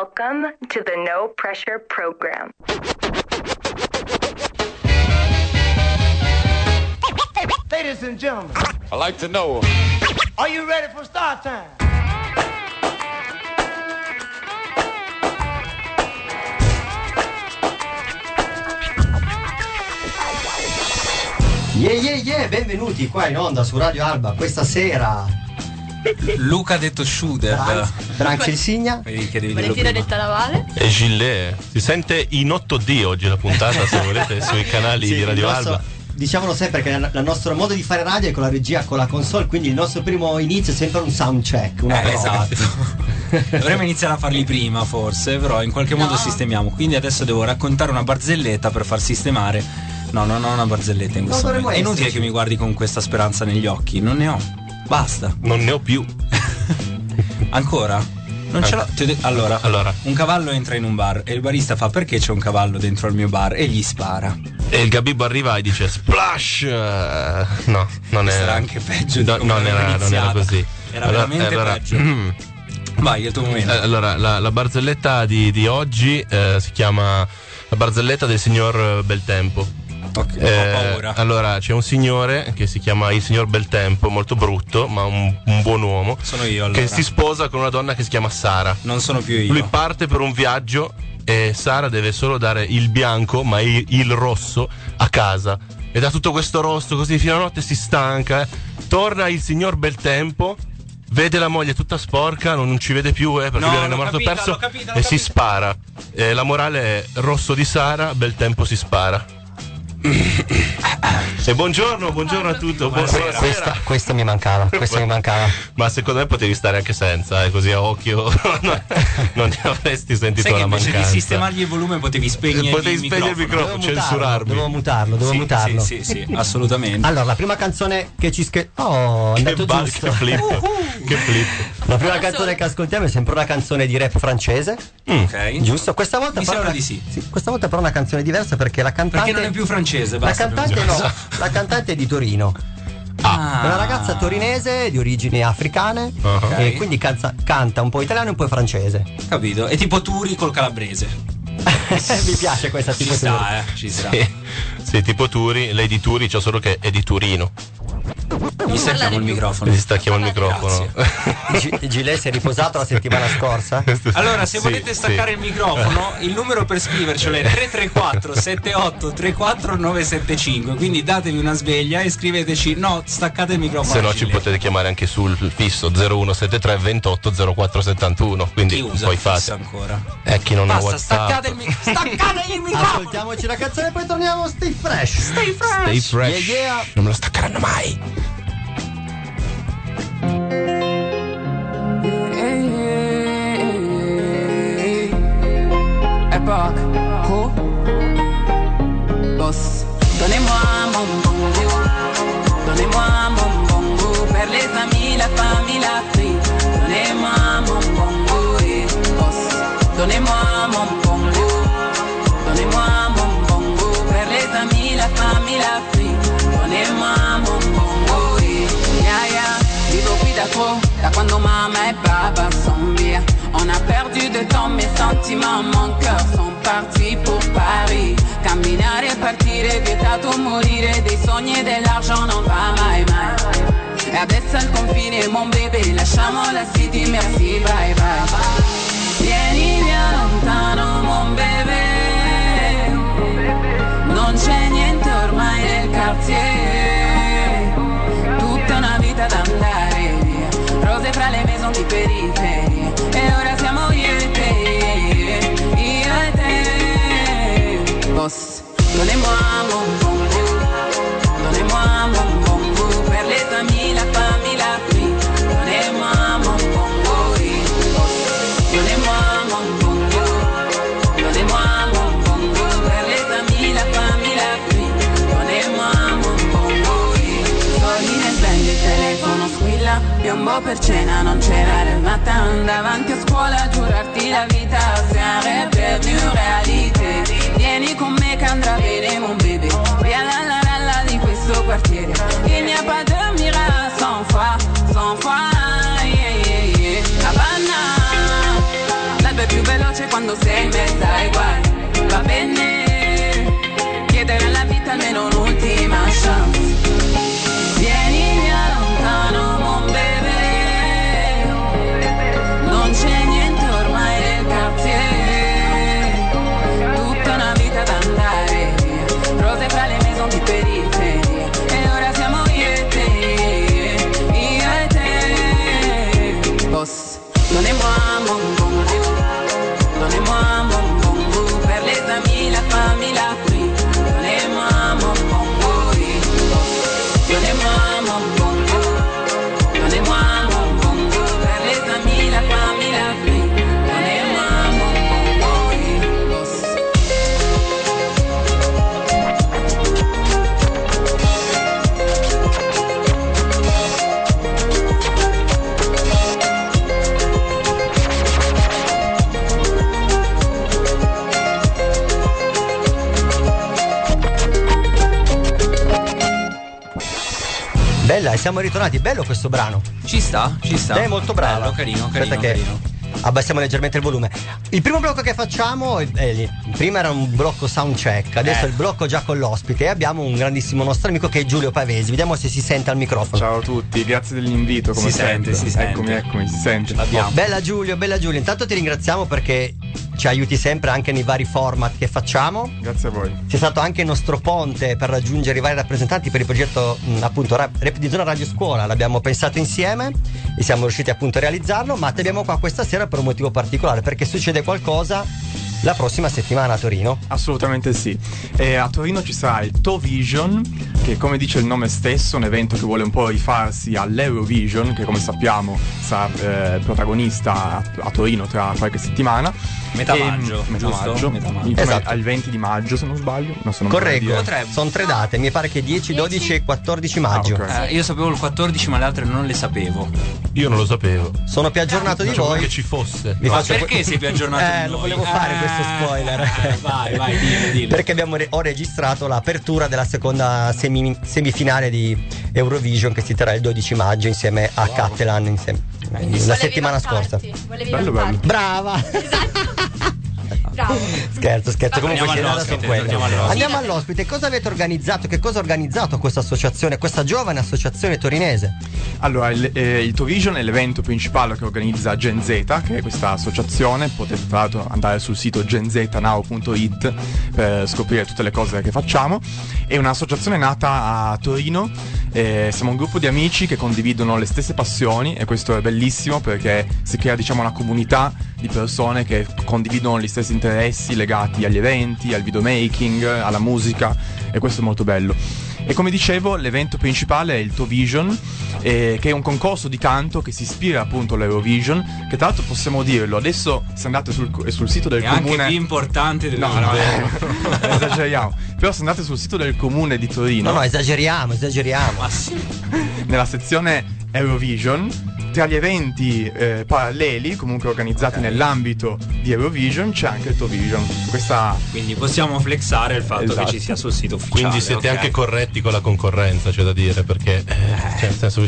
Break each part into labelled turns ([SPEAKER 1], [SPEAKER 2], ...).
[SPEAKER 1] Welcome to the No Pressure Program.
[SPEAKER 2] Ladies and gentlemen,
[SPEAKER 3] I like to know.
[SPEAKER 2] are you ready for start time?
[SPEAKER 4] Yeah yeah yeah, benvenuti qua in onda su Radio Alba questa sera.
[SPEAKER 5] Luca detto Schuder.
[SPEAKER 4] Branz il Signa.
[SPEAKER 6] Valentina
[SPEAKER 5] prima.
[SPEAKER 6] detta Navale.
[SPEAKER 7] E Gillet, si sente in 8D oggi la puntata se volete sui canali
[SPEAKER 4] Sì,
[SPEAKER 7] di Radio
[SPEAKER 4] nostro-
[SPEAKER 7] Alba.
[SPEAKER 4] Diciamolo sempre che il nostro modo di fare radio è con la regia, con la console, quindi il nostro primo inizio è sempre un sound check. Una
[SPEAKER 5] Eh, esatto. Dovremmo iniziare a farli prima, forse, però in qualche modo sistemiamo. Quindi adesso devo raccontare una barzelletta per far sistemare. No, non ho una barzelletta in questo
[SPEAKER 4] dovremmo
[SPEAKER 5] momento. È inutile che mi guardi con questa speranza negli occhi. Non ne ho. Basta.
[SPEAKER 7] Non ne ho più.
[SPEAKER 5] Ancora? Non ce l'ho. allora,
[SPEAKER 7] Allora.
[SPEAKER 5] un cavallo entra in un bar e il barista fa perché c'è un cavallo dentro il mio bar e gli spara.
[SPEAKER 7] E il Gabibbo arriva e dice Splash! Eh, No, non
[SPEAKER 5] Sarà
[SPEAKER 7] era.
[SPEAKER 5] anche peggio di
[SPEAKER 7] No, non, era, non era così.
[SPEAKER 5] Era veramente peggio. Vai, è il tuo momento.
[SPEAKER 7] Eh, allora, la, la barzelletta di, di oggi eh, si chiama La barzelletta del signor Beltempo.
[SPEAKER 5] Ok,
[SPEAKER 7] Eh,
[SPEAKER 5] ho paura.
[SPEAKER 7] allora, c'è un signore che si chiama il signor Beltempo, molto brutto, ma un, un buon uomo.
[SPEAKER 5] Sono io allora.
[SPEAKER 7] Che si sposa con una donna che si chiama Sara.
[SPEAKER 5] Non sono più io.
[SPEAKER 7] Lui parte per un viaggio e Sara deve solo dare il bianco, ma il, il rosso a casa. E da tutto questo rosso così fino a notte si stanca. eh. Torna il signor Beltempo. Vede la moglie tutta sporca, non ci vede più eh, perché
[SPEAKER 5] No, l'ho
[SPEAKER 7] innamorato
[SPEAKER 5] capita,
[SPEAKER 7] perso
[SPEAKER 5] l'ho capita, l'ho
[SPEAKER 7] e si
[SPEAKER 5] capita.
[SPEAKER 7] spara. Eh, la morale è rosso di Sara, Beltempo si spara. e buongiorno, buongiorno a tutti. buonasera.
[SPEAKER 4] Questa, questa mi mancava, questa mi mancava.
[SPEAKER 7] Ma secondo me potevi stare anche senza, eh, così a occhio non, non ne avresti sentito
[SPEAKER 5] Sai che
[SPEAKER 7] la
[SPEAKER 5] invece
[SPEAKER 7] mancanza.
[SPEAKER 5] di sistemargli il volume potevi spegnere
[SPEAKER 7] Potevi
[SPEAKER 5] il
[SPEAKER 7] spegnere il
[SPEAKER 5] microfono.
[SPEAKER 7] microfono, censurarmi.
[SPEAKER 4] Devo mutarlo, devo
[SPEAKER 5] Sì,
[SPEAKER 4] mutarlo.
[SPEAKER 5] Sì, sì, sì, assolutamente.
[SPEAKER 4] Allora, la prima canzone che ci sche... Oh, è
[SPEAKER 7] Che,
[SPEAKER 4] andato
[SPEAKER 7] ba-
[SPEAKER 4] giusto.
[SPEAKER 7] che flip, che flip.
[SPEAKER 4] La prima canzone che ascoltiamo è sempre una canzone di rap francese,
[SPEAKER 5] ok.
[SPEAKER 4] giusto? Questa volta
[SPEAKER 5] Mi
[SPEAKER 4] però
[SPEAKER 5] sembra
[SPEAKER 4] una-
[SPEAKER 5] di sì.
[SPEAKER 4] Questa volta però una canzone diversa perché la cantante
[SPEAKER 5] Perché non è più francese,
[SPEAKER 4] La
[SPEAKER 5] basta.
[SPEAKER 4] cantante no, la cantante è di Torino.
[SPEAKER 5] Ah.
[SPEAKER 4] È una ragazza torinese di origini africane
[SPEAKER 7] Ah.
[SPEAKER 4] e quindi canza- canta un po' italiano e un po' francese.
[SPEAKER 5] Capito? È tipo Turi col calabrese.
[SPEAKER 4] Mi piace questa
[SPEAKER 5] Ci
[SPEAKER 4] tipo
[SPEAKER 5] sta, eh. Ci sta.
[SPEAKER 7] Sì, sì, tipo Turi, lei di Turi, c'è solo che è di Turino.
[SPEAKER 5] Gli stacchiamo il microfono.
[SPEAKER 7] Gli stacchiamo il microfono.
[SPEAKER 4] Gi- Gilet si è riposato la settimana scorsa?
[SPEAKER 5] Allora, se
[SPEAKER 7] Sì,
[SPEAKER 5] volete staccare
[SPEAKER 7] sì.
[SPEAKER 5] il microfono, il numero per scrivercelo è 334 78 34 975. Quindi datevi una sveglia e scriveteci: no, staccate il microfono.
[SPEAKER 7] Se no ci potete chiamare anche sul fisso 0173 28 0471. Quindi
[SPEAKER 5] Chi usa
[SPEAKER 7] poi fate.
[SPEAKER 5] ancora?
[SPEAKER 7] Eh, chi non ha
[SPEAKER 5] Basta,
[SPEAKER 7] WhatsApp.
[SPEAKER 5] staccate il, mi- staccate il microfono.
[SPEAKER 4] Ascoltiamoci la canzone e poi torniamo Stay Fresh.
[SPEAKER 5] Stay fresh.
[SPEAKER 7] Stay fresh.
[SPEAKER 4] Yeah, yeah.
[SPEAKER 7] Non me lo staccheranno mai.
[SPEAKER 8] Donnez-moi mon bongo, donnez-moi mon bongo. Per les amis, la famille, l'Afrique. Donnez-moi mon bongo, eh, boss. Donnez-moi mon bongo, donnez-moi mon bongo. Per les amis, la famille, l'Afrique. Donnez-moi mon bongo, eh. Yeah, yeah, vivo qui da da quando mamma e papa son via. On a perdu de temps, mes sentiments, mon cœur sont partis pour Paris. Camminare, partire, vietato morire, dei sogni e dell'argent non va mai mai. E adesso al confine, mon bebè, lasciamo la city, merci, bye bye. Vieni via lontano, mon bebè. Non c'è niente ormai nel quartier. Tutta una vita da andare via. Rose fra le maison di periferia. Boss, donnez-moi mon bongo. Donnez-moi mon bongo. Per les amis, la famille, l'Afrique. Donnez-moi mon bongo. eh. Boss, donnez-moi mon bongo. Donnez-moi mon bongo. Per les amis, la famille, l'Afrique. Donnez-moi mon bongo. eh. Soldi nel band, il telefono squilla Piombo per cena, non c'era le matin Davanti a scuola, giurarti la vita C'est un rêve devenu réalité Vieni con me che andrà bene mon bébé. Via dalla ralla di questo quartiere. Il n'y a pas de miracle sans foi Sans foi, yeah, yeah, yeah Havana L'alba più veloce Donnez-moi
[SPEAKER 4] siamo ritornati. Bello questo brano.
[SPEAKER 5] Ci sta, ci sta.
[SPEAKER 4] Lei è molto brava.
[SPEAKER 5] Bello, carino,
[SPEAKER 4] Aspetta
[SPEAKER 5] carino,
[SPEAKER 4] che
[SPEAKER 5] carino.
[SPEAKER 4] Abbassiamo leggermente il volume. Il primo blocco che facciamo, eh, prima era un blocco sound check, adesso
[SPEAKER 5] Eh.
[SPEAKER 4] il blocco già con l'ospite e abbiamo un grandissimo nostro amico che è Giulio Pavesi. Vediamo se si sente al microfono.
[SPEAKER 3] Ciao a tutti, grazie dell'invito. Come
[SPEAKER 5] Si sente, si sente.
[SPEAKER 3] Eccomi, eccomi, si sente.
[SPEAKER 5] L'abbiamo.
[SPEAKER 4] Bella Giulio, bella Giulio. Intanto ti ringraziamo perché ci aiuti sempre anche nei vari format che facciamo.
[SPEAKER 3] Grazie a voi.
[SPEAKER 4] Sei stato anche il nostro ponte per raggiungere i vari rappresentanti per il progetto mh, appunto Ra- Rap di Zona Radio Scuola. L'abbiamo pensato insieme e siamo riusciti appunto a realizzarlo, ma ti abbiamo qua questa sera per un motivo particolare, perché succede qualcosa la prossima settimana a Torino.
[SPEAKER 3] Assolutamente sì. E a Torino ci sarà il Tovision, che come dice il nome stesso, un evento che vuole un po' rifarsi all'Eurovision, che come sappiamo sarà eh, protagonista a, a Torino tra qualche settimana.
[SPEAKER 5] Metà
[SPEAKER 3] E-
[SPEAKER 5] maggio,
[SPEAKER 3] metà
[SPEAKER 5] giusto?
[SPEAKER 3] maggio.
[SPEAKER 5] Metà maggio.
[SPEAKER 4] Esatto.
[SPEAKER 3] al 20 di maggio, se non sbaglio. No, se non
[SPEAKER 4] Corretto, sono tre date, mi pare che 10, 12 e 14 maggio.
[SPEAKER 3] Ah, ok.
[SPEAKER 5] Eh, io sapevo il 14, ma le altre non le sapevo.
[SPEAKER 7] Io non lo sapevo.
[SPEAKER 4] Sono più aggiornato di voi.
[SPEAKER 7] che ci fosse. No,
[SPEAKER 4] faccio
[SPEAKER 5] perché sei più aggiornato
[SPEAKER 4] Eh,
[SPEAKER 5] di
[SPEAKER 4] lo volevo fare
[SPEAKER 5] Eh,
[SPEAKER 4] questo spoiler.
[SPEAKER 5] vai, vai, dillo, dillo.
[SPEAKER 4] Perché abbiamo re- ho registrato l'apertura della seconda semi- semifinale di Eurovision che si terrà il 12 maggio insieme a Catalan insieme- la settimana scorsa.
[SPEAKER 3] Bello,
[SPEAKER 6] vantarti.
[SPEAKER 4] Brava!
[SPEAKER 6] Bravo.
[SPEAKER 4] Scherzo, scherzo. Comunque allora
[SPEAKER 5] all'ospite, torniamo all'ospite.
[SPEAKER 4] Andiamo all'ospite. Cosa avete organizzato? Che cosa ha organizzato questa associazione, questa giovane associazione torinese?
[SPEAKER 3] Allora, il, eh, il Tovision è l'evento principale che organizza Gen Z, che è questa associazione. Potete tra l'altro andare sul sito genznow.it per scoprire tutte le cose che facciamo. È un'associazione nata a Torino. eh, siamo un gruppo di amici che condividono le stesse passioni e questo è bellissimo perché si crea diciamo una comunità di persone che condividono gli stessi interessi legati agli eventi, al videomaking, alla musica e questo è molto bello. E come dicevo, l'evento principale è il Tovision, eh, che è un concorso di canto che si ispira appunto all'Eurovision, che tra l'altro possiamo dirlo, adesso se andate sul, sul sito del
[SPEAKER 5] È anche
[SPEAKER 3] comune...
[SPEAKER 5] più importante del
[SPEAKER 3] No, no, eh, esageriamo. Però se andate sul sito del comune di Torino,
[SPEAKER 4] No, no, esageriamo, esageriamo.
[SPEAKER 5] Ma sì.
[SPEAKER 3] nella sezione Eurovision, tra gli eventi eh, paralleli, comunque organizzati nell'ambito di Eurovision, c'è anche il Tovision. Questa
[SPEAKER 5] Quindi possiamo flexare il fatto
[SPEAKER 3] Esatto.
[SPEAKER 5] che ci sia sul sito ufficiale.
[SPEAKER 7] Quindi siete
[SPEAKER 5] ok?
[SPEAKER 7] anche corretti con la concorrenza, c'è da dire, perché. eh, cioè, nel senso.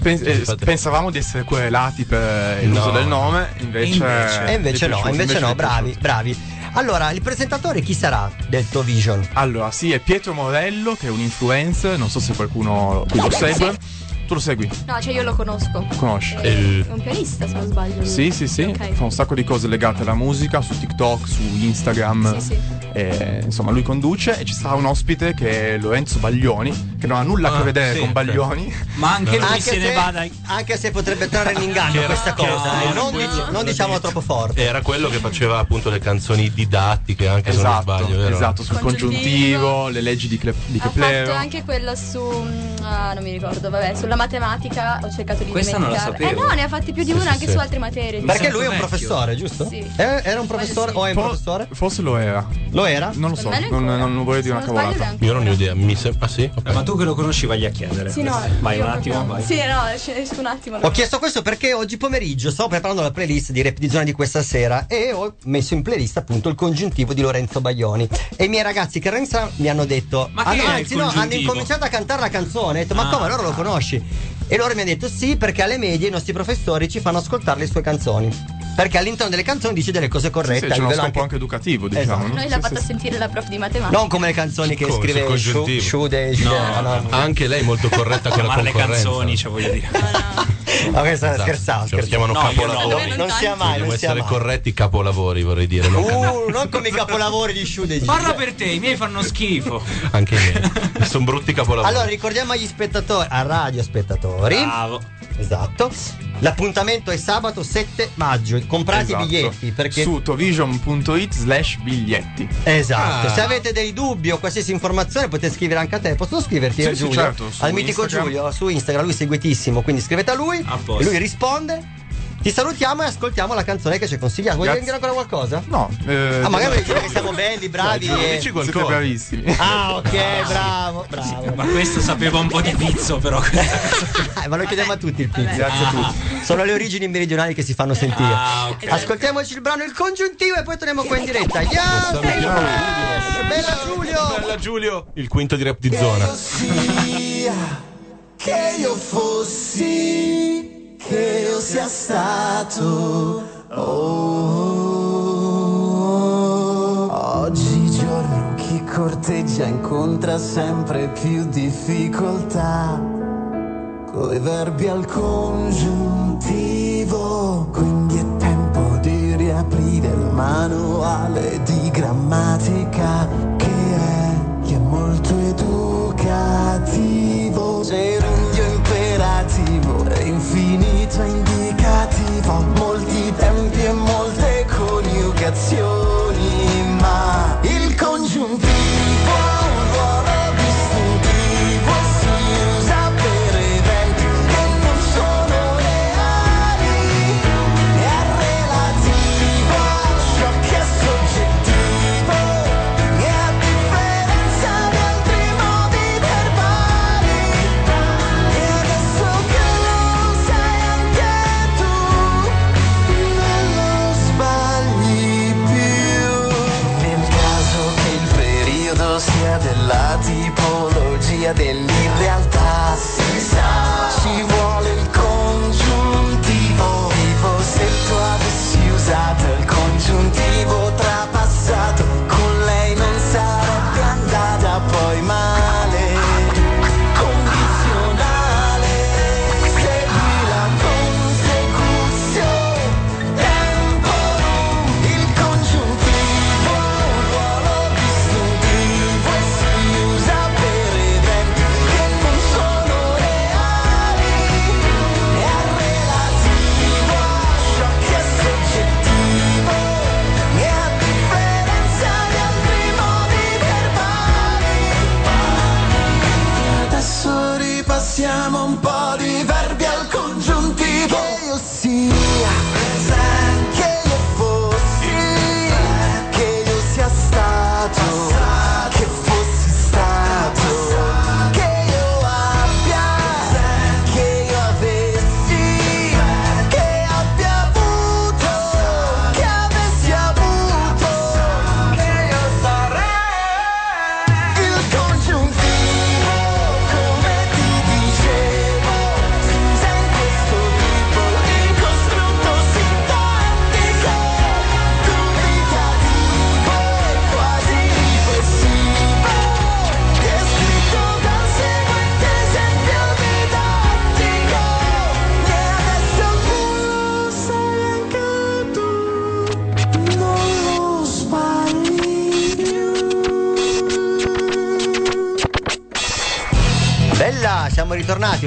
[SPEAKER 3] Pen- eh,
[SPEAKER 7] Fate-
[SPEAKER 3] pensavamo di essere querelati per l'uso
[SPEAKER 7] No.
[SPEAKER 3] del nome, invece.
[SPEAKER 5] invece-
[SPEAKER 4] E invece no, invece no, bravi, bravi. Allora, il presentatore chi sarà del Tovision?
[SPEAKER 3] Allora, sì, è Pietro Morello, che è un influencer, non so se qualcuno lo segue. Tu lo segui?
[SPEAKER 6] No, cioè io lo conosco.
[SPEAKER 3] Conosci?
[SPEAKER 6] È
[SPEAKER 7] Eh.
[SPEAKER 6] un pianista, se non sbaglio. lui.
[SPEAKER 3] Sì, sì, sì,
[SPEAKER 6] Ok.
[SPEAKER 3] fa un sacco di cose legate alla musica su TikTok, su Instagram.
[SPEAKER 6] Sì, sì.
[SPEAKER 3] E, insomma, lui conduce e ci sarà un ospite che è Lorenzo Baglioni, che non ha nulla a che
[SPEAKER 7] Ah,
[SPEAKER 3] vedere
[SPEAKER 7] sì,
[SPEAKER 3] con Baglioni.
[SPEAKER 5] Ma anche lui
[SPEAKER 4] Anche
[SPEAKER 5] se ne
[SPEAKER 4] se,
[SPEAKER 5] vada.
[SPEAKER 4] anche se potrebbe trarre in inganno
[SPEAKER 7] era-
[SPEAKER 4] questa cosa,
[SPEAKER 5] era-
[SPEAKER 4] eh, non,
[SPEAKER 5] no,
[SPEAKER 4] dici-
[SPEAKER 5] no,
[SPEAKER 4] non diciamo troppo forte.
[SPEAKER 7] Era quello che faceva appunto le canzoni didattiche, anche se non
[SPEAKER 3] Esatto,
[SPEAKER 7] sbaglio, vero?
[SPEAKER 3] esatto, sul
[SPEAKER 6] Congiuntivo.
[SPEAKER 3] congiuntivo, le leggi di, Cle- di
[SPEAKER 6] Ha
[SPEAKER 3] Keplero.
[SPEAKER 6] fatto anche quello su. Ah, non mi ricordo, vabbè, sulla matematica ho cercato di
[SPEAKER 5] Questa non la
[SPEAKER 6] dimenticare.
[SPEAKER 5] sapevo.
[SPEAKER 6] Eh no, ne ha fatti più di
[SPEAKER 7] Sì,
[SPEAKER 6] uno
[SPEAKER 7] sì,
[SPEAKER 6] anche
[SPEAKER 7] sì.
[SPEAKER 6] su altre materie.
[SPEAKER 5] Mi
[SPEAKER 4] Perché
[SPEAKER 5] sento
[SPEAKER 4] lui è un
[SPEAKER 5] vecchio.
[SPEAKER 4] professore, giusto?
[SPEAKER 6] Sì.
[SPEAKER 4] Eh, Era un professore
[SPEAKER 6] sì.
[SPEAKER 4] o è un
[SPEAKER 3] For-
[SPEAKER 4] professore?
[SPEAKER 3] Forse lo era.
[SPEAKER 4] Lo era?
[SPEAKER 3] Non lo so,
[SPEAKER 6] me
[SPEAKER 3] non,
[SPEAKER 6] ancora.
[SPEAKER 3] non vorrei dire
[SPEAKER 6] Se
[SPEAKER 3] una
[SPEAKER 6] non sbaglio
[SPEAKER 3] cavolata.
[SPEAKER 7] Io non ne ho idea. Mi sembra. Ah, sì? Ok.
[SPEAKER 5] Ma tu che lo conosci vai a chiedere.
[SPEAKER 6] Sì, no.
[SPEAKER 5] Vai
[SPEAKER 6] io
[SPEAKER 5] un attimo,
[SPEAKER 6] proprio-
[SPEAKER 5] vai.
[SPEAKER 6] Sì, no, esce un attimo.
[SPEAKER 4] Ho chiesto questo perché oggi pomeriggio stavo preparando la playlist di Rap di Zona di questa sera e ho messo in playlist appunto il congiuntivo di Lorenzo Baglioni. E i miei ragazzi che erano in sala mi hanno detto:
[SPEAKER 5] Ma
[SPEAKER 4] "Ah,
[SPEAKER 5] che
[SPEAKER 4] no,
[SPEAKER 5] è il
[SPEAKER 4] anzi, no, hanno
[SPEAKER 5] congiuntivo?"
[SPEAKER 4] incominciato a cantare la canzone. Ho detto: Ma
[SPEAKER 5] Ah.
[SPEAKER 4] come allora lo conosci? E loro mi hanno detto sì, perché alle medie i nostri professori ci fanno ascoltare le sue canzoni. Perché all'interno delle canzoni dice delle cose
[SPEAKER 3] Sì,
[SPEAKER 4] corrette.
[SPEAKER 3] sì,
[SPEAKER 4] a
[SPEAKER 3] c'è uno scopo anche educativo, diciamo.
[SPEAKER 4] Esatto.
[SPEAKER 3] no?
[SPEAKER 6] Noi
[SPEAKER 3] Sì,
[SPEAKER 6] l'ha
[SPEAKER 3] sì,
[SPEAKER 6] fatta
[SPEAKER 3] sì.
[SPEAKER 6] sentire la prof di matematica.
[SPEAKER 4] Non come le canzoni che scrive? Shu- Shude, Shude-
[SPEAKER 5] No.
[SPEAKER 4] no, no.
[SPEAKER 7] Anche lei molto corretta con la
[SPEAKER 5] le canzoni, cioè voglio dire.
[SPEAKER 4] Ma questa
[SPEAKER 7] Esatto.
[SPEAKER 4] scherzavo,
[SPEAKER 7] Cioè, chiamano
[SPEAKER 5] No, no.
[SPEAKER 7] capolavori.
[SPEAKER 6] Non
[SPEAKER 4] Non sia mai, sia
[SPEAKER 7] essere
[SPEAKER 4] mai.
[SPEAKER 7] corretti capolavori, vorrei dire. non.
[SPEAKER 4] Uh, non come i capolavori di Shude.
[SPEAKER 5] Parla per te, i miei fanno schifo.
[SPEAKER 7] Anche i miei. Sono brutti capolavori.
[SPEAKER 4] Allora, ricordiamo agli spettatori, a radio spettatori.
[SPEAKER 5] Bravo.
[SPEAKER 4] Esatto. L'appuntamento è sabato 7 maggio. Comprate
[SPEAKER 3] Esatto.
[SPEAKER 4] i biglietti perché.
[SPEAKER 3] Su tovision.it slash biglietti.
[SPEAKER 4] Esatto,
[SPEAKER 7] Ah.
[SPEAKER 4] se avete dei dubbi o qualsiasi informazione potete scrivere anche a te. Posso scriverti
[SPEAKER 3] Sì,
[SPEAKER 4] a
[SPEAKER 3] sì,
[SPEAKER 4] Giulio?
[SPEAKER 3] certo, su
[SPEAKER 4] al mitico
[SPEAKER 3] Instagram.
[SPEAKER 4] Giulio su Instagram, lui è seguitissimo, quindi scrivete a lui
[SPEAKER 5] A
[SPEAKER 4] e lui risponde. Ti salutiamo e ascoltiamo la canzone che ci hai consigliato. Vuoi
[SPEAKER 3] Grazie.
[SPEAKER 4] dire ancora qualcosa?
[SPEAKER 3] No, eh,
[SPEAKER 4] Ah, magari vuoi dire che siamo belli, bravi.
[SPEAKER 7] Dai, Giulio,
[SPEAKER 4] e-
[SPEAKER 7] dici
[SPEAKER 3] siete
[SPEAKER 7] qualcosa.
[SPEAKER 3] bravissimi.
[SPEAKER 4] Ah, ok, bravo, bravo.
[SPEAKER 5] Ma questo sapeva un po' di pizzo, però.
[SPEAKER 4] Eh, ma lo chiediamo a tutti il pizzo.
[SPEAKER 3] Grazie a tutti.
[SPEAKER 4] Sono le origini meridionali che si fanno sentire.
[SPEAKER 5] Ah, ok.
[SPEAKER 4] Ascoltiamoci il brano Il congiuntivo e poi torniamo qua in diretta. Yo! Bella Giulio!
[SPEAKER 7] Bella Giulio, il quinto di rap di zona.
[SPEAKER 9] che io fossi, che io sia stato. Oh, oggi giorno chi corteggia incontra sempre più difficoltà. Coi verbi al congiuntivo, quindi è tempo di riaprire il manuale di grammatica che è, che è molto educativo. Gerundio imperativo infinito indicativo, molti tempi e molte coniugazioni,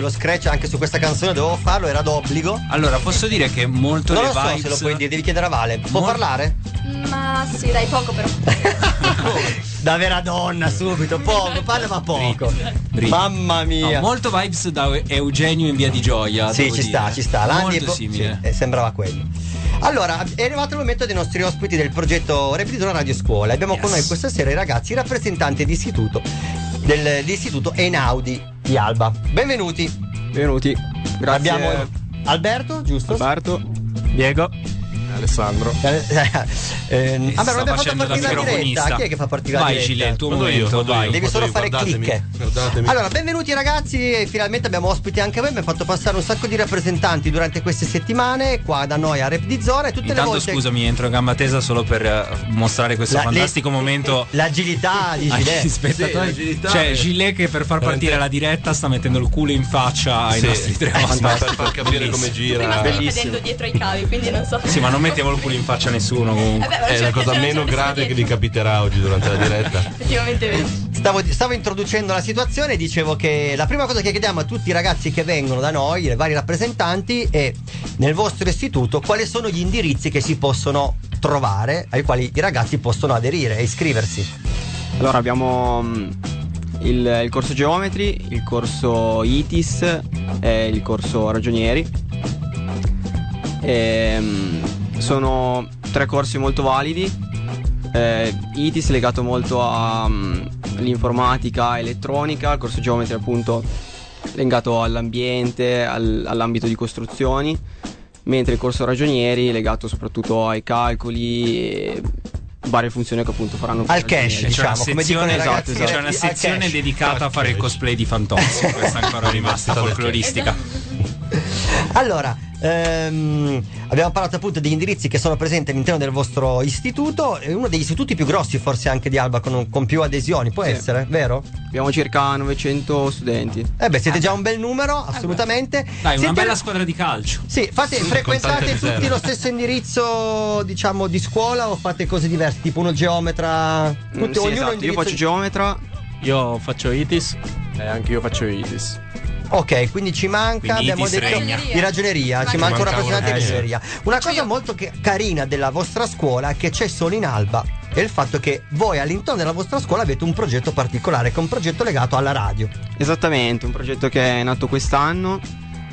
[SPEAKER 9] Lo
[SPEAKER 4] scratch anche su questa canzone dovevo farlo, era d'obbligo.
[SPEAKER 5] Allora, posso dire che molto
[SPEAKER 4] Non
[SPEAKER 5] le
[SPEAKER 4] lo so
[SPEAKER 5] vibes
[SPEAKER 4] se lo puoi dire, devi chiedere a Vale. Può
[SPEAKER 5] Mol-
[SPEAKER 4] parlare?
[SPEAKER 6] Ma sì, dai, poco però.
[SPEAKER 4] Da vera donna, subito, poco, parla ma poco.
[SPEAKER 5] Brivi.
[SPEAKER 4] Mamma
[SPEAKER 5] No,
[SPEAKER 4] mia.
[SPEAKER 5] molto vibes da Eugenio in via di Gioia.
[SPEAKER 4] Sì, ci sta,
[SPEAKER 5] dire.
[SPEAKER 4] ci sta. Landi
[SPEAKER 5] Molto
[SPEAKER 4] po-
[SPEAKER 5] simile.
[SPEAKER 4] sì, eh, sembrava quello. Allora, è arrivato il momento dei nostri ospiti del progetto Repetizione Radio Scuola. Abbiamo con
[SPEAKER 5] Yes.
[SPEAKER 4] noi questa sera i ragazzi rappresentanti di istituto del, di istituto Einaudi di Alba. Benvenuti.
[SPEAKER 3] Benvenuti. Grazie.
[SPEAKER 4] Abbiamo Alberto, giusto?
[SPEAKER 3] Alberto, Diego, Alessandro.
[SPEAKER 4] Eh, eh,
[SPEAKER 5] Eh, sta
[SPEAKER 4] beh, non abbiamo fatto la diretta. Chi è che fa partire la
[SPEAKER 5] Vai,
[SPEAKER 4] diretta?
[SPEAKER 5] Gile, il tuo
[SPEAKER 7] io,
[SPEAKER 5] momento. vai.
[SPEAKER 7] io.
[SPEAKER 4] Devi solo fare
[SPEAKER 7] Guardatemi,
[SPEAKER 4] clic.
[SPEAKER 7] Guardatemi.
[SPEAKER 4] Allora, benvenuti ragazzi, e finalmente abbiamo ospiti anche voi, abbiamo fatto passare un sacco di rappresentanti durante queste settimane qua da noi a Rep di Zona e tutte le
[SPEAKER 5] Intanto
[SPEAKER 4] volte
[SPEAKER 5] scusami, entro a gamba tesa solo per eh, mostrare questo
[SPEAKER 4] La-
[SPEAKER 5] fantastico
[SPEAKER 4] le-
[SPEAKER 5] momento
[SPEAKER 4] l'agilità di
[SPEAKER 5] agli
[SPEAKER 4] Gilet.
[SPEAKER 5] spettatori.
[SPEAKER 7] Sì, l'agilità
[SPEAKER 5] cioè,
[SPEAKER 7] è-
[SPEAKER 5] Gilet che per far partire la diretta sta mettendo il culo in faccia ai
[SPEAKER 7] Sì,
[SPEAKER 5] nostri tre
[SPEAKER 7] eh,
[SPEAKER 5] ospiti.
[SPEAKER 7] per far capire come
[SPEAKER 6] Prima
[SPEAKER 7] gira.
[SPEAKER 6] stavo cadendo dietro i cavi, quindi non so.
[SPEAKER 5] Sì, ma non mettiamo il culo in faccia a nessuno
[SPEAKER 6] Eh
[SPEAKER 5] comunque.
[SPEAKER 6] beh, ma
[SPEAKER 7] È la cosa meno grave che vi capiterà oggi durante la diretta.
[SPEAKER 6] Effettivamente vero.
[SPEAKER 4] Stavo, stavo introducendo la situazione e dicevo che la prima cosa che chiediamo a tutti i ragazzi che vengono da noi, i vari rappresentanti, è nel vostro istituto quali sono gli indirizzi che si possono trovare, ai quali i ragazzi possono aderire e iscriversi.
[SPEAKER 10] Allora abbiamo mm, il, il corso Geometry, il corso ITIS e il corso Ragionieri. Ehm, sono tre corsi molto validi. Eh, ITIS legato molto all'informatica elettronica, il corso Geometry appunto legato all'ambiente, al- all'ambito di costruzioni, mentre il corso Ragionieri legato soprattutto ai calcoli e varie funzioni che appunto faranno
[SPEAKER 4] Al cash,
[SPEAKER 5] C'è
[SPEAKER 4] diciamo,
[SPEAKER 5] una
[SPEAKER 4] come dicono
[SPEAKER 5] sezione,
[SPEAKER 4] ragazzi.
[SPEAKER 10] esatto,
[SPEAKER 5] c'è una sezione dedicata a fare il cosplay di Fantozzi. Questa è ancora rimasta folcloristica.
[SPEAKER 4] Allora, ehm, abbiamo parlato appunto degli indirizzi che sono presenti all'interno del vostro istituto, è uno degli istituti più grossi forse anche di Alba con, con più adesioni, può
[SPEAKER 10] Sì.
[SPEAKER 4] essere, vero?
[SPEAKER 10] Abbiamo circa 900 studenti.
[SPEAKER 4] Eh beh, siete già un bel numero, assolutamente.
[SPEAKER 5] Dai, una
[SPEAKER 4] Siete-
[SPEAKER 5] bella squadra di calcio.
[SPEAKER 4] Sì, fate,
[SPEAKER 7] Sì,
[SPEAKER 4] frequentate tutti lo stesso indirizzo, diciamo, di scuola o fate cose diverse, tipo uno geometra?
[SPEAKER 10] Mm,
[SPEAKER 4] Tutti,
[SPEAKER 10] sì,
[SPEAKER 4] ognuno
[SPEAKER 10] esatto. Io faccio geometra
[SPEAKER 11] Io faccio ITIS.
[SPEAKER 3] E anche io faccio ITIS.
[SPEAKER 4] Ok, quindi ci manca,
[SPEAKER 5] Quindi
[SPEAKER 4] abbiamo detto di ragioneria, ci
[SPEAKER 6] Ci
[SPEAKER 4] manca un
[SPEAKER 7] manca
[SPEAKER 4] rappresentante
[SPEAKER 7] uno,
[SPEAKER 4] di ragioneria. Una cosa
[SPEAKER 6] io.
[SPEAKER 4] molto che- carina della vostra scuola è che c'è solo in Alba è il fatto che voi all'interno della vostra scuola avete un progetto particolare, che è un progetto legato alla radio.
[SPEAKER 10] Esattamente, un progetto che è nato quest'anno,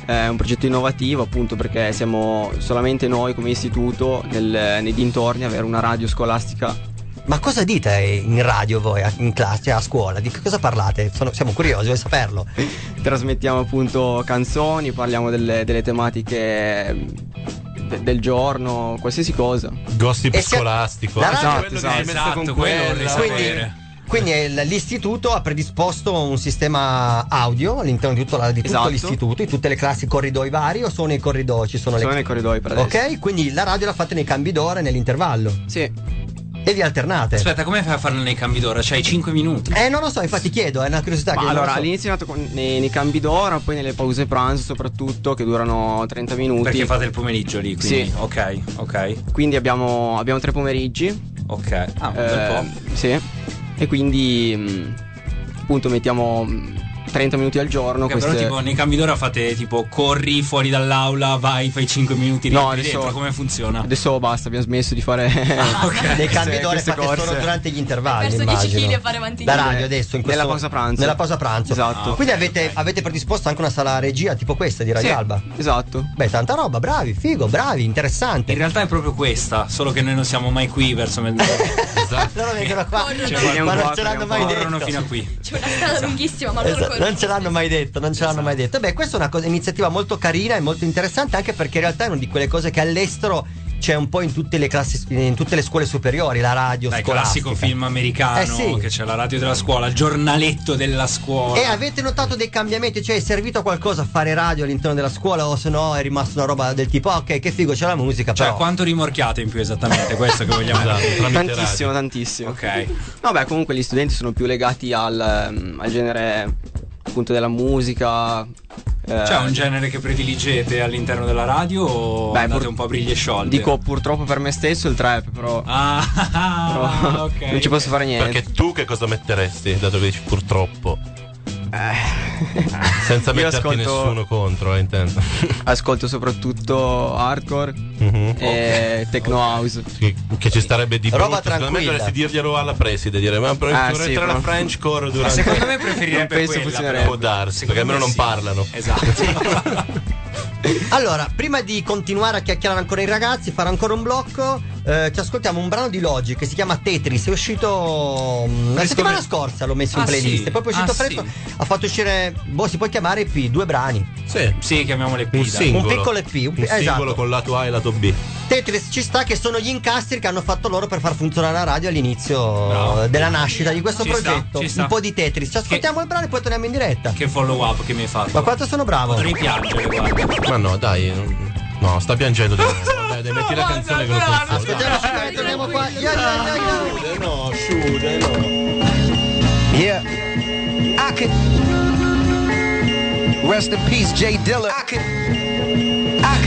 [SPEAKER 10] è un progetto innovativo appunto perché siamo solamente noi come istituto nel- nei dintorni a avere una radio scolastica.
[SPEAKER 4] Ma cosa dite in radio voi, in classe, a scuola? Di che cosa parlate? Sono- siamo curiosi, vuoi saperlo?
[SPEAKER 10] Trasmettiamo appunto canzoni, parliamo delle, delle tematiche de- del giorno, qualsiasi cosa.
[SPEAKER 7] Gossip scolastico.
[SPEAKER 4] la
[SPEAKER 7] Ah,
[SPEAKER 4] radio-
[SPEAKER 7] quello
[SPEAKER 10] esatto,
[SPEAKER 5] esatto,
[SPEAKER 7] con
[SPEAKER 5] quello.
[SPEAKER 4] Quindi il- l'istituto ha predisposto un sistema audio all'interno di tutto, la- di tutto
[SPEAKER 10] Esatto.
[SPEAKER 4] l'istituto, in tutte le classi corridoi vari o sono nei corridoi? Ci sono,
[SPEAKER 10] Sono
[SPEAKER 4] le...
[SPEAKER 10] nei corridoi per adesso.
[SPEAKER 4] Ok, quindi la radio la fate nei cambi d'ora e nell'intervallo.
[SPEAKER 10] Sì.
[SPEAKER 4] E vi alternate.
[SPEAKER 5] Aspetta, come fai a farlo nei cambi d'ora? C'hai 5 minuti.
[SPEAKER 4] Eh, non lo so, infatti chiedo, è una curiosità
[SPEAKER 10] Ma
[SPEAKER 4] che
[SPEAKER 10] allora
[SPEAKER 4] lo so.
[SPEAKER 10] all'inizio è nato con- nei, nei cambi d'ora, poi nelle pause pranzo soprattutto che durano 30 minuti.
[SPEAKER 5] Perché fate il pomeriggio lì, quindi.
[SPEAKER 10] Sì.
[SPEAKER 5] Ok, ok,
[SPEAKER 10] Quindi abbiamo, abbiamo tre pomeriggi.
[SPEAKER 5] ok. Ah, un bel
[SPEAKER 10] eh,
[SPEAKER 5] po'.
[SPEAKER 10] Sì. E quindi mh, appunto mettiamo mh, 30 minuti al giorno.
[SPEAKER 5] Ok, Però
[SPEAKER 10] queste-
[SPEAKER 5] tipo nei cambi d'ora fate tipo corri fuori dall'aula, vai, fai 5 minuti
[SPEAKER 10] No, adesso-
[SPEAKER 5] dentro, come funziona?
[SPEAKER 10] Adesso basta, abbiamo smesso di fare
[SPEAKER 5] Ah, ok.
[SPEAKER 4] Nei cambi d'ora fate solo
[SPEAKER 10] corse.
[SPEAKER 4] durante gli intervalli.
[SPEAKER 6] Hai perso 10
[SPEAKER 4] immagino.
[SPEAKER 6] chili a fare avanti
[SPEAKER 4] La radio adesso in questo
[SPEAKER 10] Nella pausa pranzo.
[SPEAKER 4] Nella pausa pranzo.
[SPEAKER 10] Esatto.
[SPEAKER 5] Ah,
[SPEAKER 4] Quindi
[SPEAKER 5] ok,
[SPEAKER 4] avete, avete predisposto anche una sala regia tipo questa di Radio
[SPEAKER 10] Sì,
[SPEAKER 4] Alba.
[SPEAKER 10] Esatto.
[SPEAKER 4] Beh, tanta roba, bravi, figo, bravi, interessante.
[SPEAKER 5] In realtà è proprio questa, solo che noi non siamo mai qui verso mezzanotte.
[SPEAKER 4] Loro vengono qua,
[SPEAKER 6] Corrono.
[SPEAKER 5] Cioè,
[SPEAKER 4] ma non
[SPEAKER 10] qua,
[SPEAKER 4] ce l'hanno mai detto.
[SPEAKER 5] fino a qui.
[SPEAKER 6] C'è una strada lunghissima, ma loro
[SPEAKER 4] Esatto. Non ce l'hanno mai detto, non ce l'hanno mai detto. Beh, questa è una cosa- iniziativa molto carina e molto interessante anche perché in realtà è una di quelle cose che all'estero c'è un po' in tutte le classi, in tutte le scuole superiori, la radio
[SPEAKER 5] Dai,
[SPEAKER 4] scolastica.
[SPEAKER 5] classico film americano
[SPEAKER 4] Eh sì.
[SPEAKER 5] che c'è la radio della scuola, il giornaletto della scuola.
[SPEAKER 4] E avete notato dei cambiamenti? Cioè, è servito a qualcosa fare radio all'interno della scuola o se no è rimasta una roba del tipo, ok, che figo c'è la musica,
[SPEAKER 5] Cioè,
[SPEAKER 4] però...
[SPEAKER 5] quanto rimorchiate in più esattamente? Questo che vogliamo dire.
[SPEAKER 7] tramite
[SPEAKER 10] Tantissimo,
[SPEAKER 7] radio.
[SPEAKER 10] tantissimo.
[SPEAKER 5] Ok.
[SPEAKER 10] Vabbè, comunque gli studenti sono più legati al, ehm, al genere appunto della musica. eh,
[SPEAKER 5] C'è un genere che prediligete all'interno della radio o
[SPEAKER 10] Beh,
[SPEAKER 5] andate
[SPEAKER 10] pur-
[SPEAKER 5] un po' a briglie sciolte?
[SPEAKER 10] Dico purtroppo per me stesso il trap, però,
[SPEAKER 5] Ah,
[SPEAKER 10] però
[SPEAKER 5] ok.
[SPEAKER 10] non ci posso fare niente.
[SPEAKER 7] Perché tu che cosa metteresti, dato che dici purtroppo? Senza
[SPEAKER 10] Io
[SPEAKER 7] metterti
[SPEAKER 10] ascolto-
[SPEAKER 7] nessuno contro, eh, intendo.
[SPEAKER 10] Ascolto soprattutto hardcore
[SPEAKER 7] Mhm.
[SPEAKER 10] e techno house.
[SPEAKER 7] Che, che ci starebbe di
[SPEAKER 4] Roba
[SPEAKER 7] brutto. Secondo me dovresti dirglielo alla preside, dire ma
[SPEAKER 10] Ah, sì,
[SPEAKER 7] entrare la Frenchcore
[SPEAKER 5] Ma
[SPEAKER 7] durante
[SPEAKER 5] secondo me preferirebbe
[SPEAKER 10] penso
[SPEAKER 5] quella,
[SPEAKER 10] funzionerebbe.
[SPEAKER 7] Può darsi,
[SPEAKER 5] Secondo
[SPEAKER 7] perché almeno
[SPEAKER 5] me
[SPEAKER 7] non
[SPEAKER 5] sì.
[SPEAKER 7] parlano.
[SPEAKER 5] Esatto.
[SPEAKER 4] Allora, prima di continuare a chiacchierare ancora i ragazzi, fare ancora un blocco, eh, ci ascoltiamo un brano di Logic che si chiama Tetris. È uscito mm, la settimana scorsa, l'ho messo in
[SPEAKER 5] Ah,
[SPEAKER 4] playlist.
[SPEAKER 5] sì?
[SPEAKER 4] E poi è uscito
[SPEAKER 5] Ah,
[SPEAKER 4] fresco.
[SPEAKER 5] sì.
[SPEAKER 4] Ha fatto uscire, boh, si può chiamare EP, due brani.
[SPEAKER 7] Sì.
[SPEAKER 5] sì, chiamiamole
[SPEAKER 7] Un
[SPEAKER 5] pizza.
[SPEAKER 7] singolo.
[SPEAKER 4] Un piccolo EP, un
[SPEAKER 7] Un
[SPEAKER 4] pi- esatto.
[SPEAKER 7] singolo con lato A e lato B.
[SPEAKER 4] Tetris ci sta che sono gli incastri che hanno fatto loro per far funzionare la radio all'inizio
[SPEAKER 5] Bravo.
[SPEAKER 4] della nascita di questo
[SPEAKER 5] Ci sta,
[SPEAKER 4] progetto.
[SPEAKER 5] ci sta.
[SPEAKER 4] Un po' di Tetris. Ci ascoltiamo il brano e poi torniamo in diretta.
[SPEAKER 5] Che follow up che mi hai fatto.
[SPEAKER 4] Ma quanto sono bravo?
[SPEAKER 5] Potrei piangere, guarda.
[SPEAKER 7] Ma no, dai. non- No, sta piangendo di nuovo. Dai, dai, metti la canzone che non funziona.
[SPEAKER 4] Ascoltiamoci qua e torniamo qua. Yeah, yeah, yeah, yeah.
[SPEAKER 7] No, sciude, no.
[SPEAKER 12] Yeah. I could. Rest in peace, Jay Dilla. I could.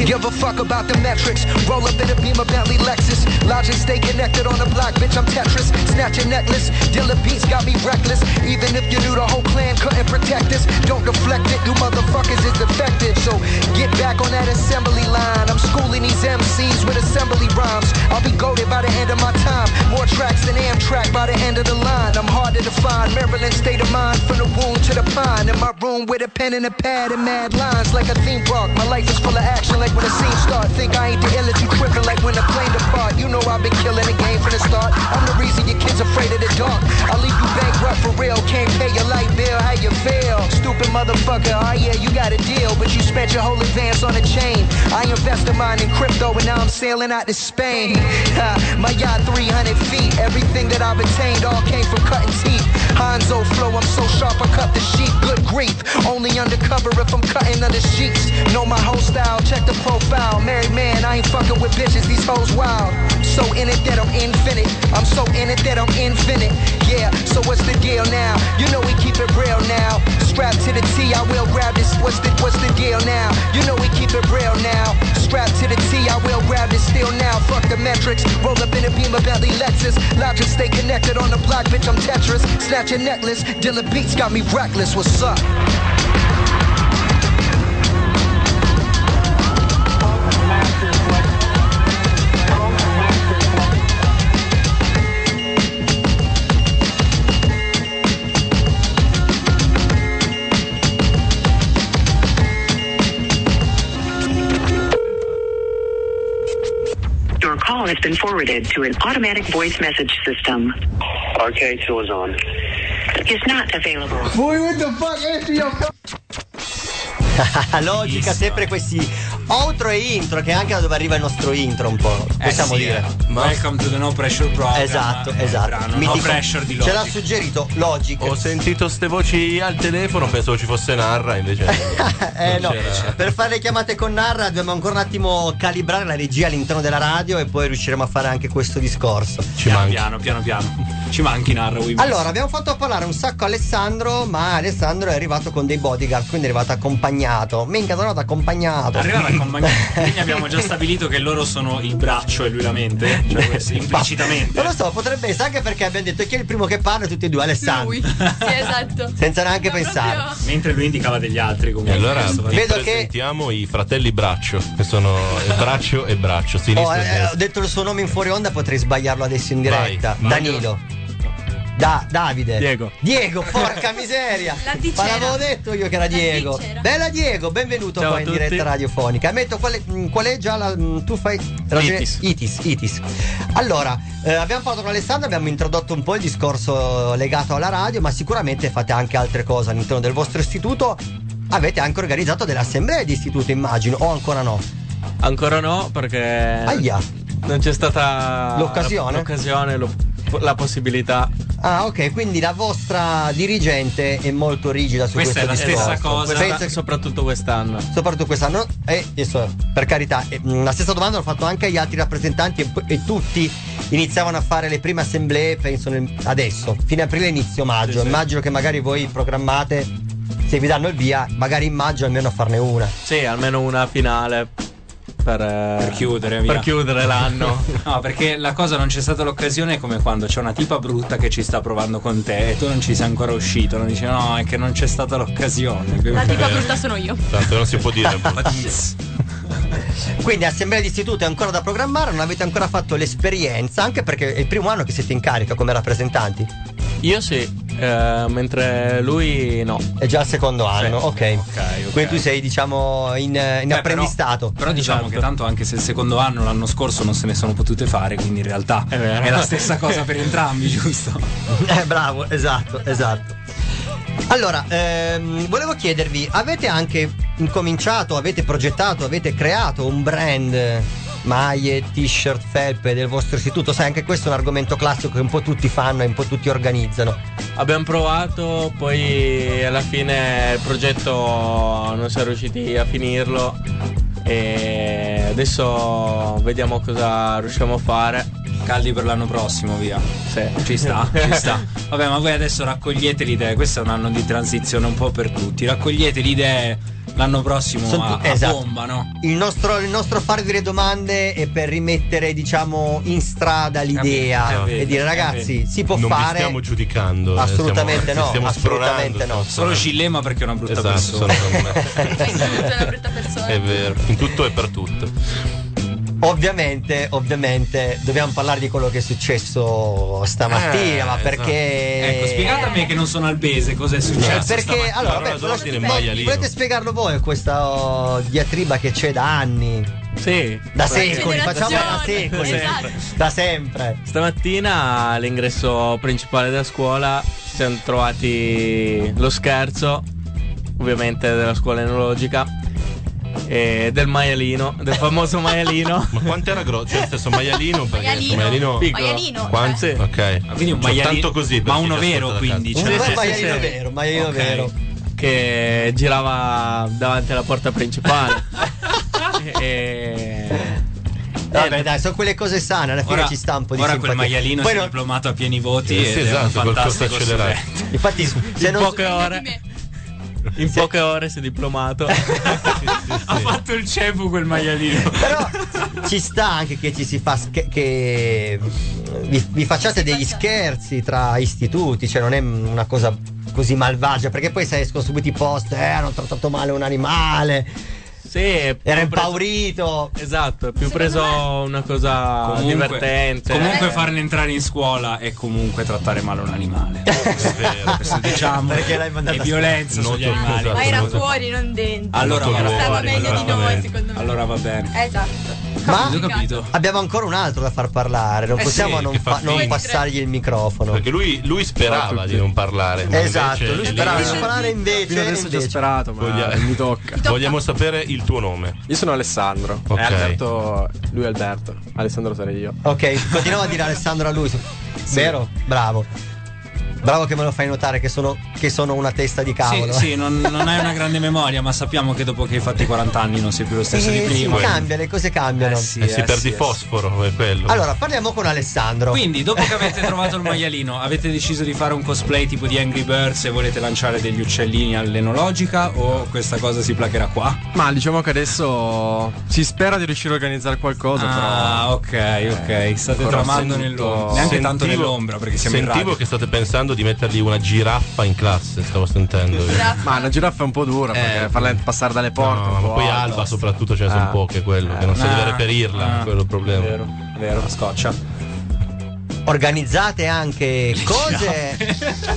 [SPEAKER 12] Give a fuck about the metrics. Roll up in a beam of Bentley Lexus. Logic stay connected on the block, bitch. I'm Tetris. Snatch a necklace. Dealer beats got me reckless. Even if you knew the whole clan couldn't protect us, don't deflect it. You motherfuckers is defective. So get back on that assembly line. I'm schooling these MCs with assembly rhymes. I'll be goaded by the end of my time. More tracks than Amtrak by the end of the line. I'm hard to define. Maryland state of mind from the womb to the pine. In my room with a pen and a pad and mad lines like a theme park. My life is full of action like when the scene start. Think I ain't the illest, you tripping like when the plane depart. You know I've been killing the game from the start. I'm the reason your kids afraid of the dark. I'll leave you bankrupt for real. Can't pay your light bill. How you feel? Stupid motherfucker. Oh yeah, you got a deal, but you spent your whole advance on a chain. I invested mine in crypto and now I'm sailing out to Spain. My yacht 300 feet. Everything that I've attained all came from cutting teeth. Hanzo flow, I'm so sharp I cut the sheet. Good grief. Only undercover if I'm cutting under sheets. Know my whole style, check the profile. Married man, I ain't fucking with bitches. These hoes wild. So in it that I'm infinite. I'm so in it that I'm infinite. Yeah, so what's the deal now? You know we keep it real now. Strapped to the T, I will grab this. What's the what's the deal now? You know we keep it real now. Strapped to the T, I will grab this still now. Fuck the metrics. Roll up in a beam of Bentley Lexus. Logic stay connected on the block, bitch. I'm Tetris. Snatch a necklace. Dilla Beats got me reckless. What's up?
[SPEAKER 13] Your call has been forwarded to an automatic voice message system.
[SPEAKER 14] RK2 is on.
[SPEAKER 13] Is not available.
[SPEAKER 12] Boy, what the fuck? Answer your
[SPEAKER 4] Logica, sempre questi outro e intro, che è anche da dove arriva il nostro intro un po'. Possiamo
[SPEAKER 5] Eh sì,
[SPEAKER 4] dire.
[SPEAKER 5] eh. Welcome to the No Pressure Program.
[SPEAKER 4] Esatto,
[SPEAKER 5] eh,
[SPEAKER 4] esatto.
[SPEAKER 5] brano, no
[SPEAKER 4] Mitico.
[SPEAKER 5] pressure di
[SPEAKER 4] Ce l'ha
[SPEAKER 5] Logic.
[SPEAKER 4] suggerito Logic.
[SPEAKER 7] Ho sentito ste voci al telefono, pensavo ci fosse Narra, invece.
[SPEAKER 4] Eh no,
[SPEAKER 7] c'era.
[SPEAKER 4] per fare le chiamate con Narra dobbiamo ancora un attimo calibrare la regia all'interno della radio e poi riusciremo a fare anche questo discorso.
[SPEAKER 7] Ci
[SPEAKER 5] piano,
[SPEAKER 7] manchi.
[SPEAKER 5] piano, piano, piano. Ci manchi Narra Wii
[SPEAKER 4] Allora, abbiamo fatto parlare un sacco Alessandro, ma Alessandro è arrivato con dei bodyguard, quindi è arrivato accompagnato. Minchia, sono andato accompagnato.
[SPEAKER 5] Arrivava accompagnato. Quindi abbiamo già stabilito che loro sono il braccio e lui la mente. Cioè, questo, implicitamente.
[SPEAKER 4] Non lo so, potrebbe essere anche perché abbiamo detto chi è il primo che parla, tutti e due, Alessandro.
[SPEAKER 6] Lui. Sì, esatto.
[SPEAKER 4] Senza neanche pensare.
[SPEAKER 6] proprio-
[SPEAKER 5] Mentre lui indicava degli altri
[SPEAKER 7] E
[SPEAKER 5] comunque.
[SPEAKER 7] allora vi
[SPEAKER 5] bene.
[SPEAKER 4] Vedo che-
[SPEAKER 7] presentiamo i fratelli Braccio, che sono Braccio e Braccio, sinistra
[SPEAKER 4] Oh,
[SPEAKER 7] e
[SPEAKER 4] eh, ho detto il suo nome in fuori onda, potrei sbagliarlo adesso in diretta.
[SPEAKER 7] Vai.
[SPEAKER 4] Danilo. Da, Davide.
[SPEAKER 11] Diego.
[SPEAKER 4] Diego, porca miseria. Ma l'avevo detto io che era Diego. Bella Diego, benvenuto
[SPEAKER 11] Ciao
[SPEAKER 4] qua in diretta radiofonica. Ammetto qual è, mh, qual è già la. mh, tu fai. ragione-
[SPEAKER 11] Itis.
[SPEAKER 4] Itis, Itis. Allora, eh, abbiamo parlato con Alessandro, abbiamo introdotto un po' il discorso legato alla radio, ma sicuramente fate anche altre cose all'interno del vostro istituto. Avete anche organizzato delle assemblee di istituto, immagino, o ancora no?
[SPEAKER 11] Ancora no, perché
[SPEAKER 4] Aia.
[SPEAKER 11] non c'è stata
[SPEAKER 4] L'occasione?
[SPEAKER 11] l'occasione, lo- la possibilità.
[SPEAKER 4] Ah, ok, quindi la vostra dirigente è molto rigida su
[SPEAKER 5] Questa
[SPEAKER 4] questo
[SPEAKER 5] è la stessa
[SPEAKER 4] discorso.
[SPEAKER 5] cosa.
[SPEAKER 4] Penso che-
[SPEAKER 11] soprattutto quest'anno.
[SPEAKER 4] soprattutto quest'anno. E adesso, per carità, eh, la stessa domanda l'ho fatto anche agli altri rappresentanti e, e tutti iniziavano a fare le prime assemblee, penso nel- adesso, fine aprile, inizio maggio.
[SPEAKER 11] Sì, sì.
[SPEAKER 4] Immagino che magari voi programmate, se vi danno il via, magari in maggio almeno a farne una.
[SPEAKER 11] Sì, almeno una finale per, eh,
[SPEAKER 5] Per chiudere,
[SPEAKER 11] per chiudere l'anno.
[SPEAKER 5] No, perché la cosa non c'è stata l'occasione è come quando c'è una tipa brutta che ci sta provando con te e tu non ci sei ancora uscito. Non dici no, è che non c'è stata l'occasione.
[SPEAKER 6] La tipa brutta sono io.
[SPEAKER 7] Tanto non si può dire.
[SPEAKER 4] Quindi assemblea di istituto è ancora da programmare, non avete ancora fatto l'esperienza, anche perché è il primo anno che siete in carica come rappresentanti.
[SPEAKER 11] Io sì, eh, mentre lui no.
[SPEAKER 4] È già il secondo anno, ok.
[SPEAKER 5] ok.
[SPEAKER 4] Quindi tu sei, diciamo, in, in
[SPEAKER 5] Beh,
[SPEAKER 4] apprendistato.
[SPEAKER 5] Però, però diciamo
[SPEAKER 11] Esatto.
[SPEAKER 5] che tanto anche se il secondo anno l'anno scorso non se ne sono potute fare, quindi in realtà
[SPEAKER 11] È
[SPEAKER 5] è la stessa cosa per entrambi, giusto?
[SPEAKER 4] Eh, bravo, esatto, esatto. Allora, ehm, volevo chiedervi, avete anche incominciato, avete progettato, avete creato un brand maglie, t-shirt, felpe del vostro istituto? Sai, anche questo è un argomento classico che un po' tutti fanno e un po' tutti organizzano.
[SPEAKER 11] Abbiamo provato, poi alla fine il progetto non siamo riusciti a finirlo e adesso vediamo cosa riusciamo a fare.
[SPEAKER 5] Caldi per l'anno prossimo, via.
[SPEAKER 11] Sì.
[SPEAKER 5] Ci sta, ci sta. Vabbè, ma voi adesso raccogliete le idee. Questo è un anno di transizione un po' per tutti. Raccogliete le idee L'anno prossimo
[SPEAKER 4] Sono
[SPEAKER 5] a,
[SPEAKER 4] tu-
[SPEAKER 5] a
[SPEAKER 4] esatto.
[SPEAKER 5] bomba, no?
[SPEAKER 4] Il nostro, il nostro fare delle domande è per rimettere, diciamo, in strada l'idea
[SPEAKER 7] vero,
[SPEAKER 4] e dire ragazzi, si può
[SPEAKER 7] non
[SPEAKER 4] fare.
[SPEAKER 7] stiamo giudicando. eh,
[SPEAKER 4] Assolutamente
[SPEAKER 7] stiamo,
[SPEAKER 4] no,
[SPEAKER 7] stiamo
[SPEAKER 4] assolutamente no.
[SPEAKER 5] Solo Scillema perché è una brutta
[SPEAKER 7] Esatto,
[SPEAKER 5] persona.
[SPEAKER 6] È una brutta persona.
[SPEAKER 7] È vero, in tutto e per tutto.
[SPEAKER 4] Ovviamente, ovviamente, dobbiamo parlare di quello che è successo stamattina,
[SPEAKER 7] Eh,
[SPEAKER 4] ma perché.
[SPEAKER 5] Ecco, spiegate a me che non sono albese cosa è
[SPEAKER 4] Eh,
[SPEAKER 5] successo.
[SPEAKER 4] perché
[SPEAKER 5] stamattina.
[SPEAKER 4] allora,
[SPEAKER 7] Allora,
[SPEAKER 4] beh,
[SPEAKER 7] dovresti
[SPEAKER 4] volete, spiegarlo voi questa oh, diatriba che c'è da anni?
[SPEAKER 11] Sì.
[SPEAKER 4] Da secoli, facciamo da secoli.
[SPEAKER 11] Esatto.
[SPEAKER 4] Da sempre.
[SPEAKER 11] Stamattina all'ingresso principale della scuola ci siamo trovati lo scherzo, ovviamente della scuola enologica, e del maialino, del famoso maialino.
[SPEAKER 7] Ma quanto era grosso? Cioè, senso maialino?
[SPEAKER 6] Maialino.
[SPEAKER 7] maialino
[SPEAKER 11] Piccolo.
[SPEAKER 6] Maialino.
[SPEAKER 7] Quanto?
[SPEAKER 11] Sì.
[SPEAKER 7] Ok.
[SPEAKER 5] quindi un
[SPEAKER 7] Cioè,
[SPEAKER 5] maialino-
[SPEAKER 7] tanto così
[SPEAKER 5] ma uno vero, quindi, cioè-
[SPEAKER 4] Un
[SPEAKER 11] sì,
[SPEAKER 4] maialino
[SPEAKER 11] sì.
[SPEAKER 4] vero, maialino
[SPEAKER 5] Ok.
[SPEAKER 4] vero.
[SPEAKER 11] che girava davanti alla porta principale. e...
[SPEAKER 4] Vabbè, dai, sono quelle cose sane, alla fine
[SPEAKER 5] Ora,
[SPEAKER 4] ci sta un po' di
[SPEAKER 5] ora quel
[SPEAKER 4] simpatia.
[SPEAKER 5] maialino
[SPEAKER 4] Poi
[SPEAKER 5] si è
[SPEAKER 4] no-
[SPEAKER 5] diplomato a pieni voti
[SPEAKER 7] Eh, sì,
[SPEAKER 5] è un
[SPEAKER 7] esatto, corso
[SPEAKER 5] fantastico
[SPEAKER 7] accelerato.
[SPEAKER 4] Infatti, se
[SPEAKER 11] In
[SPEAKER 4] non
[SPEAKER 11] poche ore, in poche ore si è diplomato.
[SPEAKER 5] Ha fatto il cepu quel maialino.
[SPEAKER 4] Però ci sta anche che ci si fa sch- che vi, vi facciate degli scherzi tra istituti, cioè non è una cosa così malvagia, perché poi se escono subito i post, eh, hanno trattato male un animale,
[SPEAKER 11] Sì,
[SPEAKER 4] era
[SPEAKER 11] più preso-
[SPEAKER 4] impaurito.
[SPEAKER 11] Esatto, più
[SPEAKER 6] Secondo
[SPEAKER 11] preso una cosa divertente.
[SPEAKER 5] comunque farne entrare in scuola è comunque trattare male un animale.
[SPEAKER 7] È vero.
[SPEAKER 5] Questo diciamo
[SPEAKER 4] Perché l'hai mandato
[SPEAKER 5] è violenza sugli animali.
[SPEAKER 7] esatto.
[SPEAKER 6] Ma era fuori, non dentro.
[SPEAKER 5] Allora
[SPEAKER 6] Stava
[SPEAKER 7] fuori,
[SPEAKER 6] meglio di noi, secondo me.
[SPEAKER 5] Allora va bene.
[SPEAKER 6] Esatto.
[SPEAKER 4] Ma
[SPEAKER 5] Ho capito.
[SPEAKER 4] abbiamo ancora un altro da far parlare, non
[SPEAKER 5] Eh
[SPEAKER 4] possiamo
[SPEAKER 5] sì,
[SPEAKER 4] non,
[SPEAKER 7] fa
[SPEAKER 4] non passargli il microfono.
[SPEAKER 7] Perché lui, lui sperava di non parlare.
[SPEAKER 4] Esatto,
[SPEAKER 7] invece
[SPEAKER 4] lui sperava di non parlare invece.
[SPEAKER 15] Fino adesso ci ho
[SPEAKER 4] invece-
[SPEAKER 15] sperato, ma
[SPEAKER 7] Voglia-
[SPEAKER 15] mi tocca.
[SPEAKER 7] Vogliamo sapere il tuo nome.
[SPEAKER 15] Io sono Alessandro.
[SPEAKER 7] Ok.
[SPEAKER 15] E Alberto, lui è Alberto. Alessandro sarei io.
[SPEAKER 4] Ok, continuiamo a dire Alessandro a lui. Vero? Bravo. Bravo che me lo fai notare che sono, che sono una testa di cavolo.
[SPEAKER 5] Sì, sì, non, non hai una grande memoria, ma sappiamo che dopo che hai fatto i 40 anni non sei più lo stesso di
[SPEAKER 4] Eh, sì,
[SPEAKER 5] prima.
[SPEAKER 4] cambia, le cose cambiano.
[SPEAKER 5] Eh sì,
[SPEAKER 7] Eh, si
[SPEAKER 5] eh
[SPEAKER 7] perdi
[SPEAKER 5] sì, eh sì.
[SPEAKER 7] fosforo, è quello.
[SPEAKER 4] Allora, parliamo con Alessandro.
[SPEAKER 5] Quindi, dopo che avete trovato il maialino, avete deciso di fare un cosplay tipo di Angry Birds e volete lanciare degli uccellini all'enologica o questa cosa si placherà qua?
[SPEAKER 15] Ma diciamo che adesso si spera di riuscire a organizzare qualcosa,
[SPEAKER 5] Ah, ok, ok. State tramando nell'ombra. Neanche tanto
[SPEAKER 7] Sentivo-
[SPEAKER 5] nell'ombra perché siamo in
[SPEAKER 7] Sentivo
[SPEAKER 5] radio.
[SPEAKER 7] che state pensando di mettergli una giraffa in classe, stavo sentendo.
[SPEAKER 15] Ma una giraffa è un po' dura perché farla passare dalle porte.
[SPEAKER 7] No,
[SPEAKER 15] è
[SPEAKER 7] ma
[SPEAKER 15] po'
[SPEAKER 7] poi
[SPEAKER 15] alta.
[SPEAKER 7] Alba soprattutto ce ne sono
[SPEAKER 15] Ah.
[SPEAKER 7] poche quello, che non sa deve reperirla,
[SPEAKER 5] ah,
[SPEAKER 7] quello è il problema.
[SPEAKER 5] Vero, vero, la scoccia.
[SPEAKER 4] Organizzate anche cose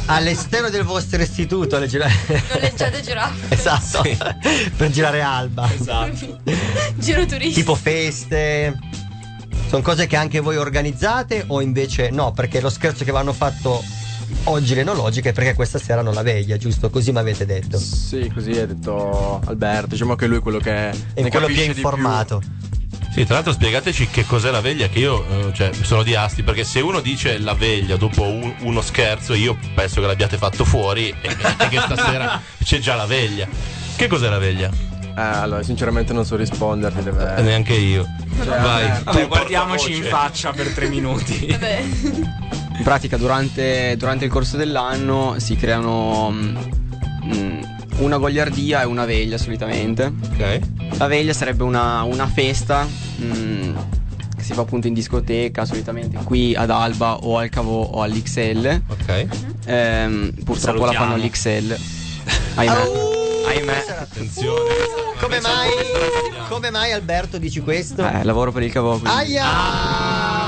[SPEAKER 4] all'esterno del vostro istituto. Le gira-
[SPEAKER 6] Noleggiate giraffe.
[SPEAKER 4] esatto. per girare Alba.
[SPEAKER 5] Esatto.
[SPEAKER 6] Giro turistico.
[SPEAKER 4] Tipo feste. Sono cose che anche voi organizzate o invece no? Perché lo scherzo che vi hanno fatto oggi l'enologica è perché questa sera non la veglia, giusto? Così mi avete detto.
[SPEAKER 15] Sì, così ha detto Alberto. Diciamo che lui è quello che
[SPEAKER 4] È
[SPEAKER 15] ne
[SPEAKER 4] quello più informato.
[SPEAKER 7] Sì, tra l'altro spiegateci che cos'è la veglia, che io eh, cioè, sono di asti, perché se uno dice la veglia dopo un- uno scherzo, io penso che l'abbiate fatto fuori e, e che stasera c'è già la veglia. Che cos'è la veglia?
[SPEAKER 15] Eh, allora, sinceramente non so risponderti. Deve...
[SPEAKER 7] Eh, neanche io. Vai.
[SPEAKER 5] Vabbè, guardiamoci in faccia per tre minuti.
[SPEAKER 6] Vabbè.
[SPEAKER 10] In pratica durante, durante il corso dell'anno si creano mm, mm, una goliardia e una veglia solitamente.
[SPEAKER 7] Ok.
[SPEAKER 10] La veglia sarebbe una, una festa mm, che si fa appunto in discoteca, solitamente qui ad Alba o al Cavo o all'XL.
[SPEAKER 7] Ok.
[SPEAKER 10] Ehm, purtroppo la fanno all'XL. Ahimè. Ahimè.
[SPEAKER 7] Attenzione.
[SPEAKER 4] Come mai, come mai Alberto dici questo?
[SPEAKER 10] Eh, lavoro per il Cavo. quindi-
[SPEAKER 4] Aia! Eh,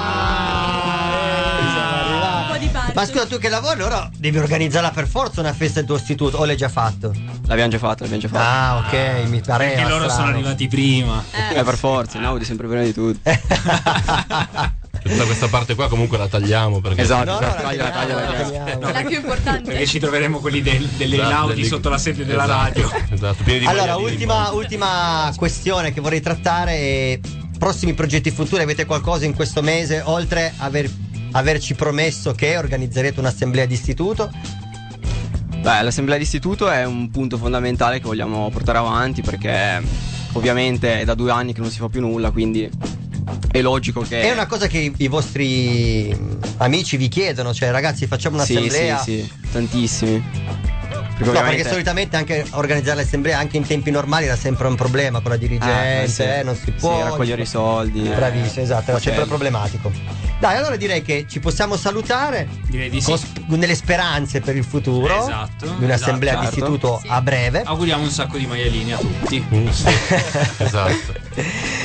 [SPEAKER 4] Ma scusa, tu che lavori, ora devi organizzarla per forza una festa del tuo istituto, o l'hai già fatto?
[SPEAKER 10] L'abbiamo già fatto, l'abbiamo già fatto.
[SPEAKER 4] Ah, ok, mi pareva.
[SPEAKER 5] Perché loro sono
[SPEAKER 4] strano.
[SPEAKER 5] arrivati prima.
[SPEAKER 10] Eh, per forza, no, di sempre prima di tutto.
[SPEAKER 7] Tutta questa parte qua comunque la tagliamo perché
[SPEAKER 10] Esatto,
[SPEAKER 4] No, no, la
[SPEAKER 10] tagliala,
[SPEAKER 4] teniamo,
[SPEAKER 10] tagliala,
[SPEAKER 4] la
[SPEAKER 10] tagliala.
[SPEAKER 4] teniamo.
[SPEAKER 6] È la più importante.
[SPEAKER 5] Perché ci troveremo quelli del- delle
[SPEAKER 7] Esatto,
[SPEAKER 5] Audi
[SPEAKER 7] degli-
[SPEAKER 5] sotto la sede della
[SPEAKER 7] Esatto,
[SPEAKER 5] radio.
[SPEAKER 7] Esatto, pieni di
[SPEAKER 4] Allora, ultima, ultima questione che vorrei trattare è prossimi progetti futuri, avete qualcosa in questo mese, oltre a aver, averci promesso che organizzerete un'assemblea di istituto?
[SPEAKER 10] Beh, l'assemblea d'istituto è un punto fondamentale che vogliamo portare avanti perché ovviamente è da due anni che non si fa più nulla, quindi è logico che...
[SPEAKER 4] È una cosa che i, i vostri amici vi chiedono, cioè ragazzi facciamo
[SPEAKER 10] Sì,
[SPEAKER 4] un'assemblea.
[SPEAKER 10] sì, sì, tantissimi. Perché
[SPEAKER 4] No,
[SPEAKER 10] ovviamente-
[SPEAKER 4] perché solitamente anche organizzare l'assemblea anche in tempi normali era sempre un problema con la dirigente,
[SPEAKER 10] Ah, sì.
[SPEAKER 4] eh, non si può.
[SPEAKER 10] Sì, raccogliere i soldi.
[SPEAKER 4] Bravissimo, esatto, era sempre
[SPEAKER 10] Bello.
[SPEAKER 4] problematico. Dai, allora direi che ci possiamo salutare
[SPEAKER 5] Direi di sì.
[SPEAKER 4] con sp- nelle speranze per il futuro
[SPEAKER 5] Esatto,
[SPEAKER 4] di un'assemblea
[SPEAKER 5] esatto.
[SPEAKER 4] di istituto a breve.
[SPEAKER 5] Auguriamo un sacco di maialini a tutti.
[SPEAKER 7] esatto.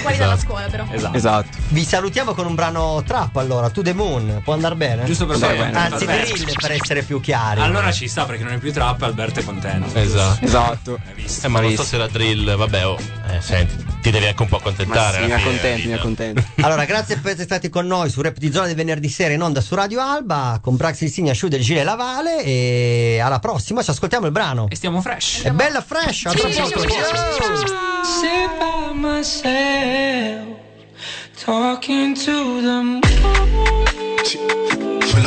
[SPEAKER 6] Fuori dalla scuola, però.
[SPEAKER 5] Esatto.
[SPEAKER 4] Vi salutiamo con un brano trap allora, To The Moon, può andare bene?
[SPEAKER 5] Giusto per
[SPEAKER 4] Sì,
[SPEAKER 5] andare bene.
[SPEAKER 4] Anzi, drill per essere più chiari.
[SPEAKER 5] Allora ci sta perché non è più trap, Alberto è contento.
[SPEAKER 7] Esatto.
[SPEAKER 10] Esatto.
[SPEAKER 7] Eh, ma non so se la drill, vabbè, oh, eh, senti, ti devi anche un po' accontentare.
[SPEAKER 10] Sì, mi accontento, mi accontento.
[SPEAKER 4] Allora, grazie per essere stati con noi su Rap di Zona del venerdì sera in onda su Radio Alba con Brax Insignia, Sciù del Gile Lavale e alla prossima ci ascoltiamo il brano.
[SPEAKER 5] E stiamo fresh.
[SPEAKER 4] È bella fresh, a tra poco.
[SPEAKER 16] Sit by myself, talking to the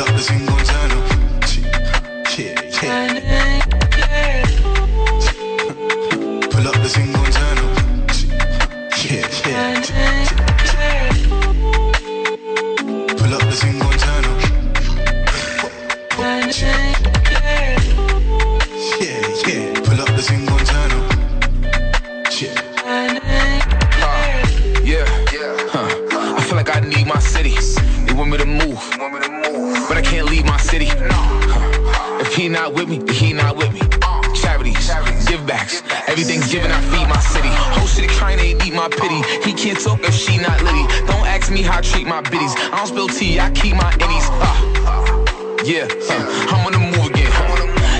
[SPEAKER 17] up single. Yeah, yeah. Pull up the single
[SPEAKER 18] he not leave my city. No If he not with me, he not with me. Everything's given. I feed my city. Whole city trying to eat my pity. He can't talk if she not litty. Don't ask me how I treat my biddies. I don't spill tea, I keep my innies. Uh, yeah, huh. I'm on the move again.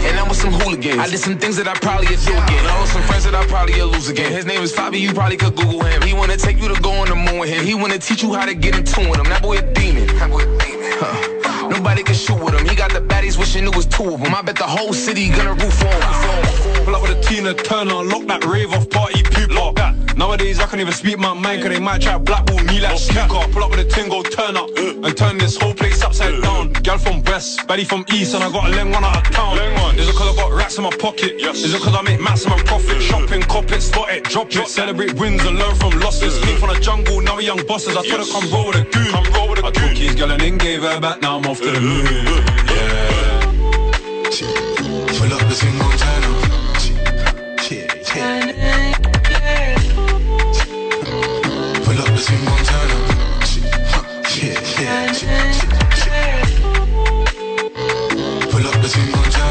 [SPEAKER 18] And I'm with some hooligans. I did some things that I probably would do again. I lost some friends that I probably would lose again. His name is Fabi, you probably could Google him. He wanna take you to go on the moon with him. He wanna teach you how to get in tune with him. That boy a demon. That boy a demon. Nobody can shoot with him. He got the baddies wishing it was two of them. I bet the whole city gonna roof on.
[SPEAKER 3] Pull up with a Tina Turner, lock that rave off party people. Nowadays I can't even speak my mind cause they might try blackball me like snooker. Pull up with a tingo, turn up uh. and turn this whole place upside uh. down. Gal from west, baddie from east, and I got a leng one out of town. Is it cause I got racks in my pocket? Is it cause I make maximum profit? Uh. Shopping, cop it, spot it, drop it. Celebrate wins and learn from losses. Came from the jungle, now we young bosses. I told her come roll with a goon. Come roll with a I took his girl and then gave her back, now I'm off the.
[SPEAKER 17] Pull up the single turn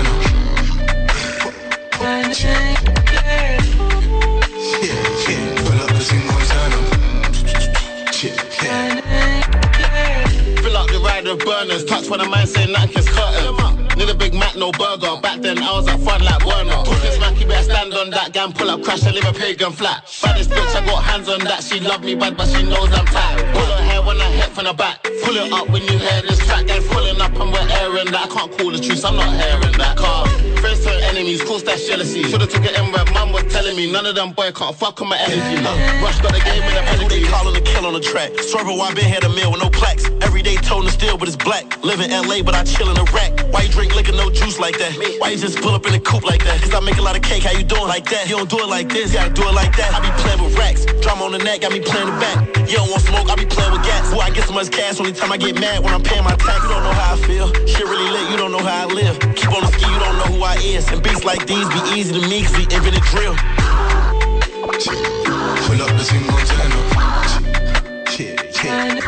[SPEAKER 19] when a man say nothing gets curtain. Need a Big Mac, no burger. Back then I was at fun like Werner. Talking smacky, better stand on that gang, pull up, crash and leave a pagan flat. Baddest bitch, I got hands on that. She love me bad, but she knows I'm tight. Pull her hair when I hit from the back. Pull it up when you hear this track. Gang pulling up and we're airing that. I can't call the truth, I'm not hearing that. Car, friends turn enemies, cause that's jealousy. Should've took it in where mum was telling me. None of them boy can't fuck on my energy. Uh, Rush got the game in the pedigree. They calling the kill on the track. Struggle, I been here the meal with no plaques. Every day tone the steel, but it's black. Live in LA, but I chill in the rack. Why you drink liquor, no juice like that? Why you just pull up in the coupe like that? Cause I make a lot of cake, how you doing like that? You don't do it like this, gotta do it like that. I be playing with racks. Drama on the neck, got me playing the back. You don't want smoke, I be playing with gas. Boy, I get so much cash, only time I get mad when I'm paying my tax. You don't know how I feel. Shit really lit, you don't know how I live. Keep on the ski, you don't know who I is. And beats like these be easy to me, cause we infinite drill.
[SPEAKER 17] Pull up the turn. Yeah, yeah.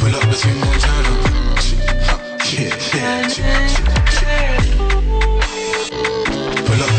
[SPEAKER 17] Pull up the turn. Yeah, yeah.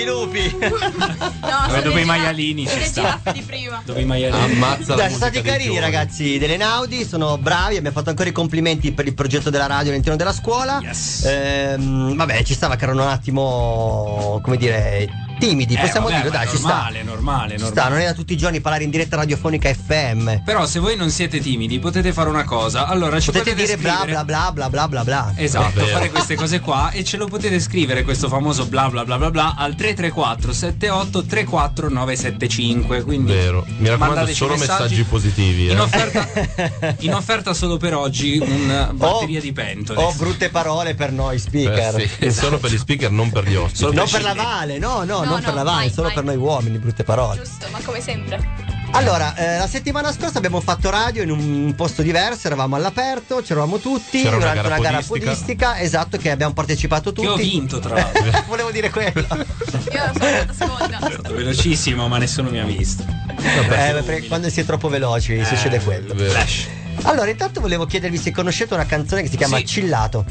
[SPEAKER 4] I lupi.
[SPEAKER 5] Vabbè, dopo i maialini ci sta.
[SPEAKER 6] di prima.
[SPEAKER 5] Dopo i maialini.
[SPEAKER 7] Ammazza
[SPEAKER 4] Dai, sono stati carini ragazzi dell'Enaudi, sono bravi, abbiamo fatto ancora i complimenti per il progetto della radio all'interno della scuola. Ehm, vabbè, ci stava che erano un attimo, come dire, timidi,
[SPEAKER 5] Eh,
[SPEAKER 4] possiamo
[SPEAKER 5] vabbè,
[SPEAKER 4] dire, dai, ci sta.
[SPEAKER 5] normale, normale,
[SPEAKER 4] Ci
[SPEAKER 5] normale.
[SPEAKER 4] sta, non è da tutti i giorni parlare in diretta radiofonica FM.
[SPEAKER 5] Però se voi non siete timidi potete fare una cosa. Allora ci
[SPEAKER 4] Potete
[SPEAKER 5] potete,
[SPEAKER 4] dire bla
[SPEAKER 5] scrivere...
[SPEAKER 4] bla bla bla bla bla bla.
[SPEAKER 5] Esatto, fare queste cose qua e ce lo potete scrivere questo famoso bla bla bla bla bla al 334 78 34 975. Quindi
[SPEAKER 7] Vero. Mi raccomando, solo
[SPEAKER 5] messaggi.
[SPEAKER 7] messaggi positivi.
[SPEAKER 5] In
[SPEAKER 7] eh.
[SPEAKER 5] offerta, in offerta solo per oggi un batteria di pentole.
[SPEAKER 4] Ho brutte parole per noi speaker.
[SPEAKER 7] Eh sì, Solo per gli speaker, non per gli ospiti.
[SPEAKER 4] non per la Vale, no, no,
[SPEAKER 6] No,
[SPEAKER 4] non
[SPEAKER 6] no,
[SPEAKER 4] per la
[SPEAKER 6] mai,
[SPEAKER 4] solo
[SPEAKER 6] mai.
[SPEAKER 4] per noi uomini, brutte parole.
[SPEAKER 6] Giusto, ma come sempre.
[SPEAKER 4] Allora, eh, la settimana scorsa abbiamo fatto radio in un posto diverso, eravamo all'aperto, c'eravamo tutti
[SPEAKER 7] C'era una
[SPEAKER 4] durante
[SPEAKER 7] gara
[SPEAKER 4] una gara
[SPEAKER 7] podistica.
[SPEAKER 4] podistica, esatto, che abbiamo partecipato tutti.
[SPEAKER 5] Che ho vinto, tra l'altro.
[SPEAKER 4] Volevo dire quello.
[SPEAKER 6] Io sono stata seconda.
[SPEAKER 5] È stato velocissimo, ma nessuno mi ha visto.
[SPEAKER 4] Eh, perché quando si è troppo veloci
[SPEAKER 5] Eh,
[SPEAKER 4] succede quello.
[SPEAKER 5] Flash
[SPEAKER 4] Allora, intanto volevo chiedervi se conoscete una canzone che si chiama
[SPEAKER 5] Sì.
[SPEAKER 4] Cillato.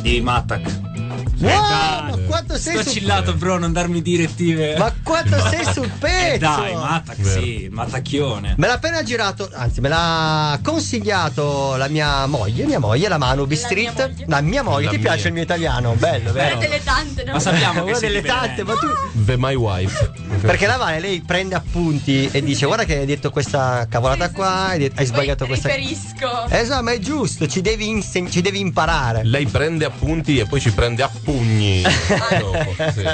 [SPEAKER 5] di Mattac.
[SPEAKER 4] Wow,
[SPEAKER 5] Eh,
[SPEAKER 4] ma quanto sei
[SPEAKER 5] Sto
[SPEAKER 4] sul
[SPEAKER 5] chillato, bro, non darmi direttive.
[SPEAKER 4] Ma quanto sei sul pezzo?
[SPEAKER 5] Eh, dai, Mattac, sì, Mattacchione.
[SPEAKER 4] Me l'ha appena girato, anzi, me l'ha consigliato la mia moglie, mia moglie, la Manu B Street. La mia moglie,
[SPEAKER 7] La
[SPEAKER 4] ti
[SPEAKER 7] mia.
[SPEAKER 4] piace il mio italiano? Bello,
[SPEAKER 6] Una
[SPEAKER 4] vero?
[SPEAKER 6] delle tante, no?
[SPEAKER 5] Ma sappiamo che
[SPEAKER 4] Una delle tante, ma tu.
[SPEAKER 7] The My Wife.
[SPEAKER 4] Perché la Vale lei prende appunti e dice: Guarda che hai detto questa cavolata qua, hai, detto- hai sbagliato
[SPEAKER 6] Poi
[SPEAKER 4] questa.
[SPEAKER 6] riferisco.
[SPEAKER 4] Esatto, ma è giusto, ci devi, inseg- ci devi imparare.
[SPEAKER 7] Lei prende appunti e poi ci prende a pugni. dopo, sì.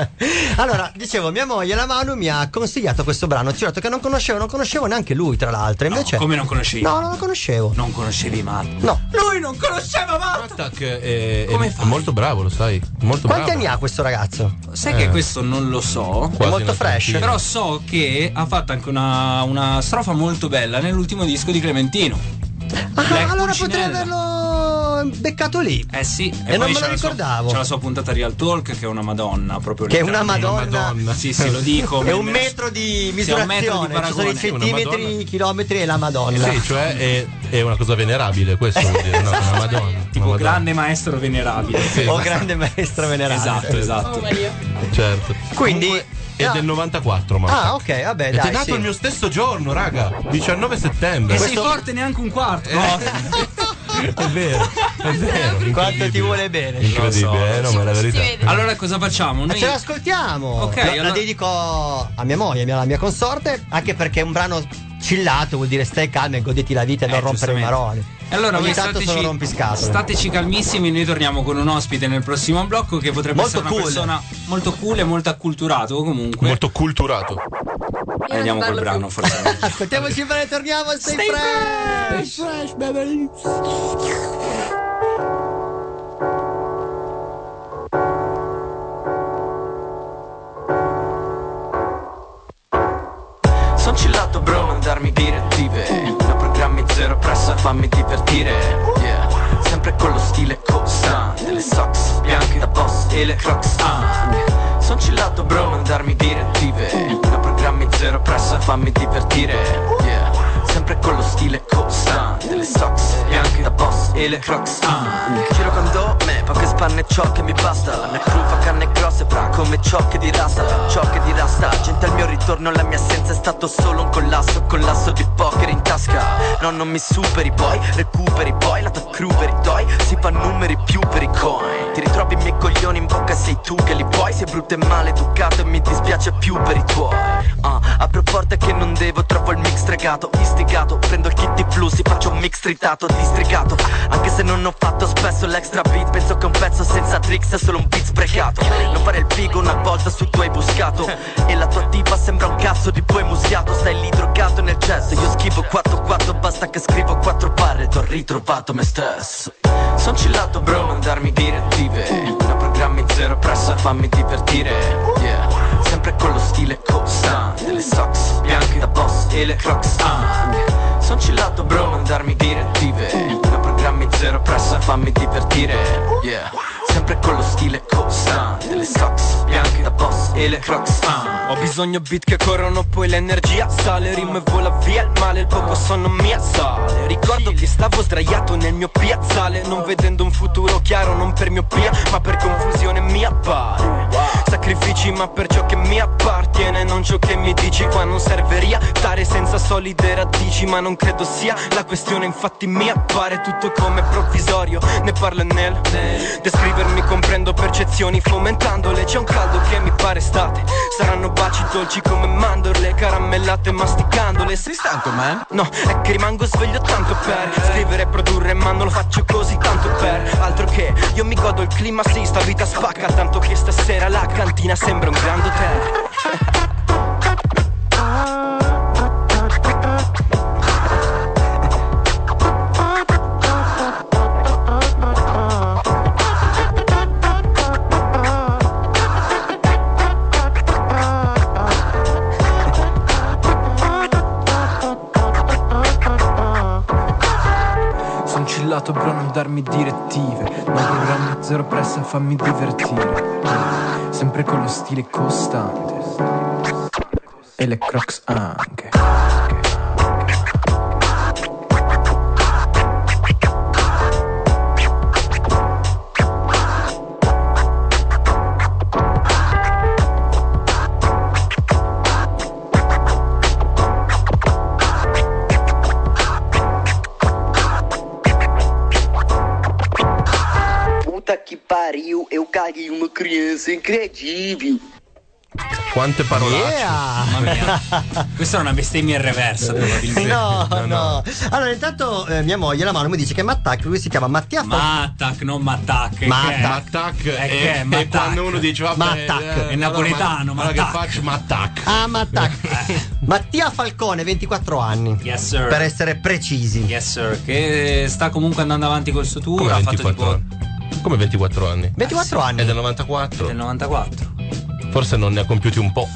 [SPEAKER 4] Allora, dicevo, mia moglie, la Manu, mi ha consigliato questo brano. Ci ho detto che non conoscevo, non conoscevo neanche lui, tra l'altro. Invece.
[SPEAKER 5] come non conoscevi?
[SPEAKER 4] No, non lo conoscevo.
[SPEAKER 5] Non conoscevi Matt.
[SPEAKER 4] No.
[SPEAKER 5] Lui non conosceva Matt.
[SPEAKER 7] Mattac è, è-
[SPEAKER 5] Come
[SPEAKER 7] è
[SPEAKER 5] fai?
[SPEAKER 7] molto bravo, lo sai. Molto
[SPEAKER 4] Quanti
[SPEAKER 7] bravo.
[SPEAKER 4] anni ha questo ragazzo?
[SPEAKER 5] Sai
[SPEAKER 7] Eh.
[SPEAKER 5] che questo non lo so.
[SPEAKER 4] È
[SPEAKER 7] Quasi
[SPEAKER 4] molto
[SPEAKER 7] una
[SPEAKER 4] fresh.
[SPEAKER 5] Però so che ha fatto anche una, una strofa molto bella nell'ultimo disco di Clementino.
[SPEAKER 4] Ah, allora potrei averlo beccato lì.
[SPEAKER 5] Eh sì,
[SPEAKER 4] E non
[SPEAKER 5] poi
[SPEAKER 4] me lo
[SPEAKER 5] la sua-
[SPEAKER 4] ricordavo.
[SPEAKER 5] c'è la sua puntata Real Talk che è una madonna proprio
[SPEAKER 4] Che è una
[SPEAKER 5] letteralmente.
[SPEAKER 4] madonna.
[SPEAKER 5] Sì, sì, lo dico.
[SPEAKER 4] È un
[SPEAKER 5] me-
[SPEAKER 4] metro di
[SPEAKER 5] Sì, è un metro
[SPEAKER 4] misurazione.
[SPEAKER 5] di
[SPEAKER 4] Ci sono i
[SPEAKER 5] paragone.
[SPEAKER 4] centimetri,
[SPEAKER 7] Una
[SPEAKER 4] i chilometri e la Madonna.
[SPEAKER 7] Sì, cioè è, è una cosa venerabile, questo vuol dire, no? Una madonna.
[SPEAKER 5] Tipo
[SPEAKER 7] una madonna.
[SPEAKER 5] grande maestro venerabile.
[SPEAKER 7] Sì,
[SPEAKER 4] O grande maestro venerabile.
[SPEAKER 5] Esatto, esatto.
[SPEAKER 6] Oh,
[SPEAKER 7] certo.
[SPEAKER 4] Quindi-
[SPEAKER 7] Comunque, è
[SPEAKER 4] Ah.
[SPEAKER 7] del 94, ma.
[SPEAKER 4] Ah, ok, vabbè,
[SPEAKER 7] Ed
[SPEAKER 4] dai.
[SPEAKER 7] è nato
[SPEAKER 4] sì.
[SPEAKER 7] il mio stesso giorno, raga. 19 settembre.
[SPEAKER 5] E sei forte neanche un quarto.
[SPEAKER 7] È vero, è vero.
[SPEAKER 4] Quanto ti vuole bene.
[SPEAKER 7] Incredibile, eh, no, ma è la verità.
[SPEAKER 5] Allora cosa facciamo?
[SPEAKER 4] Ma
[SPEAKER 5] Noi
[SPEAKER 4] ce l'ascoltiamo.
[SPEAKER 5] Ok,
[SPEAKER 4] La- la,
[SPEAKER 5] allora-
[SPEAKER 4] dedico a mia moglie, alla mia consorte, anche perché è un brano chillato, vuol dire stai calmo e goditi la vita e non
[SPEAKER 5] Eh,
[SPEAKER 4] rompere i maroni.
[SPEAKER 5] E Allora,
[SPEAKER 4] Ogni
[SPEAKER 5] voi
[SPEAKER 4] tanto
[SPEAKER 5] stateci, stateci calmissimi. Noi torniamo con un ospite nel prossimo blocco che potrebbe
[SPEAKER 4] Molto
[SPEAKER 5] essere una
[SPEAKER 4] cool.
[SPEAKER 5] persona molto cool e molto acculturato. Comunque,
[SPEAKER 7] Molto culturato.
[SPEAKER 5] E andiamo col brano, forse. è meglio.
[SPEAKER 4] Ascoltiamoci bene, torniamo, stay,
[SPEAKER 5] Stay
[SPEAKER 4] fresh. fresh, baby.
[SPEAKER 20] Son chillato bro, non darmi direttive Da programmi zero pressa, fammi divertire Yeah Sempre con lo stile costante Le socks bianche da boss e le crocs anche Son chillato bro, non darmi direttive Da programmi zero pressa, fammi divertire Yeah Sempre con lo stile costante. Le socks bianche da boss e le crocs anche Giro con me, poche spanne ciò che mi basta. La mia crew fa canne grosse, fra come ciò che di rasta Ciò che di rasta, gente al mio ritorno La mia assenza è stato solo un collasso. Collasso di poker in tasca. No, non mi superi poi, recuperi poi La tua crew per i tuoi, si fa numeri più per i coin. Ti ritrovi i miei coglioni in bocca, sei tu che li puoi Sei brutto e maleducato e mi dispiace più per i tuoi. Ah, apro porte che non devo, trovo il mix stregato Istigato, prendo il kit di flussi, faccio un mix tritato, districato. Anche se non ho fatto spesso l'extra beat Penso che un pezzo senza tricks è solo un beat sprecato. Non fare il figo una volta su tu hai buscato. E la tua tipa sembra un cazzo di poi musiato. Stai lì drogato nel jazz Io schivo 4-4, basta che scrivo 4 barre. Ed ho ritrovato me stesso. Son chillato bro, non darmi direttive Da programmi zero pressa, fammi divertire. Yeah Sempre con lo stile costante Le socks bianche da boss e le crocs anche Son chillato bro, non darmi direttive. Da programmi zero pressa, fammi divertire. Yeah Sempre con lo stile costante Le socks bianche da boss e le crocs ah. Ho bisogno beat che corrono poi l'energia sale Rima e vola via il male, il poco sonno mi assale Ricordo gli
[SPEAKER 21] Stavo sdraiato nel mio piazzale Non vedendo un futuro chiaro Non per miopia ma per confusione mi appare Sacrifici ma per ciò che mi appartiene Non ciò che mi dici qua non serve riattare Senza solide radici ma non credo sia La questione infatti mi appare tutto come provvisorio. Ne parlo nel Descrivermi comprendo percezioni fomentandole. C'è un caldo che mi pare estate. Saranno baci dolci come mandorle Caramellate masticandole. Sei stanco man? No, è che rimango sveglio tanto per Scrivere e produrre ma non lo faccio così tanto per Altro che io mi godo il clima sì sta vita spacca Tanto che stasera la cantina sembra un grand hotel
[SPEAKER 22] Chillato bro non darmi direttive Non programmi zero pressa fammi divertire. Sempre con lo stile costante. E le crocs anche
[SPEAKER 23] criança incredível.
[SPEAKER 7] Quante parolacce.
[SPEAKER 5] Mamma mia. Questa è una bestemmia in reversa, probabilmente.
[SPEAKER 4] No, no, Allora, intanto eh, mia moglie la mano mi dice che Mattac, lui si chiama Mattia Fal-
[SPEAKER 5] Mattac, non Mattac.
[SPEAKER 4] Mattac.
[SPEAKER 5] È Mattac.
[SPEAKER 7] quando uno dice, vabbè,
[SPEAKER 4] Mattac.
[SPEAKER 7] eh,
[SPEAKER 5] È napoletano,
[SPEAKER 7] allora, che faccio Mattac.
[SPEAKER 4] Ah, Mattac. Mattia Falcone, 24 anni.
[SPEAKER 5] Yes, sir.
[SPEAKER 4] Per essere precisi.
[SPEAKER 5] Yes, sir. Che sta comunque andando avanti col suo tour.
[SPEAKER 7] Come
[SPEAKER 5] ha fatto
[SPEAKER 7] 24
[SPEAKER 5] tipo
[SPEAKER 7] anni? Come 24 anni?
[SPEAKER 4] 24 anni.
[SPEAKER 7] È del 94.
[SPEAKER 5] del 94.
[SPEAKER 7] Forse non ne ha compiuti un po'.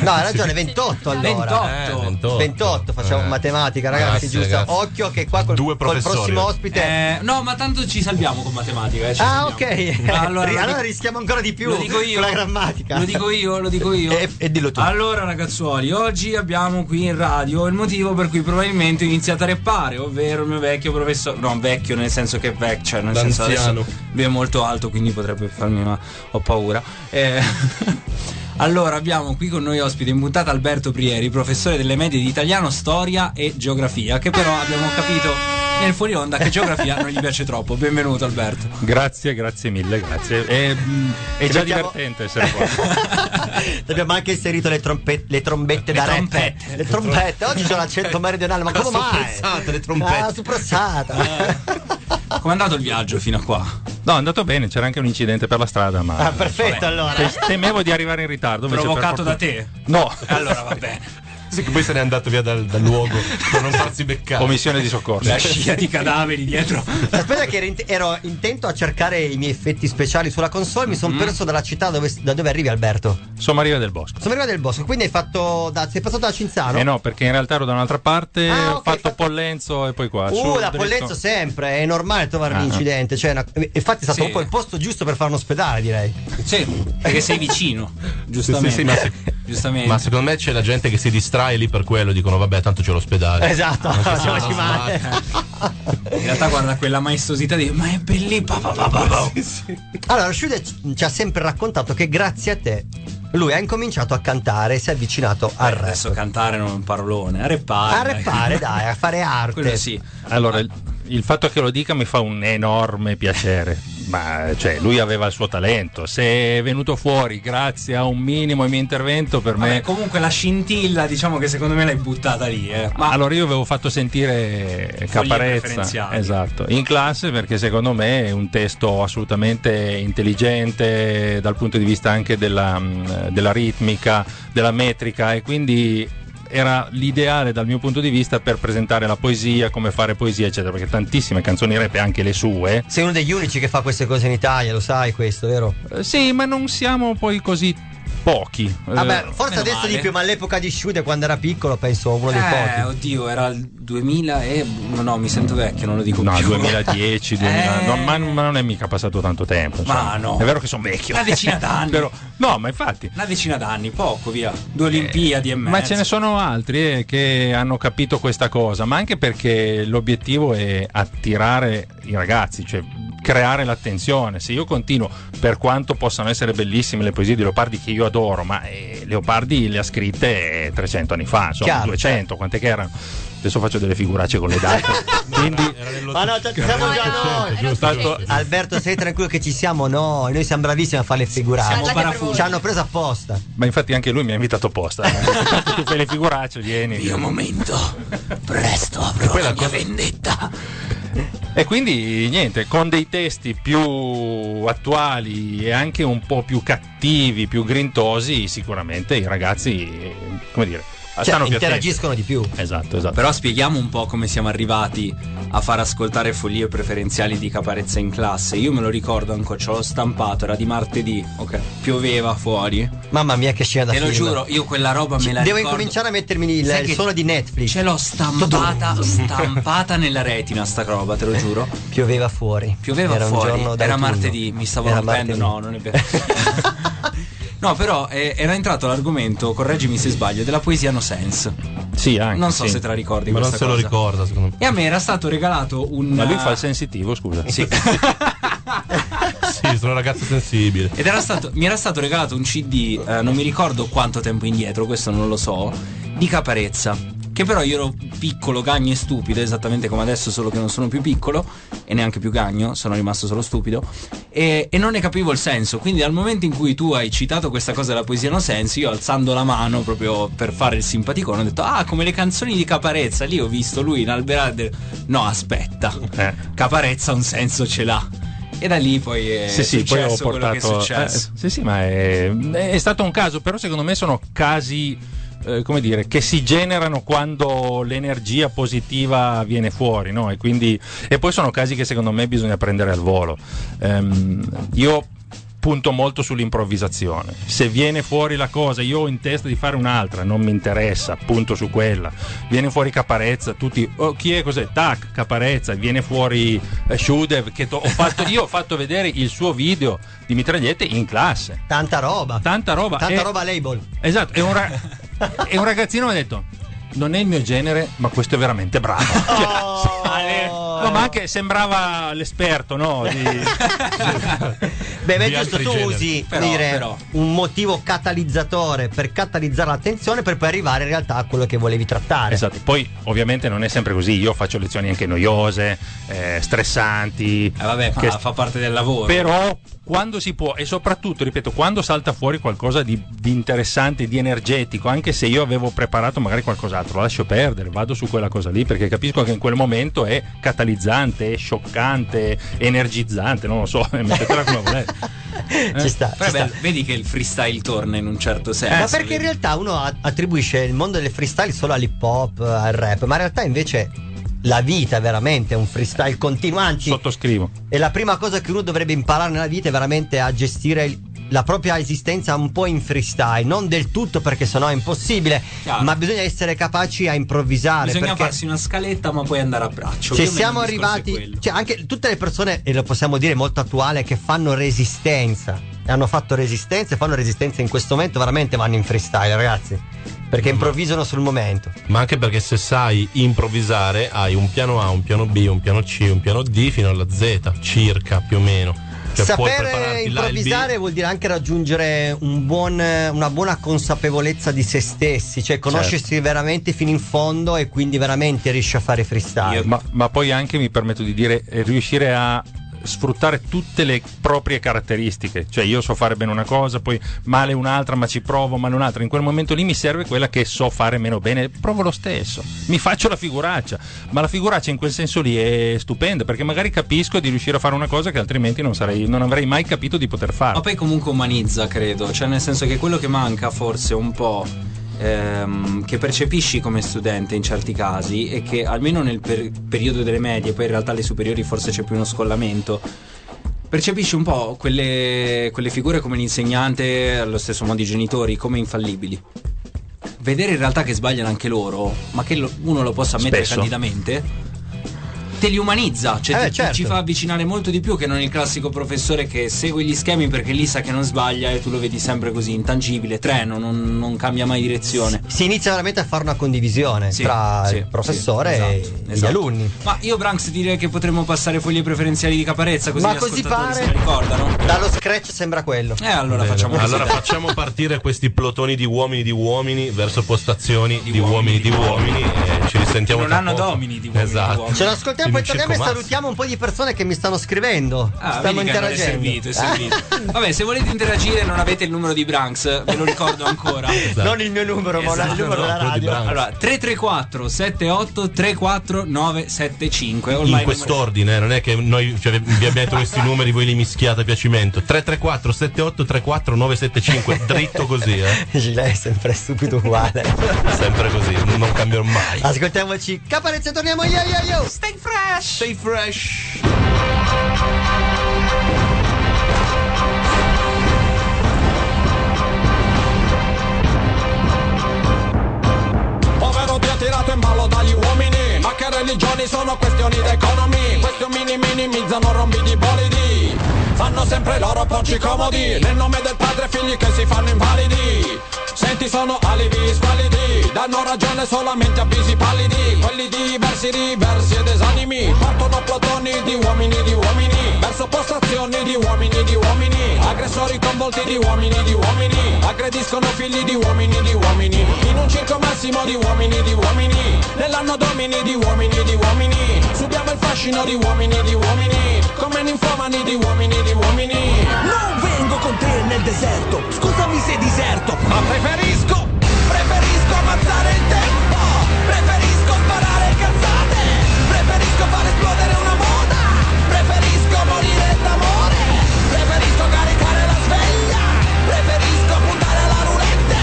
[SPEAKER 4] No, hai ragione, 28 allora.
[SPEAKER 5] 28.
[SPEAKER 7] Eh, 28.
[SPEAKER 4] 28, facciamo
[SPEAKER 7] Eh.
[SPEAKER 4] matematica, ragazzi,
[SPEAKER 7] Grazie,
[SPEAKER 4] giusto?
[SPEAKER 7] ragazzi.
[SPEAKER 4] Occhio che qua col,
[SPEAKER 7] Due
[SPEAKER 4] col prossimo ospite.
[SPEAKER 5] Eh, no, ma tanto ci salviamo con matematica. eh, ci
[SPEAKER 4] ah,
[SPEAKER 5] salviamo.
[SPEAKER 4] ok.
[SPEAKER 5] Allora,
[SPEAKER 4] allora
[SPEAKER 5] dico-
[SPEAKER 4] rischiamo ancora di più
[SPEAKER 5] Lo dico io.
[SPEAKER 4] con la grammatica.
[SPEAKER 5] Lo dico io, lo dico io.
[SPEAKER 4] E, e dillo tu.
[SPEAKER 5] Allora, ragazzuoli, oggi abbiamo qui in radio il motivo per cui probabilmente ho iniziato a reppare, ovvero il mio vecchio professore. No, vecchio nel senso che vecchio, cioè nel senso
[SPEAKER 7] L'anziano.
[SPEAKER 5] adesso lui è molto alto, quindi potrebbe farmi ma ho paura. Eh, allora, abbiamo qui con noi ospite in puntata Alberto Prieri, professore delle medie di italiano, storia e geografia, che però abbiamo capito nel fuori onda che geografia non gli piace troppo. Benvenuto Alberto.
[SPEAKER 15] Grazie, grazie mille, grazie. È, mm, è già
[SPEAKER 4] mettiamo-
[SPEAKER 15] divertente essere qua.
[SPEAKER 4] Abbiamo anche inserito le, trompe- le trombette
[SPEAKER 5] Le
[SPEAKER 4] da rap.
[SPEAKER 5] trompette.
[SPEAKER 4] Le trompette. Oggi c'è l'accento meridionale, ma come mai?
[SPEAKER 7] Le trompette.
[SPEAKER 4] Ah, sopprezzata.
[SPEAKER 5] Com'è andato il viaggio fino a qua?
[SPEAKER 15] No, è andato bene, c'era anche un incidente per la strada, ma.
[SPEAKER 4] Ah, perfetto allora.
[SPEAKER 15] Te- Temevo di arrivare in ritardo.
[SPEAKER 5] Provocato
[SPEAKER 15] per
[SPEAKER 5] da te?
[SPEAKER 15] No,
[SPEAKER 5] Allora va bene.
[SPEAKER 7] Sì, che poi se n'è andato via dal, dal luogo per non farsi beccare.
[SPEAKER 15] commissione di soccorso.
[SPEAKER 5] La scia di cadaveri dietro.
[SPEAKER 4] Aspetta che ero, int- ero intento a cercare i miei effetti speciali sulla console, mi
[SPEAKER 5] Mm.
[SPEAKER 4] sono perso dalla città dove, da dove arrivi Alberto.
[SPEAKER 15] Sommaria del Bosco.
[SPEAKER 4] Sono arrivato del bosco, quindi hai fatto da, sei passato da Cinzano?
[SPEAKER 15] Eh no, perché in realtà ero da un'altra parte,
[SPEAKER 4] Ah,
[SPEAKER 15] ho
[SPEAKER 4] ok,
[SPEAKER 15] fatto
[SPEAKER 4] fatto-
[SPEAKER 15] Pollenzo e poi qua.
[SPEAKER 4] Uh,
[SPEAKER 15] su,
[SPEAKER 4] da
[SPEAKER 15] dritto.
[SPEAKER 4] Pollenzo sempre, è normale trovare un
[SPEAKER 15] Ah.
[SPEAKER 4] incidente. Cioè, una- infatti è stato
[SPEAKER 5] Sì.
[SPEAKER 4] un po' il posto giusto per fare un ospedale, direi.
[SPEAKER 5] Sì, perché sei vicino, giustamente.
[SPEAKER 7] sì, sì,
[SPEAKER 5] giustamente.
[SPEAKER 7] ma secondo me c'è la gente che si distrae lì per quello, dicono vabbè tanto c'è l'ospedale.
[SPEAKER 4] Esatto,
[SPEAKER 7] Ma che
[SPEAKER 4] ce
[SPEAKER 7] siamo
[SPEAKER 4] la ci male.
[SPEAKER 5] In realtà guarda quella maestosità di ma è bellissima. pa, pa, pa".
[SPEAKER 4] Allora, Sciude ci- ha sempre raccontato che grazie a te lui ha incominciato a cantare e si è avvicinato al rap.
[SPEAKER 5] Adesso cantare non è un parolone, a reppare.
[SPEAKER 4] A rappare, dai, a fare arte.
[SPEAKER 5] Quello sì.
[SPEAKER 15] Allora, il, il fatto che lo dica mi fa un enorme piacere. Ma cioè, lui aveva il suo talento. Se è venuto fuori grazie a un minimo mio intervento, per
[SPEAKER 5] Vabbè,
[SPEAKER 15] me.
[SPEAKER 5] comunque la scintilla, diciamo che secondo me l'hai buttata lì, eh.
[SPEAKER 15] Ma allora io avevo fatto sentire Caparezza esatto, in classe perché secondo me è un testo assolutamente intelligente dal punto di vista anche della, della ritmica, della metrica e quindi era l'ideale dal mio punto di vista per presentare la poesia, come fare poesia eccetera, perché tantissime canzoni rap anche le sue
[SPEAKER 4] Sei uno degli unici che fa queste cose in Italia, lo sai questo, vero?
[SPEAKER 15] eh, Sì, ma non siamo poi così pochi.
[SPEAKER 4] Vabbè,
[SPEAKER 15] Eh,
[SPEAKER 4] forse adesso
[SPEAKER 5] male.
[SPEAKER 4] di più, ma all'epoca di Shude, quando era piccolo, penso uno dei
[SPEAKER 5] Eh,
[SPEAKER 4] pochi.
[SPEAKER 5] oddio, era il 2000 e... No, mi sento vecchio, non lo dico
[SPEAKER 15] No,
[SPEAKER 5] più.
[SPEAKER 15] 2010, 2000,
[SPEAKER 5] Eh.
[SPEAKER 15] no, ma, ma non è mica passato tanto tempo. insomma.
[SPEAKER 5] Ma no.
[SPEAKER 15] È vero che sono vecchio.
[SPEAKER 5] Una decina d'anni.
[SPEAKER 15] Però- no, ma infatti.
[SPEAKER 5] Una decina d'anni, poco, via. Due Olimpiadi e mezzo.
[SPEAKER 15] Ma ce ne sono altri eh, che hanno capito questa cosa, ma anche perché l'obiettivo è attirare i ragazzi, cioè creare l'attenzione. Se io continuo, per quanto possano essere bellissime le poesie di Leopardi che io adoro, ma eh, Leopardi le ha scritte eh, 300 anni fa, insomma,
[SPEAKER 4] Chiaro,
[SPEAKER 15] 200, quante che erano? Adesso faccio delle figuracce con le date. Quindi
[SPEAKER 4] Ma no, ci siamo già noi.
[SPEAKER 15] Tanto-
[SPEAKER 4] Alberto, sei tranquillo che ci siamo noi. Noi siamo bravissimi a fare le
[SPEAKER 5] parafusi.
[SPEAKER 4] Ci hanno preso apposta.
[SPEAKER 15] Ma infatti anche lui mi ha invitato apposta. eh. Tu fai le figuracce, vieni.
[SPEAKER 5] Io momento. Presto avrò
[SPEAKER 15] la
[SPEAKER 5] la mia
[SPEAKER 15] cosa-
[SPEAKER 5] vendetta.
[SPEAKER 15] E quindi niente, con dei testi più attuali e anche un po' più cattivi, più grintosi, sicuramente i ragazzi, come dire,
[SPEAKER 4] Cioè, interagiscono di più.
[SPEAKER 15] Esatto, esatto.
[SPEAKER 5] Però spieghiamo un po' come siamo arrivati a far ascoltare follie preferenziali di Caparezza in classe. Io me lo ricordo ancora, ce l'ho stampato, era di martedì, ok? Pioveva fuori.
[SPEAKER 4] Mamma mia, che scena da
[SPEAKER 5] Te lo
[SPEAKER 4] film.
[SPEAKER 5] giuro, io quella roba me la
[SPEAKER 4] Devo
[SPEAKER 5] ricordo.
[SPEAKER 4] incominciare a mettermi il,
[SPEAKER 5] Sai
[SPEAKER 4] il
[SPEAKER 5] che
[SPEAKER 4] suono di Netflix.
[SPEAKER 5] Ce l'ho stampata, stampata nella retina sta roba, te lo giuro.
[SPEAKER 4] Pioveva fuori.
[SPEAKER 5] Pioveva
[SPEAKER 4] Era un
[SPEAKER 5] fuori,
[SPEAKER 4] giorno
[SPEAKER 5] era martedì, mi stavo
[SPEAKER 4] Era
[SPEAKER 5] rompendo,
[SPEAKER 4] martedì.
[SPEAKER 5] no, non è vero. No, però eh, era entrato l'argomento, correggimi se sbaglio, della poesia no sense.
[SPEAKER 15] Sì, anche.
[SPEAKER 5] Non so
[SPEAKER 15] sì.
[SPEAKER 5] se te la ricordi
[SPEAKER 7] Ma non
[SPEAKER 5] questa
[SPEAKER 7] se lo
[SPEAKER 5] cosa.
[SPEAKER 7] ricorda, secondo me.
[SPEAKER 5] E a me era stato regalato un
[SPEAKER 15] Ma lui fa il sensitivo, scusa.
[SPEAKER 5] Sì.
[SPEAKER 7] Sì, sono un ragazzo sensibile.
[SPEAKER 5] Ed era stato, mi era stato regalato un CD, eh, non mi ricordo quanto tempo indietro, questo non lo so, di Caparezza. Che però io ero piccolo, gagno e stupido, esattamente come adesso, solo che non sono più piccolo e neanche più gagno, sono rimasto solo stupido. E, e non ne capivo il senso. Quindi al momento in cui tu hai citato questa cosa della poesia no senso, io alzando la mano proprio per fare il simpaticone, ho detto: Ah, come le canzoni di Caparezza. Lì ho visto lui in Alberade. No, aspetta.
[SPEAKER 15] Eh.
[SPEAKER 5] Caparezza un senso ce l'ha. E da lì poi è
[SPEAKER 15] Sì, sì, poi ho
[SPEAKER 5] successo quello che è
[SPEAKER 15] portato.
[SPEAKER 5] successo.
[SPEAKER 15] eh, sì, sì, ma è, è stato un caso, però secondo me sono casi. Eh, come dire, che si generano quando l'energia positiva viene fuori, no? E, quindi, e poi sono casi che secondo me bisogna prendere al volo. Ehm, io punto molto sull'improvvisazione. Se viene fuori la cosa, io ho in testa di fare un'altra, non mi interessa, punto su quella. Viene fuori Caparezza, tutti, oh, chi è cos'è? Tac, Caparezza, viene fuori eh, Shudev, che to- ho fatto, io ho fatto vedere il suo video di mitragliette in classe.
[SPEAKER 4] Tanta roba.
[SPEAKER 15] Tanta roba.
[SPEAKER 4] Tanta
[SPEAKER 15] E-
[SPEAKER 4] roba label.
[SPEAKER 15] Esatto, e un, ra- e un ragazzino mi ha detto, non è il mio genere, ma questo è veramente bravo. Cioè, no, ma anche sembrava l'esperto, no? Di-
[SPEAKER 4] Beh, beh, giusto, tu
[SPEAKER 15] generi.
[SPEAKER 4] usi
[SPEAKER 5] Però,
[SPEAKER 4] dire,
[SPEAKER 5] però.
[SPEAKER 4] un motivo catalizzatore per catalizzare l'attenzione per poi arrivare in realtà a quello che volevi trattare.
[SPEAKER 15] Esatto, poi ovviamente non è sempre così, io faccio lezioni anche noiose, eh, stressanti.
[SPEAKER 5] Eh, vabbè, fa,
[SPEAKER 15] che-
[SPEAKER 5] fa parte del lavoro.
[SPEAKER 15] Però quando si può, e soprattutto, ripeto, quando salta fuori qualcosa di, di interessante, di energetico, anche se io avevo preparato magari qualcos'altro, lo lascio perdere, vado su quella cosa lì perché capisco che in quel momento è catalizzante, è scioccante, energizzante, non lo so, mettetela come volete.
[SPEAKER 4] Ci sta,
[SPEAKER 5] Però
[SPEAKER 4] ci sta.
[SPEAKER 5] vedi che il freestyle torna in un certo senso.
[SPEAKER 4] Ma perché in realtà uno attribuisce il mondo del freestyle solo all'hip hop, al rap, ma in realtà invece la vita è veramente un freestyle continuo. Anzi,
[SPEAKER 15] Sottoscrivo.
[SPEAKER 4] e la prima cosa che uno dovrebbe imparare nella vita è veramente a gestire il- la propria esistenza un po' in freestyle, non del tutto perché sennò è impossibile,
[SPEAKER 5] Chiaro.
[SPEAKER 4] ma bisogna essere capaci a improvvisare.
[SPEAKER 5] Bisogna
[SPEAKER 4] perché
[SPEAKER 5] farsi una scaletta, ma poi andare a braccio. meno
[SPEAKER 4] siamo
[SPEAKER 5] è
[SPEAKER 4] arrivati, cioè anche tutte le persone, e lo possiamo dire molto attuale, che fanno resistenza, e hanno fatto resistenza e fanno resistenza in questo momento, veramente vanno in freestyle, ragazzi. Perché improvvisano sul momento.
[SPEAKER 7] Ma anche perché se sai improvvisare hai un piano A, un piano B, un piano C, un piano D fino alla Z, circa più o meno. Cioè,
[SPEAKER 4] Sapere improvvisare vuol dire anche raggiungere un buon- una buona consapevolezza di se stessi, cioè conoscersi
[SPEAKER 7] Certo.
[SPEAKER 4] veramente fino in fondo e quindi veramente riesci a fare freestyle.
[SPEAKER 15] Ma, ma poi anche mi permetto di dire eh, riuscire a sfruttare tutte le proprie caratteristiche. Cioè io so fare bene una cosa poi male un'altra ma ci provo male un'altra. In quel momento lì mi serve quella che so fare meno bene. Provo lo stesso. Mi faccio la figuraccia. Ma la figuraccia in quel senso lì è stupenda perché magari capisco di riuscire a fare una cosa che altrimenti non, sarei, non avrei mai capito di poter fare.
[SPEAKER 5] Ma poi comunque umanizza, credo. Cioè, nel senso che quello che manca forse un po'. Ehm, che percepisci come studente in certi casi e che almeno nel per- periodo delle medie, poi in realtà alle superiori forse c'è più uno scollamento. percepisci un po' quelle, quelle figure come l'insegnante, allo stesso modo i genitori, come infallibili. Vedere in realtà che sbagliano anche loro, ma che lo- uno lo possa ammettere
[SPEAKER 15] Spesso.
[SPEAKER 5] candidamente, te li umanizza, cioè
[SPEAKER 4] Eh,
[SPEAKER 5] ti-
[SPEAKER 4] certo.
[SPEAKER 5] ci fa avvicinare molto di più che non il classico professore che segue gli schemi perché lì sa che non sbaglia e tu lo vedi sempre così, intangibile, treno, non, non cambia mai direzione.
[SPEAKER 4] Si inizia veramente a fare una condivisione
[SPEAKER 5] Sì,
[SPEAKER 4] tra
[SPEAKER 5] sì,
[SPEAKER 4] il professore
[SPEAKER 5] sì,
[SPEAKER 4] e
[SPEAKER 5] esatto,
[SPEAKER 4] gli
[SPEAKER 5] esatto.
[SPEAKER 4] alunni.
[SPEAKER 5] Ma io Branks direi che potremmo passare foglie preferenziali di Caparezza così
[SPEAKER 4] Ma
[SPEAKER 5] gli
[SPEAKER 4] così pare-
[SPEAKER 5] se ricordano.
[SPEAKER 4] Dallo scratch sembra quello.
[SPEAKER 5] Eh allora
[SPEAKER 7] Bene.
[SPEAKER 5] facciamo.
[SPEAKER 7] Allora facciamo partire questi plotoni di uomini di uomini verso postazioni di, uomini di uomini e ci risentiamo
[SPEAKER 5] Non hanno
[SPEAKER 7] poco.
[SPEAKER 5] domini di uomini
[SPEAKER 7] esatto.
[SPEAKER 5] uomini.
[SPEAKER 4] Ce lo ascoltiamo, poi torniamo e salutiamo un po' di persone che mi stanno scrivendo.
[SPEAKER 5] Ah, che non è
[SPEAKER 4] interagendo.
[SPEAKER 5] servito, è servito. Vabbè, se volete interagire non avete il numero di Branks, ve lo ricordo ancora.
[SPEAKER 4] Non il mio numero, ma
[SPEAKER 5] Esatto.
[SPEAKER 4] il numero della
[SPEAKER 7] quello di
[SPEAKER 4] radio.
[SPEAKER 7] Branks.
[SPEAKER 5] Allora, 334 78 34 975.
[SPEAKER 7] In quest'ordine, non è che noi cioè, vi abbiamo detto questi numeri, voi li mischiate a piacimento. 334 78 34 975, dritto così, eh.
[SPEAKER 4] Gilet è sempre stupido uguale.
[SPEAKER 7] Sempre così, non cambierò mai.
[SPEAKER 4] Ascoltiamoci Caparezza e torniamo. Yo yo yo.
[SPEAKER 5] Stay fresh!
[SPEAKER 7] Stay fresh.
[SPEAKER 24] Povero Dio tirato in ballo dagli uomini. Ma che religioni sono questioni d'economy. Questi omini minimizzano rombi di bolidi. Fanno sempre i loro porci comodi. Nel nome del padre figli che si fanno invalidi. Senti sono alibi squalidi Danno ragione solamente a visi pallidi Quelli diversi, riversi ed esanimi. Partono plotoni di uomini di uomini. Verso postazioni di uomini di uomini. Aggressori con volti di uomini di uomini. Aggrediscono figli di uomini di uomini. In un circo massimo di uomini di uomini. Nell'anno domini di uomini di uomini. Subiamo il fascino di uomini di uomini. Come ninfomani di uomini di uomini.
[SPEAKER 25] Non vengo con te nel deserto, scusami se diserto, ma preferisco il tempo, preferisco sparare cazzate, preferisco far esplodere una moda, preferisco morire d'amore, preferisco caricare la sveglia, preferisco puntare alla roulette,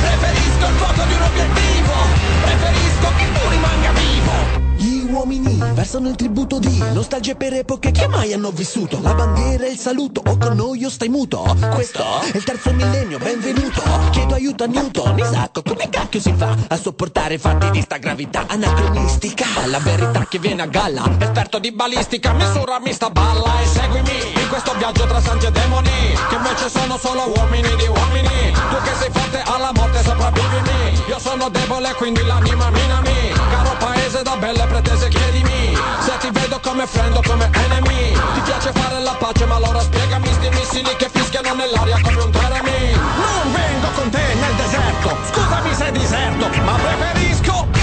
[SPEAKER 25] preferisco il fuoco di un obiettivo, preferisco che tu rimanga uomini versano il tributo di nostalgie per epoche che mai hanno vissuto. La bandiera e il saluto, o con noi o stai muto. Questo è il terzo millennio, benvenuto. Chiedo aiuto a Newton, Isacco, come cacchio si fa A sopportare fatti di sta gravità anacronistica? La verità che viene a galla, esperto di balistica Misurami sta balla e seguimi In questo viaggio tra santi e demoni Che invece sono solo uomini di uomini. Tu che sei forte alla morte sopravvivimi Io sono debole quindi l'anima minami Caro paese da belle pretese chiedimi. Se ti vedo come friend o come enemy. Ti piace fare la pace ma allora spiegami sti missili che fischiano nell'aria come un teremi Non vengo con te nel deserto. Scusami se diserto Ma preferisco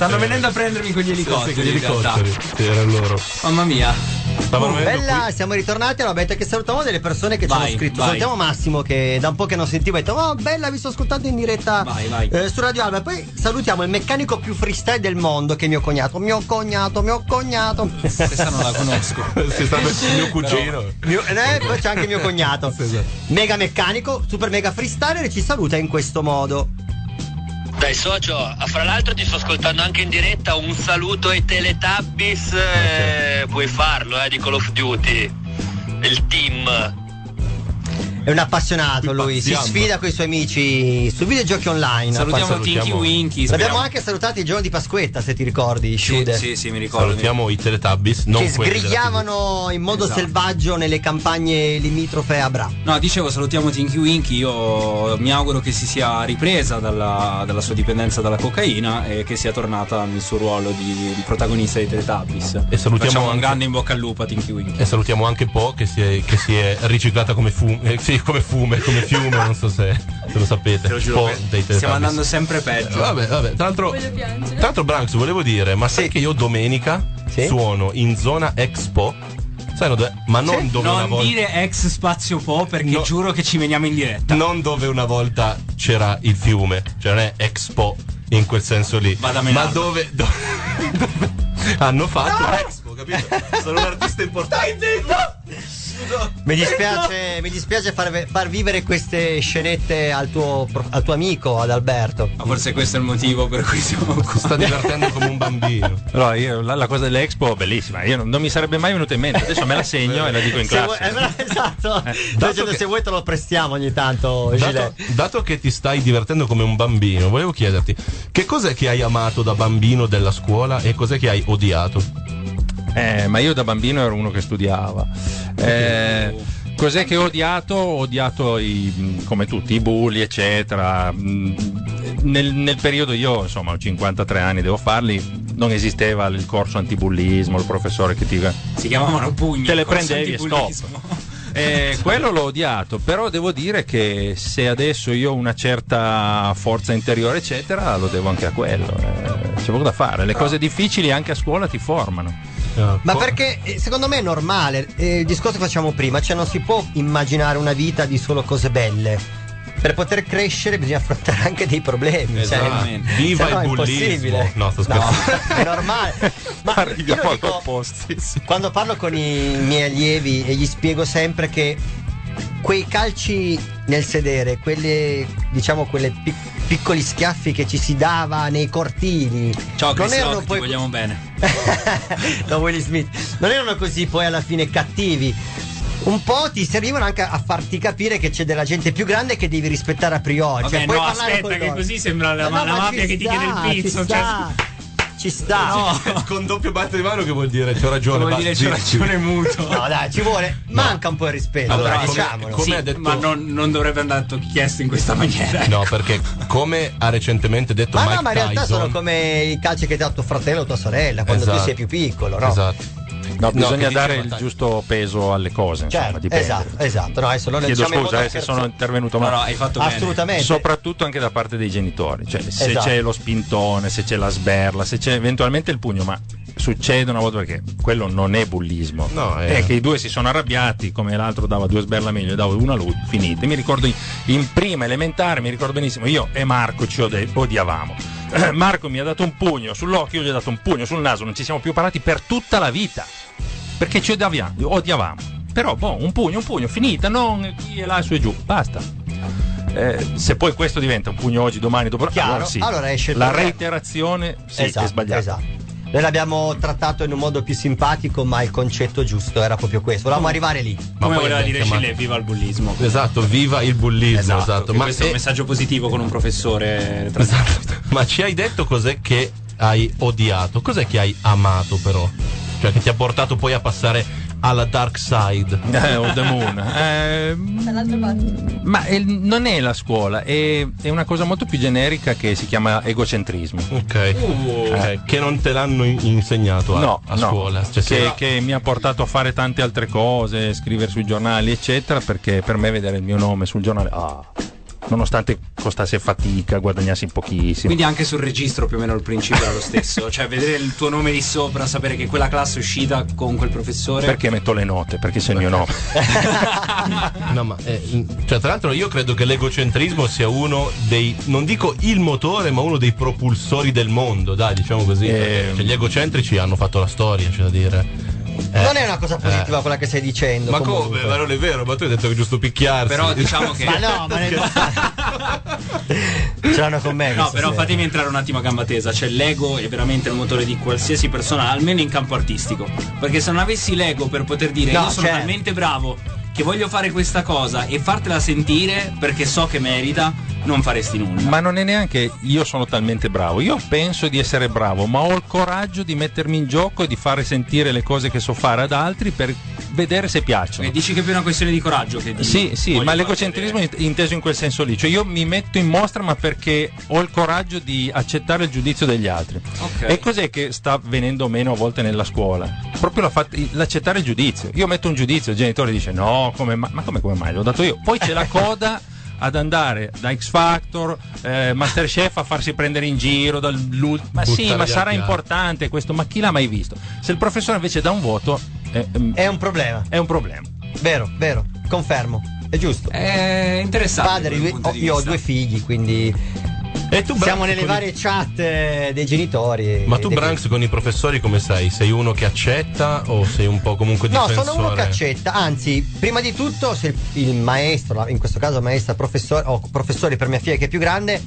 [SPEAKER 5] Stanno venendo a prendermi con gli elicotteri.
[SPEAKER 7] Sì, sì, gli elicotteri. Sì, erano loro.
[SPEAKER 5] Mamma mia.
[SPEAKER 7] Stavano venendo
[SPEAKER 4] Bella, siamo ritornati. Allora, avete che salutiamo delle persone che ci
[SPEAKER 5] Vai,
[SPEAKER 4] hanno scritto.
[SPEAKER 5] vai.
[SPEAKER 4] Salutiamo Massimo che da un po' che non sentivo. Ha detto: Oh, bella, vi sto ascoltando in diretta
[SPEAKER 5] Vai, vai.
[SPEAKER 4] eh, su Radio Alba. E poi salutiamo il meccanico più freestyle del mondo, che è mio cognato. Mio cognato, mio cognato.
[SPEAKER 5] Questa non la conosco.
[SPEAKER 7] Si sta il mio cugino.
[SPEAKER 4] Mio- eh, poi c'è anche mio cognato. Mega meccanico, super mega freestyler e ci saluta in questo modo.
[SPEAKER 26] Dai socio, fra l'altro ti sto ascoltando anche in diretta, un saluto ai Teletubbies, eh, puoi farlo eh, di Call of Duty, il team.
[SPEAKER 4] È un appassionato lui, si sfida con i suoi amici su videogiochi online.
[SPEAKER 5] Salutiamo Tinky Winky.
[SPEAKER 4] L'abbiamo anche salutato il giorno di Pasquetta, se ti ricordi, Sciude.
[SPEAKER 5] sì, sì, mi ricordo.
[SPEAKER 7] Salutiamo i Teletubbies, non
[SPEAKER 4] che sgrigliavano in modo
[SPEAKER 5] Esatto.
[SPEAKER 4] selvaggio nelle campagne limitrofe a Bra.
[SPEAKER 5] No, dicevo, salutiamo Tinky Winky. Io mi auguro che si sia ripresa dalla, dalla sua dipendenza dalla cocaina e che sia tornata nel suo ruolo di, di protagonista di Teletubbies.
[SPEAKER 7] E salutiamo
[SPEAKER 5] Facciamo un
[SPEAKER 7] anche-
[SPEAKER 5] grande in bocca al lupo a Tinky Winky.
[SPEAKER 7] E salutiamo anche Po che si è, che si è riciclata come fume, eh, sì, come fume, come fiume, non so se, se lo sapete.
[SPEAKER 5] Te lo giuro
[SPEAKER 7] Po dei
[SPEAKER 5] stiamo andando sempre peggio.
[SPEAKER 7] Eh, Vabbè, vabbè. Tra l'altro, tra l'altro Branks, volevo dire, ma sai che io domenica suono in zona Expo? Sai no, dove- ma non dove una
[SPEAKER 5] non
[SPEAKER 7] volta.
[SPEAKER 5] dire ex spazio po perché
[SPEAKER 7] No.
[SPEAKER 5] giuro che ci veniamo in diretta.
[SPEAKER 7] Non dove una volta c'era il fiume, cioè non è Expo in quel senso lì. Ma dove, dove- dove hanno fatto Expo, capito? Sono un artista importante.
[SPEAKER 4] Mi dispiace, mi dispiace far, far vivere queste scenette al tuo, al tuo amico, ad Alberto.
[SPEAKER 5] Ma forse questo è il motivo per cui siamo qua.
[SPEAKER 7] Si sta divertendo come un bambino.
[SPEAKER 15] Allora, io, la, la cosa dell'Expo, bellissima. Io non, non mi sarebbe mai venuta in mente. Adesso me la segno e la dico in
[SPEAKER 4] Se vuoi-
[SPEAKER 15] classe.
[SPEAKER 4] eh, esatto.
[SPEAKER 7] dato
[SPEAKER 4] Cioè,
[SPEAKER 7] che-
[SPEAKER 4] Se vuoi te lo prestiamo ogni tanto,
[SPEAKER 7] Dato, dato che ti stai divertendo come un bambino, volevo chiederti che cos'è che hai amato da bambino della scuola e cos'è che hai odiato?
[SPEAKER 15] Eh, ma io da bambino ero uno che studiava. Eh, cos'è che ho odiato? Ho odiato i, come tutti, i bulli, eccetera. Nel, nel periodo io, insomma, ho 53 anni, devo farli. Non esisteva il corso antibullismo, il professore che ti.
[SPEAKER 5] Si chiamavano pugni.
[SPEAKER 15] Te le prendevi e stop. Eh, quello l'ho odiato, però devo dire che se adesso io ho una certa forza interiore, eccetera, lo devo anche a quello. eh, c'è poco da fare. Le cose difficili anche a scuola ti formano.
[SPEAKER 4] Ma perché eh, secondo me è normale, eh, il discorso che facciamo prima, cioè non si può immaginare una vita di solo cose belle. Per poter crescere bisogna affrontare anche dei problemi.
[SPEAKER 7] Esatto.
[SPEAKER 4] Cioè,
[SPEAKER 7] Viva
[SPEAKER 4] no
[SPEAKER 7] il
[SPEAKER 4] è
[SPEAKER 7] bullismo.
[SPEAKER 4] impossibile.
[SPEAKER 7] No, sto scherzando.
[SPEAKER 4] è normale. Ma
[SPEAKER 15] Arriviamo
[SPEAKER 4] io
[SPEAKER 15] al
[SPEAKER 4] dico,
[SPEAKER 15] opposto.
[SPEAKER 4] quando parlo con i miei allievi e gli spiego sempre che quei calci nel sedere, quelle diciamo quelle pic- piccoli schiaffi che ci si dava nei cortili,
[SPEAKER 5] Ciao
[SPEAKER 4] non
[SPEAKER 5] Chris
[SPEAKER 4] erano
[SPEAKER 5] Rock, ti
[SPEAKER 4] poi
[SPEAKER 5] vogliamo bene.
[SPEAKER 4] da Willy Smith. Non erano così poi alla fine cattivi. Un po' ti servivano anche a farti capire che c'è della gente più grande che devi rispettare a priori.
[SPEAKER 5] Vabbè,
[SPEAKER 4] cioè,
[SPEAKER 5] no, aspetta, che
[SPEAKER 4] loro.
[SPEAKER 5] così sembra la,
[SPEAKER 4] Ma no,
[SPEAKER 5] la
[SPEAKER 4] ma
[SPEAKER 5] mafia che ti chiede il pizzo.
[SPEAKER 4] Ci
[SPEAKER 5] cioè-
[SPEAKER 4] ci sta.
[SPEAKER 7] Con doppio batte di mano che vuol dire c'ho ragione.
[SPEAKER 5] Vuol dire c'ho ragione muto.
[SPEAKER 4] No, dai, ci vuole. Manca un po' il rispetto.
[SPEAKER 7] Allora, come-
[SPEAKER 4] diciamolo.
[SPEAKER 7] come
[SPEAKER 5] Sì,
[SPEAKER 7] ha detto-
[SPEAKER 5] Ma non, non dovrebbe andare chiesto in questa maniera.
[SPEAKER 7] No, perché come ha recentemente detto
[SPEAKER 4] Ma
[SPEAKER 7] Mike
[SPEAKER 4] no, ma in realtà
[SPEAKER 7] Tyson,
[SPEAKER 4] sono come i calci che ti ha tuo fratello o tua sorella quando tu
[SPEAKER 7] Esatto.
[SPEAKER 4] sei più piccolo, no?
[SPEAKER 7] Esatto.
[SPEAKER 15] No, bisogna dare il giusto peso alle cose. Insomma,
[SPEAKER 4] Certo,
[SPEAKER 15] dipende.
[SPEAKER 4] esatto, esatto. No, adesso lo
[SPEAKER 15] Chiedo
[SPEAKER 4] diciamo
[SPEAKER 15] scusa eh, se sono intervenuto
[SPEAKER 5] No,
[SPEAKER 15] male.
[SPEAKER 5] no, hai fatto bene.
[SPEAKER 4] Assolutamente.
[SPEAKER 15] Soprattutto anche da parte dei genitori, cioè se
[SPEAKER 4] Esatto.
[SPEAKER 15] c'è lo spintone, se c'è la sberla, se c'è eventualmente il pugno, ma succede una volta perché quello non è bullismo.
[SPEAKER 7] No, è-
[SPEAKER 15] è che i due si sono arrabbiati, come l'altro dava due sberla meglio, dava una a lui, finite. Mi ricordo in, in prima elementare, mi ricordo benissimo, io e Marco ci odiavamo. Marco mi ha dato un pugno sull'occhio, io gli ho dato un pugno sul naso, non ci siamo più parlati per tutta la vita. Perché ci odiavamo, odiavamo. Però, boh, un pugno, un pugno, finita, non chi è là su e giù, basta. Eh, se poi questo diventa un pugno oggi, domani, dopo
[SPEAKER 4] Chiaro,
[SPEAKER 15] allora sì.
[SPEAKER 4] allora esce il
[SPEAKER 15] la reiterazione sì,
[SPEAKER 4] esatto,
[SPEAKER 15] è sbagliata.
[SPEAKER 4] esatto. Noi l'abbiamo trattato in un modo più simpatico, ma il concetto giusto era proprio questo. Volevamo arrivare lì.
[SPEAKER 5] Come
[SPEAKER 7] poi
[SPEAKER 5] voleva
[SPEAKER 7] è
[SPEAKER 5] dire
[SPEAKER 7] chiamato-
[SPEAKER 5] Scille, viva il bullismo.
[SPEAKER 7] Esatto, viva il bullismo, esatto.
[SPEAKER 5] Esatto,
[SPEAKER 7] Ma,
[SPEAKER 5] questo è un messaggio positivo con un professore.
[SPEAKER 7] esatto. Ma ci hai detto cos'è che hai odiato? Cos'è che hai amato però? Cioè che ti ha portato poi a passare alla dark side.
[SPEAKER 15] Eh, o the moon. Eh,
[SPEAKER 6] Dall'altra parte.
[SPEAKER 15] ma è- non è la scuola, è, è una cosa molto più generica che si chiama egocentrismo.
[SPEAKER 7] Ok. Ok, Che non te l'hanno in- insegnato a,
[SPEAKER 15] No,
[SPEAKER 7] a
[SPEAKER 15] no,
[SPEAKER 7] scuola. Cioè,
[SPEAKER 15] che, che mi ha portato a fare tante altre cose, scrivere sui giornali, eccetera, perché per me vedere il mio nome sul giornale, ah, nonostante costasse fatica, guadagnassi pochissimo.
[SPEAKER 5] Quindi anche sul registro più o meno il principio era lo stesso, cioè vedere il tuo nome lì sopra, sapere che quella classe è uscita con quel professore.
[SPEAKER 15] Perché metto le note? Perché c'è il mio nome.
[SPEAKER 7] No, ma eh, cioè, tra l'altro io credo che l'egocentrismo sia uno dei, non dico il motore, ma uno dei propulsori del mondo, dai, diciamo così.
[SPEAKER 15] Ehm.
[SPEAKER 7] Cioè, gli egocentrici hanno fatto la storia, c'è da dire. Eh,
[SPEAKER 4] non è una cosa positiva
[SPEAKER 7] eh.
[SPEAKER 4] quella che stai dicendo.
[SPEAKER 7] Ma
[SPEAKER 4] comunque.
[SPEAKER 7] come? Ma non è vero, ma tu hai detto che è giusto picchiarsi.
[SPEAKER 5] Però diciamo che-
[SPEAKER 4] Ma no, ma nel... Ce l'hanno con me.
[SPEAKER 5] No, però
[SPEAKER 4] sera.
[SPEAKER 5] fatemi entrare un attimo a gamba tesa. Cioè, l'ego è veramente il motore di qualsiasi persona, almeno in campo artistico. Perché se non avessi l'ego per poter dire
[SPEAKER 4] No,
[SPEAKER 5] io sono
[SPEAKER 4] certo.
[SPEAKER 5] talmente bravo che voglio fare questa cosa e fartela sentire perché so che merita, non faresti nulla.
[SPEAKER 15] Ma non è neanche io sono talmente bravo. Io penso di essere bravo, ma ho il coraggio di mettermi in gioco e di fare sentire le cose che so fare ad altri per vedere se piacciono.
[SPEAKER 5] E dici che è più una questione di coraggio che di
[SPEAKER 15] Sì, sì, ma l'egocentrismo è inteso in quel senso lì, cioè io mi metto in mostra ma perché ho il coraggio di accettare il giudizio degli altri.
[SPEAKER 5] Ok.
[SPEAKER 15] E cos'è che sta venendo meno a volte nella scuola? Proprio la fat- l'accettare il giudizio. Io metto un giudizio, il genitore dice no, come ma-" ma come, come mai? L'ho dato io. Poi c'è la coda ad andare da X Factor, eh, Masterchef a farsi prendere in giro dall'ultimo. Ma sì, ma sarà importante questo, ma chi l'ha mai visto? Se il professore invece dà un voto, eh, ehm,
[SPEAKER 4] È un problema.
[SPEAKER 15] è un problema.
[SPEAKER 4] Vero, vero. Confermo. È giusto.
[SPEAKER 5] È interessante.
[SPEAKER 4] Padre,
[SPEAKER 5] di
[SPEAKER 4] io ho due figli, quindi
[SPEAKER 7] E tu,
[SPEAKER 4] siamo
[SPEAKER 7] Branks,
[SPEAKER 4] nelle
[SPEAKER 7] con i-
[SPEAKER 4] varie chat eh, dei genitori.
[SPEAKER 7] Ma tu,
[SPEAKER 4] dei
[SPEAKER 7] Branks, con i professori come sei? Sei uno che accetta o sei un po' comunque
[SPEAKER 4] No,
[SPEAKER 7] difensore?
[SPEAKER 4] sono uno che accetta, anzi, prima di tutto, se il, maestro, in questo caso maestra, professore, o professore per mia figlia che è più grande,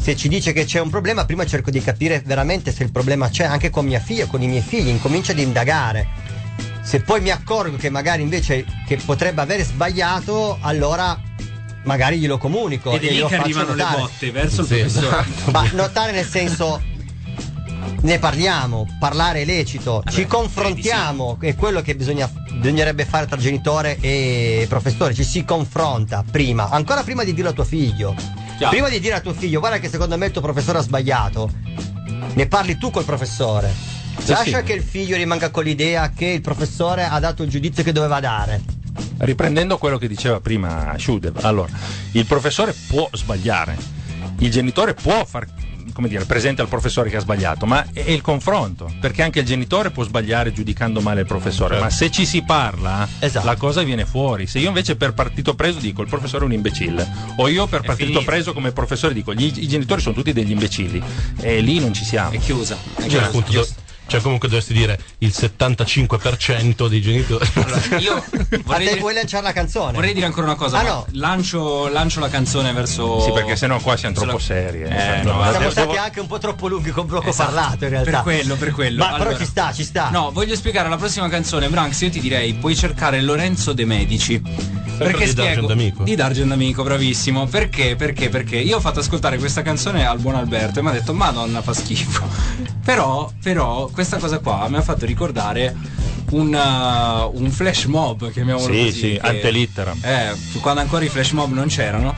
[SPEAKER 4] se ci dice che c'è un problema, prima cerco di capire veramente se il problema c'è anche con mia figlia, con i miei figli, incomincia ad indagare. Se poi mi accorgo che magari invece che potrebbe aver sbagliato, allora magari glielo comunico.
[SPEAKER 5] Ed è lì che arrivano le
[SPEAKER 4] notare.
[SPEAKER 5] botte verso il
[SPEAKER 7] Sì,
[SPEAKER 5] professore.
[SPEAKER 7] esatto.
[SPEAKER 4] Ma notare nel senso. Ne parliamo, parlare è lecito, ci confrontiamo, è quello che bisogna- bisognerebbe fare tra genitore e professore, ci si confronta prima, ancora prima di dire a tuo figlio.
[SPEAKER 5] Chiaro.
[SPEAKER 4] Prima di dire a tuo figlio, guarda che secondo me il tuo professore ha sbagliato, ne parli tu col professore. Lascia
[SPEAKER 15] sì.
[SPEAKER 4] che il figlio rimanga con l'idea che il professore ha dato il giudizio che doveva dare.
[SPEAKER 15] Riprendendo quello che diceva prima Shudev, allora, il professore può sbagliare, il genitore può far come dire, presente al professore che ha sbagliato, ma è il confronto, perché anche il genitore può sbagliare giudicando male il professore,
[SPEAKER 7] Certo.
[SPEAKER 15] ma se ci si parla,
[SPEAKER 4] Esatto.
[SPEAKER 15] la cosa viene fuori. Se io invece per partito preso dico il professore è un imbecille, o io per
[SPEAKER 5] È
[SPEAKER 15] partito
[SPEAKER 5] finita.
[SPEAKER 15] preso come professore dico gli- i genitori sono tutti degli imbecilli, e lì non ci siamo.
[SPEAKER 5] È chiusa. È
[SPEAKER 7] Cioè,
[SPEAKER 5] chiusa.
[SPEAKER 7] appunto, do- cioè, comunque dovresti dire il 75% dei genitori.
[SPEAKER 5] Io
[SPEAKER 4] A
[SPEAKER 5] vorrei dire,
[SPEAKER 4] vuoi lanciare la canzone?
[SPEAKER 5] vorrei dire ancora una cosa.
[SPEAKER 4] Ah, no.
[SPEAKER 5] lancio, lancio la canzone verso.
[SPEAKER 15] Sì, perché sennò qua siamo troppo
[SPEAKER 5] la-
[SPEAKER 15] seri. eh.
[SPEAKER 5] Eh,
[SPEAKER 15] Devo-
[SPEAKER 5] no,
[SPEAKER 4] Siamo
[SPEAKER 15] devo-
[SPEAKER 4] stati anche un po' troppo lunghi con blocco
[SPEAKER 5] Esatto.
[SPEAKER 4] parlato in realtà.
[SPEAKER 5] Per quello, per quello.
[SPEAKER 4] Ma però
[SPEAKER 5] Allora-
[SPEAKER 4] ci sta, ci sta.
[SPEAKER 5] No, voglio spiegare la prossima canzone, Branks. Io ti direi: puoi cercare Lorenzo De Medici. Perché
[SPEAKER 7] di
[SPEAKER 5] spiego
[SPEAKER 7] D'Argent Amico.
[SPEAKER 5] di D'Argent Amico, bravissimo. Perché? Perché? Perché io ho fatto ascoltare questa canzone al buon Alberto e mi ha detto: Madonna, fa schifo. però, però, questa cosa qua mi ha fatto ricordare un, uh, un flash mob, chiamiamolo
[SPEAKER 15] Sì,
[SPEAKER 5] così.
[SPEAKER 15] sì,
[SPEAKER 5] che-
[SPEAKER 15] ante litteram.
[SPEAKER 5] eh, quando ancora i flash mob non c'erano,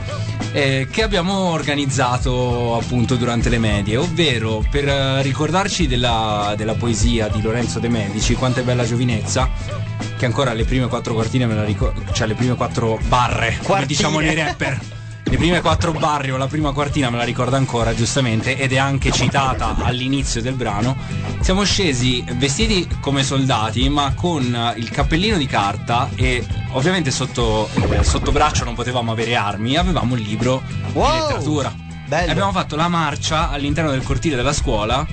[SPEAKER 5] eh, che abbiamo organizzato appunto durante le medie, ovvero per eh, ricordarci della, della poesia di Lorenzo De Medici, quanto è bella giovinezza, che ancora le prime quattro quartine me la ricordo, cioè le prime quattro barre, come
[SPEAKER 4] Quartine.
[SPEAKER 5] diciamo nei rapper. Le prime quattro barre o la prima quartina me la ricordo ancora, giustamente, ed è anche citata all'inizio del brano. Siamo scesi vestiti come soldati, ma con il cappellino di carta e ovviamente sotto, eh, sotto braccio non potevamo avere armi, avevamo un libro
[SPEAKER 4] Wow!
[SPEAKER 5] di letteratura.
[SPEAKER 4] Bello.
[SPEAKER 5] E abbiamo fatto la marcia all'interno del cortile della scuola,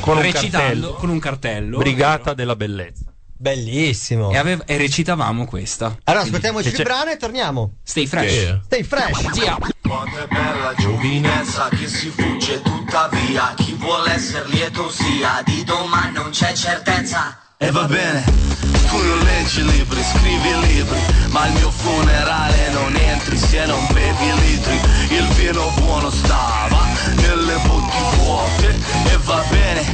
[SPEAKER 15] con un
[SPEAKER 5] recitando
[SPEAKER 15] cartello,
[SPEAKER 5] con un cartello.
[SPEAKER 15] Brigata della bellezza.
[SPEAKER 4] Bellissimo.
[SPEAKER 5] E, ave- e recitavamo questa.
[SPEAKER 4] Allora
[SPEAKER 5] Quindi,
[SPEAKER 4] ascoltiamoci il brano e torniamo.
[SPEAKER 5] Stay fresh.
[SPEAKER 7] Sì.
[SPEAKER 4] Stay fresh.
[SPEAKER 5] Zia.
[SPEAKER 27] Quanto è bella giovinezza che si fugge tuttavia Chi vuole essere lieto sia Di domani non c'è certezza
[SPEAKER 20] E va bene, tu non leggi libri, scrivi libri, ma al mio funerale non entri se non bevi litri. Il vino buono stava nelle botti vuote e va bene,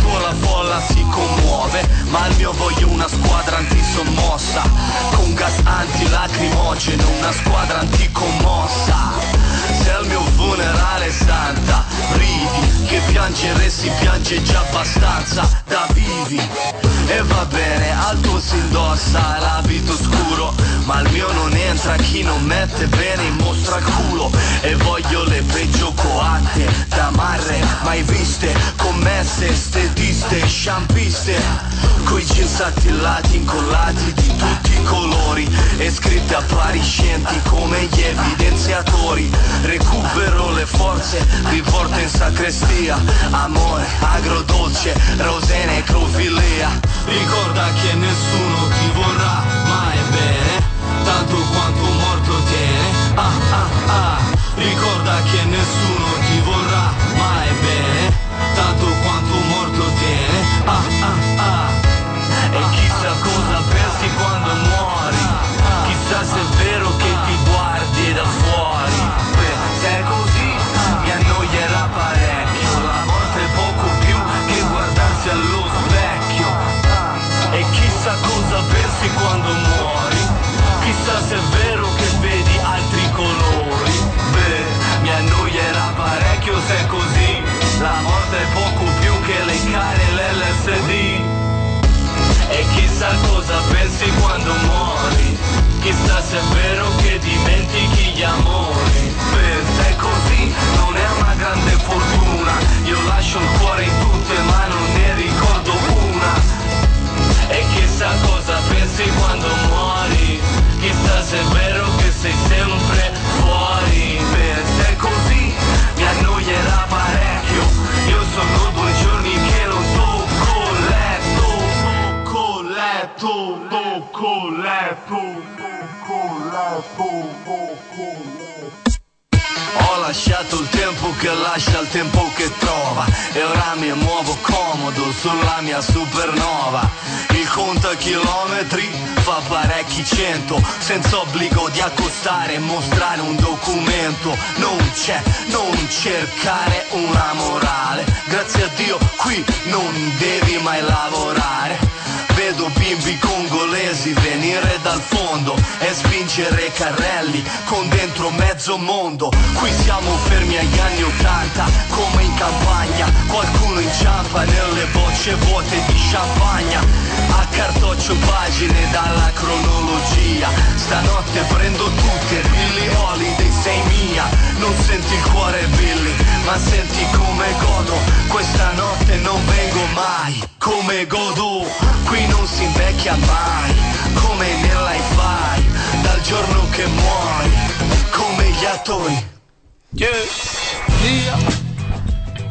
[SPEAKER 20] tuo la folla si commuove, ma al mio voglio una squadra antisommossa, con gas antilacrimogeno, una squadra anticommossa. Se al mio funerale santa ridi Che piangere piange già abbastanza da vivi. E va bene, al tuo si indossa l'abito scuro Ma al mio non entra chi non mette bene mostra il culo. E voglio le peggio coatte Tamarre mai viste Commesse, estetiste, sciampiste. Coi jeans attillati, incollati di tutti i colori E scritte appariscenti come gli evidenziatori. Recupero le forze, riporto in sacrestia. Amore, agrodolce, rosena e crofilia Ricorda che nessuno ti vorrà mai bene Tanto quanto morto tiene. Ah ah ah. Ricorda che nessuno Chissà se è vero che dimentichi gli amori. Se è così non è una grande fortuna. Io lascio il cuore in tutte ma non ne ricordo una. E chissà cosa pensi quando muori. Chissà se è vero che sei sempre fuori. Se è così mi annoierà parecchio. Io sono due giorni che non tocco letto. Tocco letto, tocco letto ho lasciato il tempo che lascia il tempo che trova. E ora mi muovo comodo sulla mia supernova. Il conto chilometri fa parecchi cento. Senza obbligo di accostare e mostrare un documento. Non c'è, non cercare una morale. Grazie a Dio qui non devi mai lavorare. Vedo bimbi congolesi venire dal fondo e spingere carrelli con dentro mezzo mondo. Qui siamo fermi agli anni Ottanta, come in campagna. Qualcuno inciampa nelle bocce vuote di champagna. Accartoccio pagine dalla cronologia. Stanotte prendo tutte, Billy Holiday sei mia. Non senti il cuore Billy, ma senti come godo. Questa notte non vengo mai, come godo. Qui non si invecchia mai, come nell'hi-fi, dal giorno che muori, come gli attori.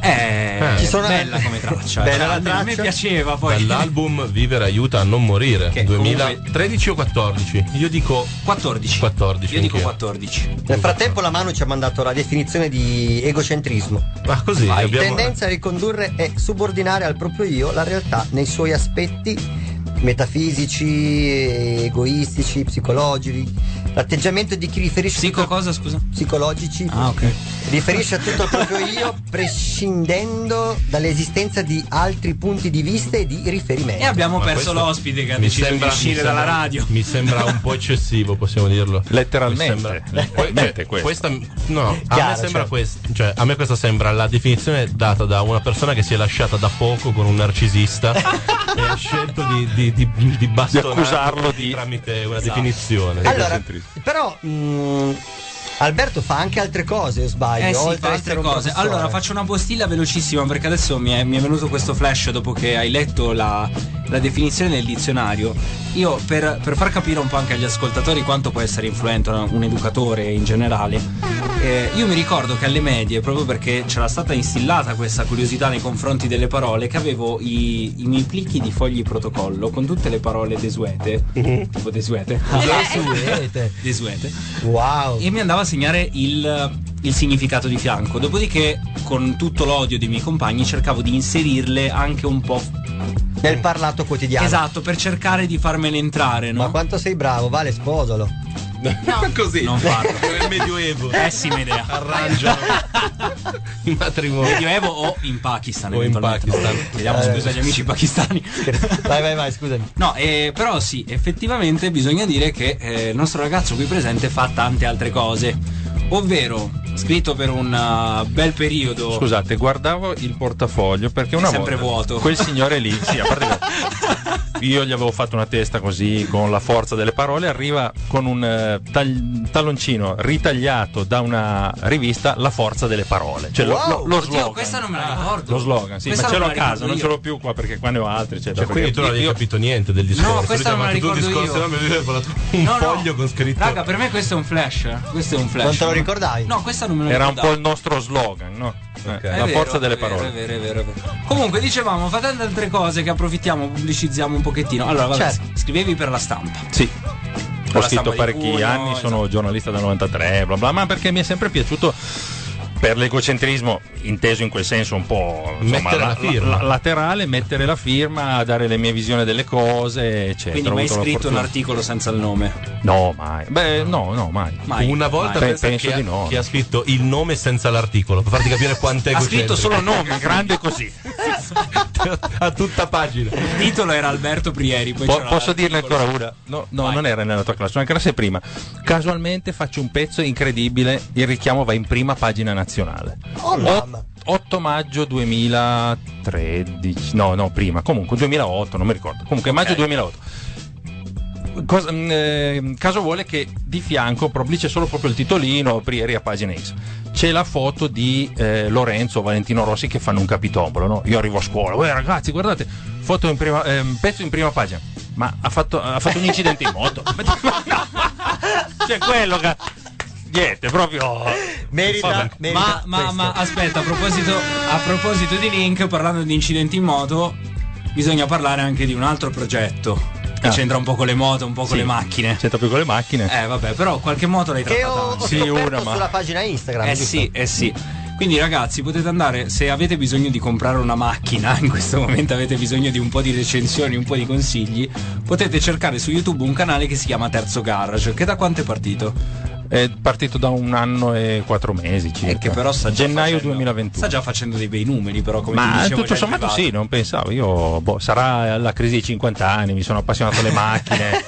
[SPEAKER 5] Eh,
[SPEAKER 7] Ci
[SPEAKER 5] sono bella come traccia.
[SPEAKER 7] Bella
[SPEAKER 5] Cioè,
[SPEAKER 7] la
[SPEAKER 5] a me- A me
[SPEAKER 7] traccia.
[SPEAKER 5] piaceva poi.
[SPEAKER 7] Dall'album Vivere aiuta a non morire.
[SPEAKER 5] Che
[SPEAKER 7] 2013 o 14? Io dico
[SPEAKER 5] 14.
[SPEAKER 7] 14.
[SPEAKER 5] Io dico
[SPEAKER 7] anch'io.
[SPEAKER 5] 14.
[SPEAKER 4] Nel frattempo la Manu ci ha mandato la definizione di egocentrismo.
[SPEAKER 7] Ma così
[SPEAKER 4] Vai.
[SPEAKER 7] abbiamo-
[SPEAKER 4] Tendenza a ricondurre e subordinare al proprio io la realtà nei suoi aspetti metafisici, egoistici, psicologici. L'atteggiamento di chi riferisce
[SPEAKER 5] Psico cosa, scusa?
[SPEAKER 4] Psicologici.
[SPEAKER 5] Ah, ok.
[SPEAKER 4] Riferisce a tutto il proprio io prescindendo dall'esistenza di altri punti di vista e di riferimento.
[SPEAKER 5] E abbiamo
[SPEAKER 7] Ma
[SPEAKER 5] perso l'ospite che ha
[SPEAKER 7] mi
[SPEAKER 5] deciso
[SPEAKER 7] sembra-
[SPEAKER 5] di uscire dalla radio.
[SPEAKER 7] Mi sembra un po' eccessivo, possiamo dirlo.
[SPEAKER 15] Letteralmente.
[SPEAKER 7] Sembra-
[SPEAKER 15] Letteralmente
[SPEAKER 7] cioè,
[SPEAKER 15] questo.
[SPEAKER 7] questa, no, a
[SPEAKER 4] Chiaro,
[SPEAKER 7] me sembra
[SPEAKER 4] cioè.
[SPEAKER 7] questa, cioè, a me questa sembra la definizione data da una persona che si è lasciata da poco con un narcisista e ha scelto di, di, di, di bastonarlo
[SPEAKER 15] accusarlo di-
[SPEAKER 7] tramite una
[SPEAKER 5] Esatto.
[SPEAKER 7] definizione.
[SPEAKER 4] Allora, però mh, Alberto fa anche altre cose, o sbaglio?
[SPEAKER 5] Eh sì, fa altre cose. Allora, faccio una postilla velocissima perché adesso mi è, mi è venuto questo flash dopo che hai letto la, la definizione del dizionario. Io, per, per far capire un po' anche agli ascoltatori quanto può essere influente un, educatore in generale, eh, io mi ricordo che alle medie, proprio perché c'era stata instillata questa curiosità nei confronti delle parole, che avevo i, i miei plicchi di fogli protocollo con tutte le parole desuete, tipo desuete,
[SPEAKER 4] Desuete.
[SPEAKER 5] desuete,
[SPEAKER 4] Wow.
[SPEAKER 5] e mi andava a segnare il, il significato di fianco. Dopodiché, con tutto l'odio dei miei compagni, cercavo di inserirle anche un po'.
[SPEAKER 4] Nel parlato quotidiano.
[SPEAKER 5] Esatto, per cercare di farmene entrare, no?
[SPEAKER 4] Ma quanto sei bravo, Vale, sposalo.
[SPEAKER 7] Così.
[SPEAKER 5] Non farlo.
[SPEAKER 7] Nel Medioevo.
[SPEAKER 5] Pessima idea.
[SPEAKER 7] Arrangiano il matrimonio.
[SPEAKER 5] Medioevo o in Pakistan.
[SPEAKER 7] O in. Pakistan.
[SPEAKER 5] Chiediamo
[SPEAKER 4] Eh.
[SPEAKER 5] scusa agli amici pakistani.
[SPEAKER 4] Vai, vai, vai, scusami.
[SPEAKER 5] No, eh, però sì, effettivamente bisogna dire che eh, il nostro ragazzo qui presente fa tante altre cose. Ovvero, scritto per un uh, bel periodo.
[SPEAKER 15] Scusate, guardavo il portafoglio perché una
[SPEAKER 5] È sempre
[SPEAKER 15] volta
[SPEAKER 5] vuoto.
[SPEAKER 15] quel signore lì, sì, a parte che io gli avevo fatto una testa così con la forza delle parole, arriva con un eh, tagli- talloncino ritagliato da una rivista La forza delle parole. Cioè lo- lo, lo
[SPEAKER 5] Oddio,
[SPEAKER 15] slogan.
[SPEAKER 5] questa non me la ricordo.
[SPEAKER 15] Lo slogan, sì,
[SPEAKER 5] Questa
[SPEAKER 15] ma ce l'ho a casa,
[SPEAKER 5] ricordo
[SPEAKER 15] non ce
[SPEAKER 5] io.
[SPEAKER 15] l'ho più qua perché qua ne ho altri. Eccetera,
[SPEAKER 7] Cioè, quindi
[SPEAKER 15] perché
[SPEAKER 7] tu non avevi
[SPEAKER 15] io-
[SPEAKER 7] capito niente del discorso.
[SPEAKER 5] No, questa non me la ricordo
[SPEAKER 7] discorso,
[SPEAKER 5] io.
[SPEAKER 7] no, mi un
[SPEAKER 5] No, no.
[SPEAKER 7] foglio con scritto.
[SPEAKER 5] Raga, per me questo è un flash. Questo è un flash.
[SPEAKER 4] Non te lo ricordavi?
[SPEAKER 5] No, questa non me lo
[SPEAKER 15] Era un po' il nostro slogan, no? Eh,
[SPEAKER 5] È
[SPEAKER 15] la
[SPEAKER 5] vero,
[SPEAKER 15] forza delle
[SPEAKER 5] vero,
[SPEAKER 15] parole.
[SPEAKER 5] È vero, è vero, è vero. Comunque, dicevamo, fa tante altre cose che approfittiamo, pubblicizziamo un pochettino. Allora, vabbè,
[SPEAKER 15] Certo.
[SPEAKER 5] scrivevi per la stampa.
[SPEAKER 15] Sì.
[SPEAKER 5] la
[SPEAKER 15] Ho scritto parecchi anni, sono giornalista dal 93, bla bla, ma perché mi è sempre piaciuto per l'egocentrismo, inteso in quel senso un po' insomma,
[SPEAKER 7] Mettere la
[SPEAKER 15] la-
[SPEAKER 7] firma.
[SPEAKER 15] la- laterale, mettere la firma, dare le mie visioni delle cose, eccetera.
[SPEAKER 5] Quindi mai scritto un articolo senza il nome.
[SPEAKER 15] No, mai. Beh, no, no, mai.
[SPEAKER 7] Una volta
[SPEAKER 15] Pe-
[SPEAKER 7] pensa
[SPEAKER 15] penso
[SPEAKER 7] che,
[SPEAKER 15] di
[SPEAKER 7] ha,
[SPEAKER 15] no.
[SPEAKER 7] che ha scritto il nome senza l'articolo per farti capire quanto è
[SPEAKER 5] Ha scritto solo nome,
[SPEAKER 15] grande così.
[SPEAKER 7] a tutta pagina.
[SPEAKER 5] Il titolo era Alberto Prieri. Poi
[SPEAKER 15] Po- posso dirne ancora una? No, no non era nella tua classe, una classe prima. Casualmente faccio un pezzo incredibile, il richiamo va in prima pagina nazionale.
[SPEAKER 4] Oh, mamma.
[SPEAKER 15] 8 maggio 2013, no, no, prima, comunque 2008, non mi ricordo. Comunque maggio 2008. Cosa- eh, caso vuole che di fianco, lì c'è solo proprio il titolino, Prieri a pagina X. C'è la foto di eh, Lorenzo Valentino Rossi che fanno un capitombolo. No? Io arrivo a scuola, "Uè, ragazzi, guardate, foto in prima, ehm, pezzo in prima pagina. Ma ha fatto, ha fatto un incidente in moto. C'è quello che. Niente, proprio.
[SPEAKER 4] Merita, merita
[SPEAKER 5] Ma, ma, ma aspetta, a proposito, a proposito di link, parlando di incidenti in moto, bisogna parlare anche di un altro progetto. Che
[SPEAKER 15] Ah.
[SPEAKER 5] c'entra un po' con le moto, un po' con
[SPEAKER 15] Sì,
[SPEAKER 5] le macchine.
[SPEAKER 15] C'entra più con le macchine.
[SPEAKER 5] Eh, vabbè, però qualche moto l'hai
[SPEAKER 4] Che
[SPEAKER 5] trattata
[SPEAKER 4] ho, ho
[SPEAKER 5] anche.
[SPEAKER 15] Sì, una, ma-
[SPEAKER 4] sulla pagina Instagram.
[SPEAKER 5] Eh
[SPEAKER 4] giusto?
[SPEAKER 5] sì, eh sì. Quindi ragazzi potete andare, se avete bisogno di comprare una macchina, in questo momento avete bisogno di un po' di recensioni, un po' di consigli, potete cercare su YouTube un canale che si chiama Terzo Garage, che da quanto è partito?
[SPEAKER 15] È partito da un anno e quattro mesi circa.
[SPEAKER 5] E che però sta
[SPEAKER 15] Gennaio
[SPEAKER 5] facendo-
[SPEAKER 15] 2021.
[SPEAKER 5] Sta già facendo dei bei numeri, però come
[SPEAKER 15] Ma tutto sommato sì, non pensavo. Io, boh, sarà la crisi dei 50 anni, mi sono appassionato alle macchine,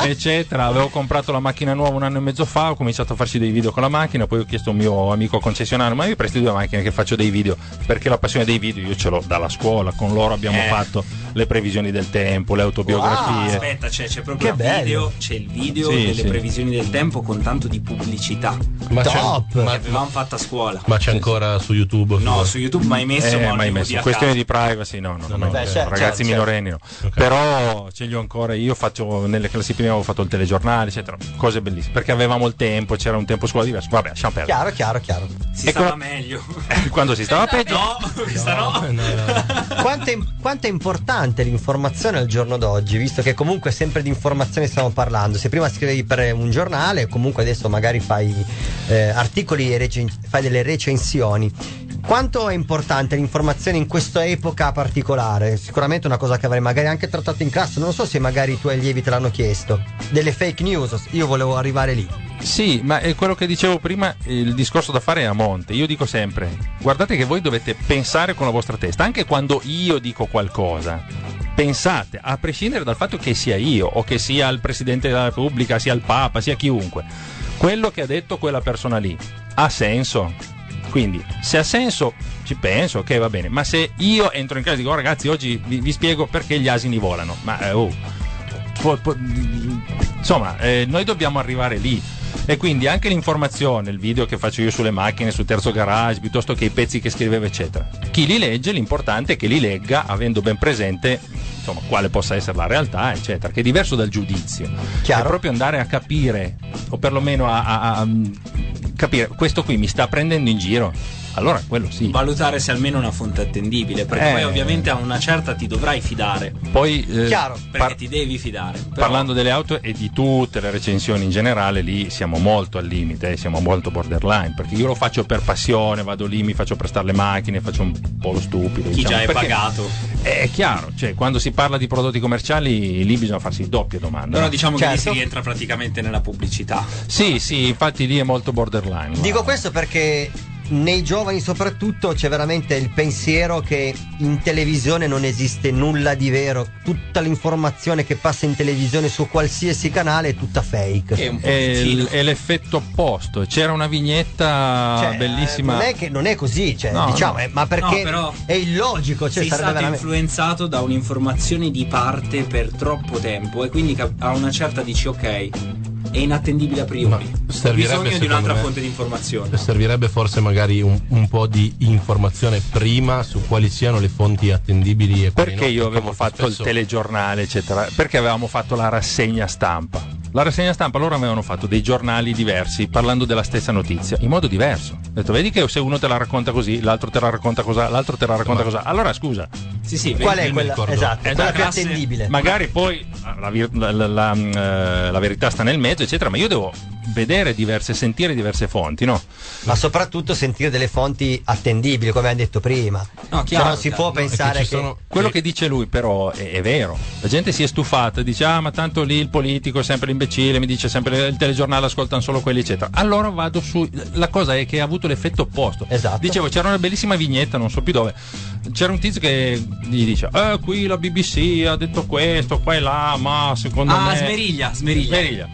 [SPEAKER 15] eccetera. Avevo comprato la macchina nuova un anno e mezzo fa, ho cominciato a farci dei video con la macchina, poi ho chiesto a un mio amico concessionario, ma mi presti due macchine che faccio dei video, perché la passione dei video io ce l'ho dalla scuola, con loro abbiamo
[SPEAKER 5] Eh.
[SPEAKER 15] fatto le previsioni del tempo, le autobiografie.
[SPEAKER 5] Aspetta, c'è, c'è proprio il video, c'è il video
[SPEAKER 15] Sì,
[SPEAKER 5] delle
[SPEAKER 15] sì.
[SPEAKER 5] previsioni del tempo con tanto di pubblicità.
[SPEAKER 7] Ma c'è-
[SPEAKER 4] Top.
[SPEAKER 7] ma-
[SPEAKER 5] Che avevamo fatto a scuola.
[SPEAKER 7] Ma c'è ancora su YouTube?
[SPEAKER 5] No, su YouTube mai messo,
[SPEAKER 15] Eh,
[SPEAKER 5] ma
[SPEAKER 15] mai messo. Questione di privacy, no, no, no,
[SPEAKER 7] no,
[SPEAKER 15] no,
[SPEAKER 7] beh, certo,
[SPEAKER 15] ragazzi
[SPEAKER 4] certo,
[SPEAKER 15] minorenni no. Però ce li ho ancora. Io faccio nelle classi avevo fatto il telegiornale, eccetera. Cose bellissime. Perché avevamo il tempo, c'era un tempo scuola diverso. Vabbè, lasciamo perdere.
[SPEAKER 4] Chiaro, chiaro, chiaro.
[SPEAKER 5] Si
[SPEAKER 15] Ecco-
[SPEAKER 5] stava meglio.
[SPEAKER 15] Quando si stava peggio.
[SPEAKER 5] No, questa no.
[SPEAKER 4] Quanto è, quanto è importante l'informazione al giorno d'oggi, visto che comunque sempre di informazione stiamo parlando. Se prima scrivevi per un giornale, comunque adesso magari fai eh, articoli e recen- fai delle recensioni. Quanto è importante l'informazione in questa epoca particolare? Sicuramente una cosa che avrei magari anche trattato in classe, non so se magari i tuoi allievi te l'hanno chiesto. Delle fake news, io volevo arrivare lì.
[SPEAKER 15] Sì, ma è quello che dicevo prima, il discorso da fare è a monte. Io dico sempre, guardate che voi dovete pensare con la vostra testa, anche quando io dico qualcosa. Pensate, a prescindere dal fatto che sia io o che sia il Presidente della Repubblica, sia il Papa, sia chiunque, quello che ha detto quella persona lì ha senso. Quindi, se ha senso, ci penso, ok, va bene. Ma se io entro in casa e dico, "Oh, ragazzi, oggi vi, vi spiego perché gli asini volano. Ma, eh, oh, insomma, eh, noi dobbiamo arrivare lì. E quindi anche l'informazione, il video che faccio io sulle macchine, sul terzo garage, piuttosto che i pezzi che scrivevo, eccetera. Chi li legge, l'importante è che li legga avendo ben presente insomma, quale possa essere la realtà, eccetera, che è diverso dal giudizio.
[SPEAKER 4] Chiaro.
[SPEAKER 15] È proprio andare a capire, o perlomeno a, a- a- a capire, questo qui mi sta prendendo in giro. Allora quello sì.
[SPEAKER 5] Valutare se almeno è una fonte attendibile, perché
[SPEAKER 15] Eh.
[SPEAKER 5] poi ovviamente a una certa ti dovrai fidare.
[SPEAKER 15] Poi eh,
[SPEAKER 5] Perché
[SPEAKER 15] par-
[SPEAKER 5] ti devi fidare. Però-
[SPEAKER 15] Parlando delle auto e di tutte le recensioni in generale, lì siamo molto al limite, eh, siamo molto borderline, perché io lo faccio per passione, vado lì, mi faccio prestare le macchine, faccio un po' lo stupido.
[SPEAKER 5] chi
[SPEAKER 15] diciamo,
[SPEAKER 5] già è
[SPEAKER 15] perché
[SPEAKER 5] pagato.
[SPEAKER 15] È chiaro, cioè quando si parla di prodotti commerciali lì bisogna farsi doppie domande.
[SPEAKER 5] Però
[SPEAKER 15] no?
[SPEAKER 5] diciamo che lì
[SPEAKER 4] Certo.
[SPEAKER 5] si rientra praticamente nella pubblicità.
[SPEAKER 15] Sì, sì, infatti lì è molto borderline.
[SPEAKER 4] Dico questo perché nei giovani soprattutto c'è veramente il pensiero che in televisione non esiste nulla di vero, tutta l'informazione che passa in televisione su qualsiasi canale è tutta fake.
[SPEAKER 15] È, l- è l'effetto opposto. C'era una vignetta
[SPEAKER 4] Cioè,
[SPEAKER 15] bellissima.
[SPEAKER 4] Non è, che, non è così, cioè,
[SPEAKER 15] No,
[SPEAKER 4] diciamo,
[SPEAKER 15] no.
[SPEAKER 4] eh, ma perché
[SPEAKER 5] No,
[SPEAKER 4] è illogico, cioè
[SPEAKER 5] sei stato
[SPEAKER 4] veramente...
[SPEAKER 5] influenzato da un'informazione di parte per troppo tempo e quindi a una certa dici ok è inattendibile a priori ho
[SPEAKER 7] servirebbe,
[SPEAKER 5] bisogno di un'altra
[SPEAKER 7] me-
[SPEAKER 5] fonte di informazione
[SPEAKER 7] Servirebbe forse magari un, un po' di informazione prima su quali siano le fonti attendibili e quali
[SPEAKER 15] Perché
[SPEAKER 7] no,
[SPEAKER 15] io avevo fatto
[SPEAKER 7] spesso-
[SPEAKER 15] il telegiornale, eccetera? Perché avevamo fatto la rassegna stampa. La rassegna stampa loro avevano fatto dei giornali diversi parlando della stessa notizia in modo diverso. Ho detto, vedi che se uno te la racconta così, l'altro te la racconta così, l'altro te la racconta così. Allora scusa.
[SPEAKER 5] Sì, sì,
[SPEAKER 4] Qual è quella- esatto,
[SPEAKER 15] Eh,
[SPEAKER 4] quella
[SPEAKER 15] da
[SPEAKER 4] più attendibile.
[SPEAKER 15] Magari poi la, la- la- la- la verità sta nel mezzo, eccetera, ma io devo vedere diverse, sentire diverse fonti, no?
[SPEAKER 4] Ma soprattutto sentire delle fonti attendibili, come abbiamo detto prima.
[SPEAKER 5] No,
[SPEAKER 4] Cioè, non si può pensare che...
[SPEAKER 15] Quello che dice lui, però, è, è vero. La gente si è stufata, dice: Ah, ma tanto lì il politico è sempre l'imbecille, mi dice sempre il telegiornale ascoltano solo quelli, eccetera. Allora vado su. La cosa è che ha avuto l'effetto opposto.
[SPEAKER 4] Esatto.
[SPEAKER 15] Dicevo, c'era una bellissima vignetta, non so più dove. C'era un tizio che gli dice: Eh, qui la BBC ha detto questo, qua e là, ma secondo
[SPEAKER 5] ah
[SPEAKER 15] me.
[SPEAKER 5] smeriglia smeriglia
[SPEAKER 15] Smeriglia.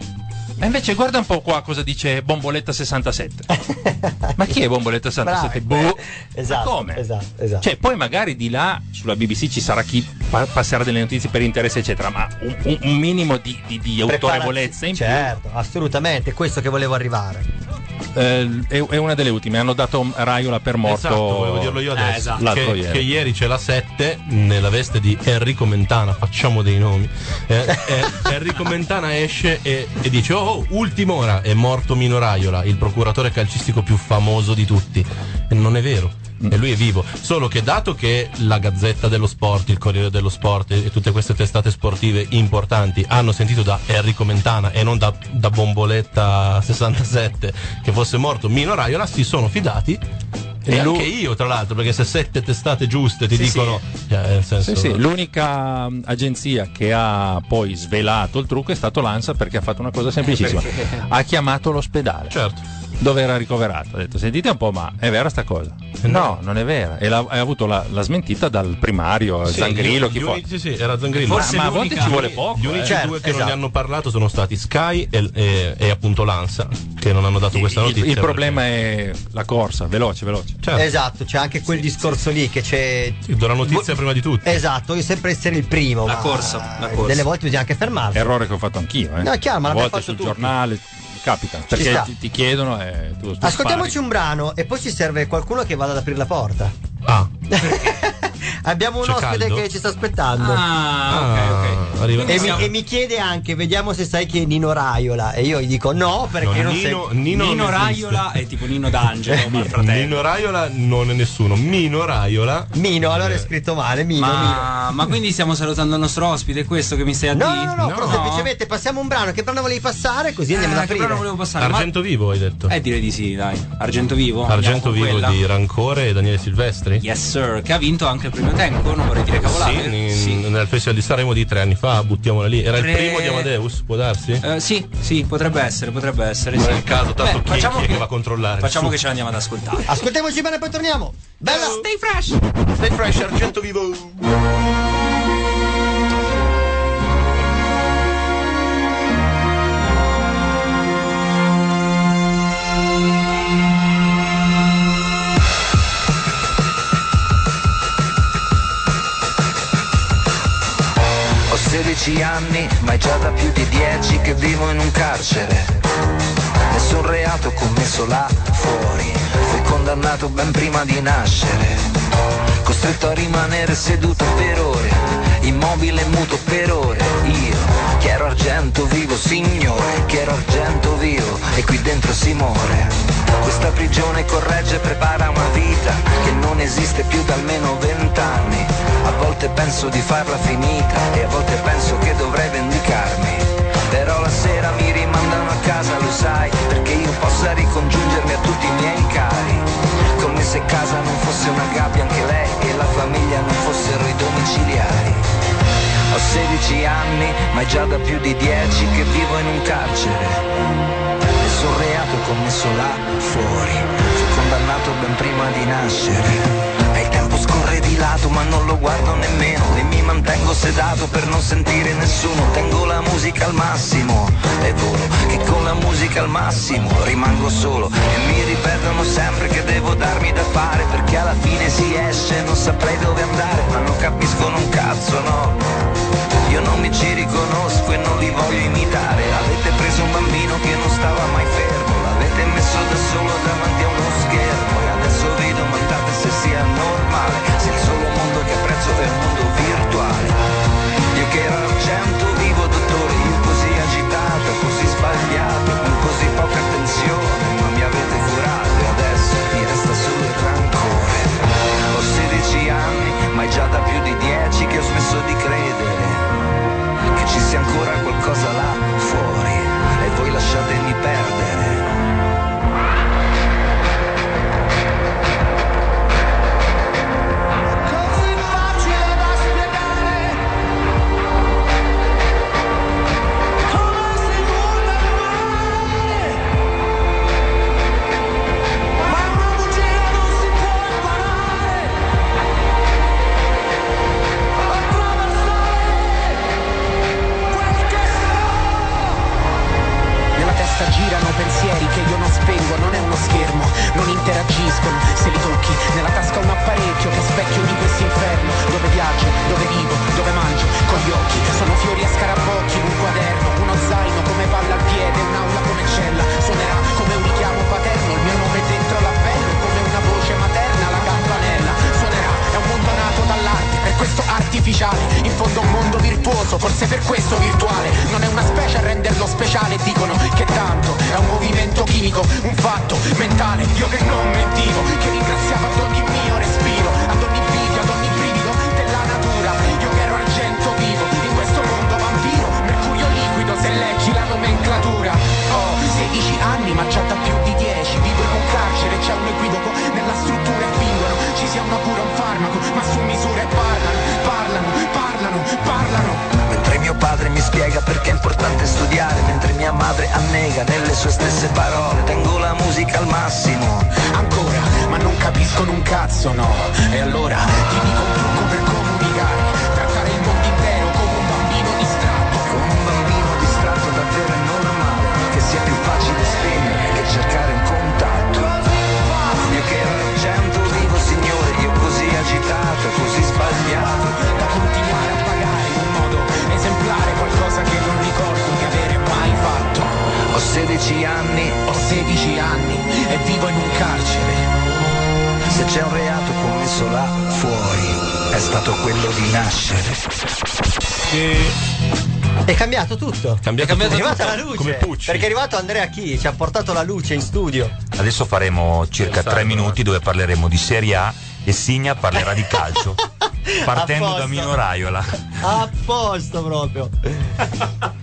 [SPEAKER 15] E invece guarda un po' qua cosa dice Bomboletta 67. Ma chi è Bomboletta 67? boh.
[SPEAKER 4] Esatto,
[SPEAKER 15] Ma come?
[SPEAKER 4] esatto, esatto.
[SPEAKER 15] Cioè, poi magari di là sulla BBC ci sarà chi pa- passerà delle notizie per interesse, eccetera, ma un, un- minimo di, di- di autorevolezza in più.
[SPEAKER 4] Certo, assolutamente, questo che volevo arrivare.
[SPEAKER 15] Eh, è, una delle ultime. Hanno dato Raiola per morto
[SPEAKER 7] Esatto, volevo dirlo io adesso.
[SPEAKER 15] esatto. l'altro
[SPEAKER 7] che,
[SPEAKER 15] ieri.
[SPEAKER 7] che ieri c'è la 7 nella veste di Enrico Mentana, facciamo dei nomi. Eh, eh, Enrico Mentana esce e, e dice: Oh, oh, ultima ora, è morto Mino Raiola, il procuratore calcistico più famoso di tutti. E non è vero. E lui è vivo, solo che dato che la Gazzetta dello Sport, il Corriere dello Sport e tutte queste testate sportive importanti hanno sentito da Enrico Mentana e non da, da Bomboletta 67 che fosse morto Mino Raiola, si sono fidati e,
[SPEAKER 15] E
[SPEAKER 7] anche io, tra l'altro, perché se sette testate giuste ti
[SPEAKER 15] Sì,
[SPEAKER 7] dicono. Cioè, nel senso,
[SPEAKER 15] Sì, sì, l'unica mh, agenzia che ha poi svelato il trucco è stato l'ANSA perché ha fatto una cosa semplicissima. Ha chiamato l'ospedale.
[SPEAKER 7] Certo.
[SPEAKER 15] Dove era ricoverato. Ha detto, sentite un po', ma è vera sta cosa? No, non è vera. E ha avuto la, la smentita dal primario,
[SPEAKER 7] Sì,
[SPEAKER 15] Zangrillo,
[SPEAKER 7] gli-
[SPEAKER 15] chi
[SPEAKER 7] gli unici- sì, sì, era Zangrillo.
[SPEAKER 15] Ma, ma a volte ci vuole poco.
[SPEAKER 7] Gli unici
[SPEAKER 15] eh.
[SPEAKER 7] due che non ne hanno parlato sono stati Sky e, e- e appunto l'ANSA, che non hanno dato questa
[SPEAKER 15] Il,
[SPEAKER 7] notizia.
[SPEAKER 15] il problema è la corsa, veloce, veloce.
[SPEAKER 7] Certo.
[SPEAKER 4] Esatto, c'è anche quel discorso lì che c'è.
[SPEAKER 7] do la notizia prima di tutti.
[SPEAKER 4] Esatto, io sempre essere il primo.
[SPEAKER 5] La
[SPEAKER 4] ma
[SPEAKER 5] corsa, la corsa.
[SPEAKER 4] Delle volte bisogna anche fermarsi.
[SPEAKER 15] Errore che ho fatto anch'io. Eh.
[SPEAKER 4] No, chiaro, ma
[SPEAKER 15] a
[SPEAKER 4] l'abbiamo
[SPEAKER 15] volte
[SPEAKER 4] fatto
[SPEAKER 15] sul
[SPEAKER 4] tutti.
[SPEAKER 15] giornale capita. Perché ti, ti chiedono e tu, tu
[SPEAKER 4] Ascoltiamoci
[SPEAKER 15] spari.
[SPEAKER 4] un brano e poi ci serve qualcuno che vada ad aprire la porta.
[SPEAKER 7] Ah.
[SPEAKER 4] Abbiamo un
[SPEAKER 7] C'è
[SPEAKER 4] ospite
[SPEAKER 7] caldo?
[SPEAKER 4] che ci sta aspettando.
[SPEAKER 5] Ah, ok, ok.
[SPEAKER 7] arriva-
[SPEAKER 4] E mi, e mi chiede anche, vediamo se sai chi è Nino Raiola. E io gli dico no, perché
[SPEAKER 7] No,
[SPEAKER 4] non
[SPEAKER 7] Nino-
[SPEAKER 4] sei.
[SPEAKER 7] Nino
[SPEAKER 5] Nino
[SPEAKER 7] non
[SPEAKER 5] Raiola è tipo Nino D'Angelo ma fratello
[SPEAKER 7] Mino Raiola non è nessuno. Mino Raiola.
[SPEAKER 4] Mino, allora è scritto male. Mino, Mino.
[SPEAKER 5] ma, ma quindi stiamo salutando il nostro ospite, è questo che mi stai a
[SPEAKER 4] No,
[SPEAKER 5] dire?
[SPEAKER 4] no, no, però semplicemente passiamo un brano. Che brano volevi passare? Così andiamo
[SPEAKER 5] Eh,
[SPEAKER 4] ad
[SPEAKER 5] che
[SPEAKER 4] aprire.
[SPEAKER 5] brano volevo passare? Ma-
[SPEAKER 7] Argento vivo, hai detto.
[SPEAKER 5] Eh, direi di sì, dai. Argento vivo.
[SPEAKER 7] Argento vivo
[SPEAKER 5] quella.
[SPEAKER 7] di Rancore e Daniele Silvestri.
[SPEAKER 5] Yes, sir. Che ha vinto anche il primo tempo, non vorrei dire cavolate.
[SPEAKER 7] Sì, in- nel festival di Sanremo di tre anni fa, buttiamola lì. Era
[SPEAKER 5] Tre-
[SPEAKER 7] il primo di Amadeus, può darsi?
[SPEAKER 5] Eh, sì, sì, potrebbe essere, potrebbe essere.
[SPEAKER 7] Non
[SPEAKER 5] sì.
[SPEAKER 7] è il caso, tanto
[SPEAKER 5] Beh,
[SPEAKER 7] chi,
[SPEAKER 5] facciamo
[SPEAKER 7] chi è
[SPEAKER 5] che,
[SPEAKER 7] che va a controllare?
[SPEAKER 5] facciamo
[SPEAKER 7] Su.
[SPEAKER 5] che ce l'andiamo ad ascoltare.
[SPEAKER 4] Ascoltiamoci bene e poi torniamo. Bella!
[SPEAKER 5] Stay fresh!
[SPEAKER 7] Stay fresh, Argento vivo.
[SPEAKER 28] 16 anni, ma è già da più di 10 che vivo in un carcere. Nessun reato commesso là fuori, fui condannato ben prima di nascere. Costretto a rimanere seduto per ore, immobile e muto per ore. Io, che ero argento vivo, signore, che ero argento vivo, e qui dentro si muore. Questa prigione corregge e prepara una vita che non esiste più da almeno vent'anni. A volte penso di farla finita e a volte penso che dovrei vendicarmi. Però la sera mi rimandano a casa, lo sai, perché io possa ricongiungermi a tutti i miei cari. Come se casa non fosse una gabbia anche lei e la famiglia non fossero i domiciliari. Ho 16 anni, ma è già da più di 10 che vivo in un carcere. Nessun reato commesso là fuori. Fui condannato ben prima di nascere. E il tempo scorre di lato ma non lo guardo nemmeno E mi mantengo sedato per non sentire nessuno Tengo la musica al massimo e volo Che con la musica al massimo rimango solo E mi ripetono sempre che devo darmi da fare Perché alla fine si esce non saprei dove andare Ma non capiscono un cazzo no Io non mi ci riconosco e non li voglio imitare. Avete preso un bambino che non stava mai fermo. L'avete messo da solo davanti a uno schermo. E adesso vi domandate se sia normale Se il solo mondo che apprezzo è un mondo virtuale. Io che ero argento vivo dottore Io così agitato, così sbagliato Con così poca attenzione Ma mi avete curato e adesso mi resta solo il rancore. Ho 16 anni ma è già da più di 10 qualcosa là fuori E voi lasciatemi perdere
[SPEAKER 29] schermo, non interagiscono se li tocchi. Nella tasca un apparecchio che specchio di questo inferno, dove viaggio, dove vivo, dove mangio, con gli occhi. Sono fiori a scarabocchi, un quaderno, uno zaino come palla al piede, un'aula come cella. Suonerà come un richiamo
[SPEAKER 28] annega nelle sue stesse parole Tengo la musica al massimo.
[SPEAKER 29] Ancora, ma non capiscono un cazzo, no. E allora dico un trucco per comunicare. Trattare il mondo intero come un bambino distratto.
[SPEAKER 28] Come un bambino distratto davvero è normale Che sia più facile spegnere che cercare un contatto. Io che ero argento vivo signore Io così agitato, così sbagliato Ho 16 anni,
[SPEAKER 29] Ho 16 anni e vivo in un carcere
[SPEAKER 28] se c'è un reato commesso là fuori È stato quello di nascere
[SPEAKER 4] È cambiato tutto.
[SPEAKER 7] Cambiato
[SPEAKER 4] è
[SPEAKER 7] tutto.
[SPEAKER 4] arrivata la luce.
[SPEAKER 7] Come Pucci.
[SPEAKER 4] Perché è arrivato Andrea Chi, ci ha portato la luce in studio.
[SPEAKER 30] Adesso faremo circa tre minuti dove parleremo di Serie A e Signa parlerà di calcio. Partendo da. Mino Raiola.
[SPEAKER 4] A posto proprio.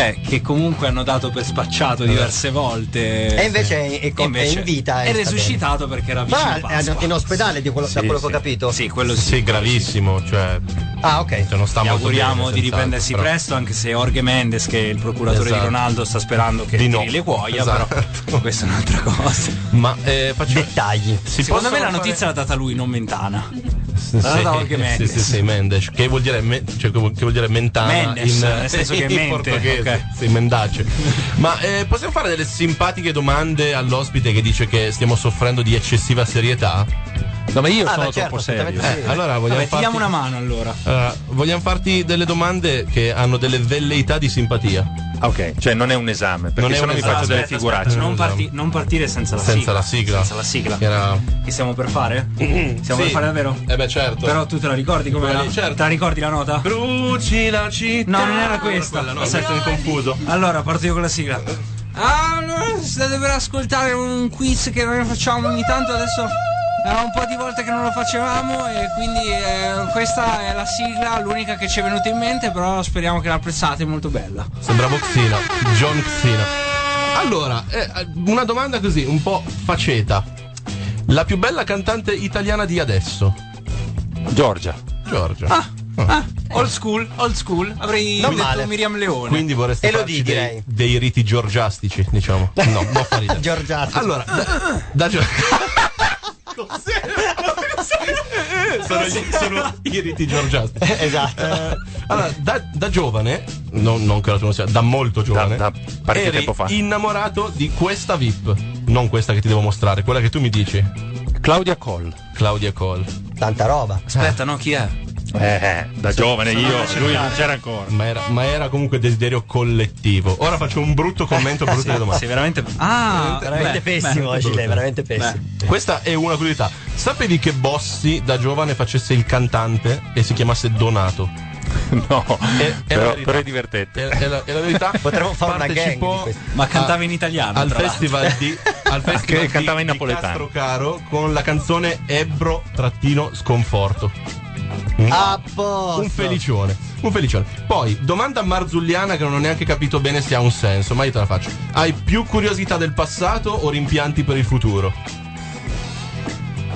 [SPEAKER 5] Beh, che comunque hanno dato per spacciato diverse volte.
[SPEAKER 4] E invece è, è,
[SPEAKER 5] invece
[SPEAKER 4] è in vita.
[SPEAKER 5] È
[SPEAKER 4] sta
[SPEAKER 5] resuscitato perché era vicino
[SPEAKER 4] Ma è
[SPEAKER 5] Pasqua.
[SPEAKER 4] in ospedale di quello- da
[SPEAKER 7] Sì,
[SPEAKER 4] quello
[SPEAKER 7] sì.
[SPEAKER 4] che ho capito.
[SPEAKER 5] Sì, quello
[SPEAKER 7] Sì,
[SPEAKER 5] sì.
[SPEAKER 7] gravissimo, cioè
[SPEAKER 4] Ah, ok.
[SPEAKER 7] se non sta
[SPEAKER 5] Gli
[SPEAKER 7] molto
[SPEAKER 5] auguriamo
[SPEAKER 7] bene,
[SPEAKER 5] di riprendersi
[SPEAKER 7] però-
[SPEAKER 5] presto, anche se Jorge Mendes, che è il procuratore
[SPEAKER 7] Esatto.
[SPEAKER 5] di Ronaldo, sta sperando che
[SPEAKER 7] Di no.
[SPEAKER 5] le cuoia,
[SPEAKER 7] Esatto.
[SPEAKER 5] però questa è un'altra cosa.
[SPEAKER 7] Ma eh, faccio
[SPEAKER 4] Dettagli.
[SPEAKER 7] si
[SPEAKER 5] Secondo me la
[SPEAKER 7] fare-
[SPEAKER 5] notizia l'ha data lui, non Mentana.
[SPEAKER 7] Sì,
[SPEAKER 5] data Jorge
[SPEAKER 7] sì,
[SPEAKER 5] Mendes.
[SPEAKER 7] sì, sì, Mendes, che vuol dire, me- cioè, che vuol dire mentana
[SPEAKER 5] Mendes,
[SPEAKER 7] in,
[SPEAKER 5] nel senso che
[SPEAKER 7] in
[SPEAKER 5] mente,
[SPEAKER 7] portoghese,
[SPEAKER 5] ok.
[SPEAKER 7] sì, mendace. Ma eh, possiamo fare delle simpatiche domande all'ospite che dice che stiamo soffrendo di eccessiva serietà?
[SPEAKER 15] No, ma io
[SPEAKER 4] Ah,
[SPEAKER 15] sono
[SPEAKER 4] beh, certo,
[SPEAKER 15] troppo serio.
[SPEAKER 4] assolutamente
[SPEAKER 7] Eh, allora vogliamo
[SPEAKER 5] Vabbè, ti
[SPEAKER 7] farti,
[SPEAKER 5] diamo una mano allora.
[SPEAKER 7] allora, vogliamo farti delle domande che hanno delle velleità di simpatia.
[SPEAKER 15] Ah, Ok, cioè non è un esame, perché
[SPEAKER 7] Non è
[SPEAKER 15] se no mi faccio delle figuracce.
[SPEAKER 5] non, parti- non partire senza la
[SPEAKER 7] Senza
[SPEAKER 5] sigla.
[SPEAKER 7] la sigla.
[SPEAKER 5] Senza la sigla.
[SPEAKER 7] Era-
[SPEAKER 5] Che stiamo per fare? Stiamo
[SPEAKER 7] Sì.
[SPEAKER 5] per fare davvero?
[SPEAKER 7] Eh beh certo.
[SPEAKER 5] Però tu te la ricordi come
[SPEAKER 7] Quelli, certo.
[SPEAKER 5] Te la ricordi la nota?
[SPEAKER 7] Bruci la città.
[SPEAKER 5] No, non era questa.
[SPEAKER 7] Quella, no,
[SPEAKER 5] Aspetta.
[SPEAKER 7] mi confuso.
[SPEAKER 5] Allora, parto io con la sigla. Allora, state per ascoltare un quiz che noi facciamo ogni tanto adesso. Era un po' di volte che non lo facevamo e quindi eh, questa è la sigla, l'unica che ci è venuta in mente, però speriamo che l'apprezzate, è molto bella.
[SPEAKER 7] Sembrava Xina, John Xina. Allora, eh, una domanda così, un po' faceta. La più bella cantante italiana di adesso?
[SPEAKER 15] Giorgia.
[SPEAKER 7] Giorgia.
[SPEAKER 5] Ah, ah, old school, old school. Avrei
[SPEAKER 4] Non
[SPEAKER 5] detto
[SPEAKER 4] male.
[SPEAKER 5] Miriam Leone.
[SPEAKER 7] Quindi vorresti
[SPEAKER 4] Elodie,
[SPEAKER 7] farci dei,
[SPEAKER 4] direi.
[SPEAKER 7] dei riti giorgiastici, diciamo. No, non fa ridere.
[SPEAKER 4] Giorgiati.
[SPEAKER 7] Allora, da, da Gio- sono, gli, sono i riti georgiasti.
[SPEAKER 4] esatto.
[SPEAKER 7] Eh, allora, da, da giovane, non, non che la tu non sia, da molto giovane,
[SPEAKER 15] Da- da parecchio
[SPEAKER 7] eri
[SPEAKER 15] tempo fa.
[SPEAKER 7] innamorato di questa VIP. Non questa che ti devo mostrare, quella che tu mi dici.
[SPEAKER 15] Claudia Coll.
[SPEAKER 7] Claudia Coll.
[SPEAKER 4] Tanta roba.
[SPEAKER 5] Aspetta, no, chi è?
[SPEAKER 15] Eh, da giovane io, lui non c'era ancora.
[SPEAKER 7] Ma era, ma era comunque desiderio collettivo. Ora faccio un brutto commento, brutte domande.
[SPEAKER 5] Sei veramente. Ah,
[SPEAKER 4] veramente
[SPEAKER 5] beh,
[SPEAKER 4] pessimo
[SPEAKER 5] beh,
[SPEAKER 4] oggi lei, veramente pessimo.
[SPEAKER 7] Questa è una curiosità. Sapevi che Bossi da giovane facesse il cantante e si chiamasse Donato?
[SPEAKER 15] No,
[SPEAKER 7] È, è
[SPEAKER 15] però,
[SPEAKER 7] verità.
[SPEAKER 15] però è divertente.
[SPEAKER 7] È, è la, è la verità.
[SPEAKER 4] Potremmo fare una gang.
[SPEAKER 5] Ma cantava in italiano.
[SPEAKER 7] al festival di al festival
[SPEAKER 15] Che cantava
[SPEAKER 7] di-
[SPEAKER 15] in
[SPEAKER 7] di
[SPEAKER 15] napoletano.
[SPEAKER 7] Castrocaro con la canzone Ebro trattino sconforto. Mm.
[SPEAKER 4] A posto.
[SPEAKER 7] Un felicione, un felicione. Poi, domanda marzulliana che non ho neanche capito bene se ha un senso, ma io te la faccio. Hai più curiosità del passato o rimpianti per il futuro?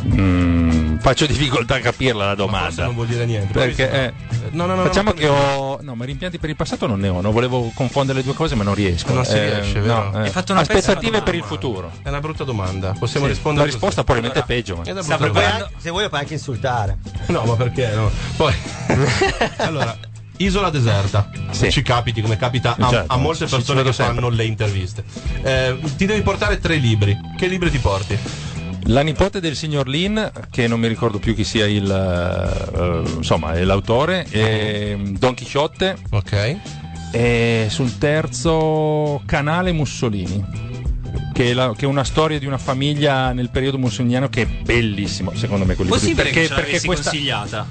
[SPEAKER 15] Mm, faccio difficoltà a capirla la
[SPEAKER 7] Ma forse
[SPEAKER 15] domanda.
[SPEAKER 7] non vuol dire niente.
[SPEAKER 15] Perché eh,
[SPEAKER 7] No, no, no,
[SPEAKER 15] facciamo
[SPEAKER 7] no,
[SPEAKER 15] che ho. No, ma rimpianti per il passato non ne ho. Non volevo confondere le due cose, ma non riesco.
[SPEAKER 7] Non si
[SPEAKER 15] Eh,
[SPEAKER 7] riesce,
[SPEAKER 15] no,
[SPEAKER 7] vero?
[SPEAKER 15] eh.
[SPEAKER 5] Hai fatto una
[SPEAKER 15] Aspettative per il futuro.
[SPEAKER 7] È una brutta domanda. Possiamo
[SPEAKER 15] Sì,
[SPEAKER 7] rispondere
[SPEAKER 15] la risposta
[SPEAKER 7] così.
[SPEAKER 15] probabilmente è peggio, ma-
[SPEAKER 7] È una
[SPEAKER 5] Sta preparando-
[SPEAKER 4] se vuoi lo puoi anche insultare.
[SPEAKER 7] No, ma perché no? Poi, allora, isola deserta.
[SPEAKER 15] Sì.
[SPEAKER 7] Ci capiti come capita a,
[SPEAKER 15] Certo,
[SPEAKER 7] a molte persone che fanno
[SPEAKER 15] sempre.
[SPEAKER 7] le interviste. Eh, ti devi portare tre libri. Che libri ti porti?
[SPEAKER 15] La nipote del signor Lin, che non mi ricordo più chi sia il, eh, insomma, è l'autore, e Don Chisciotte,
[SPEAKER 7] Ok.
[SPEAKER 15] e sul terzo Canale Mussolini. Che è, la- che è una storia di una famiglia nel periodo mussoliniano che è bellissimo, secondo me.
[SPEAKER 5] Possibile che ce
[SPEAKER 15] perché questa,
[SPEAKER 5] consigliata?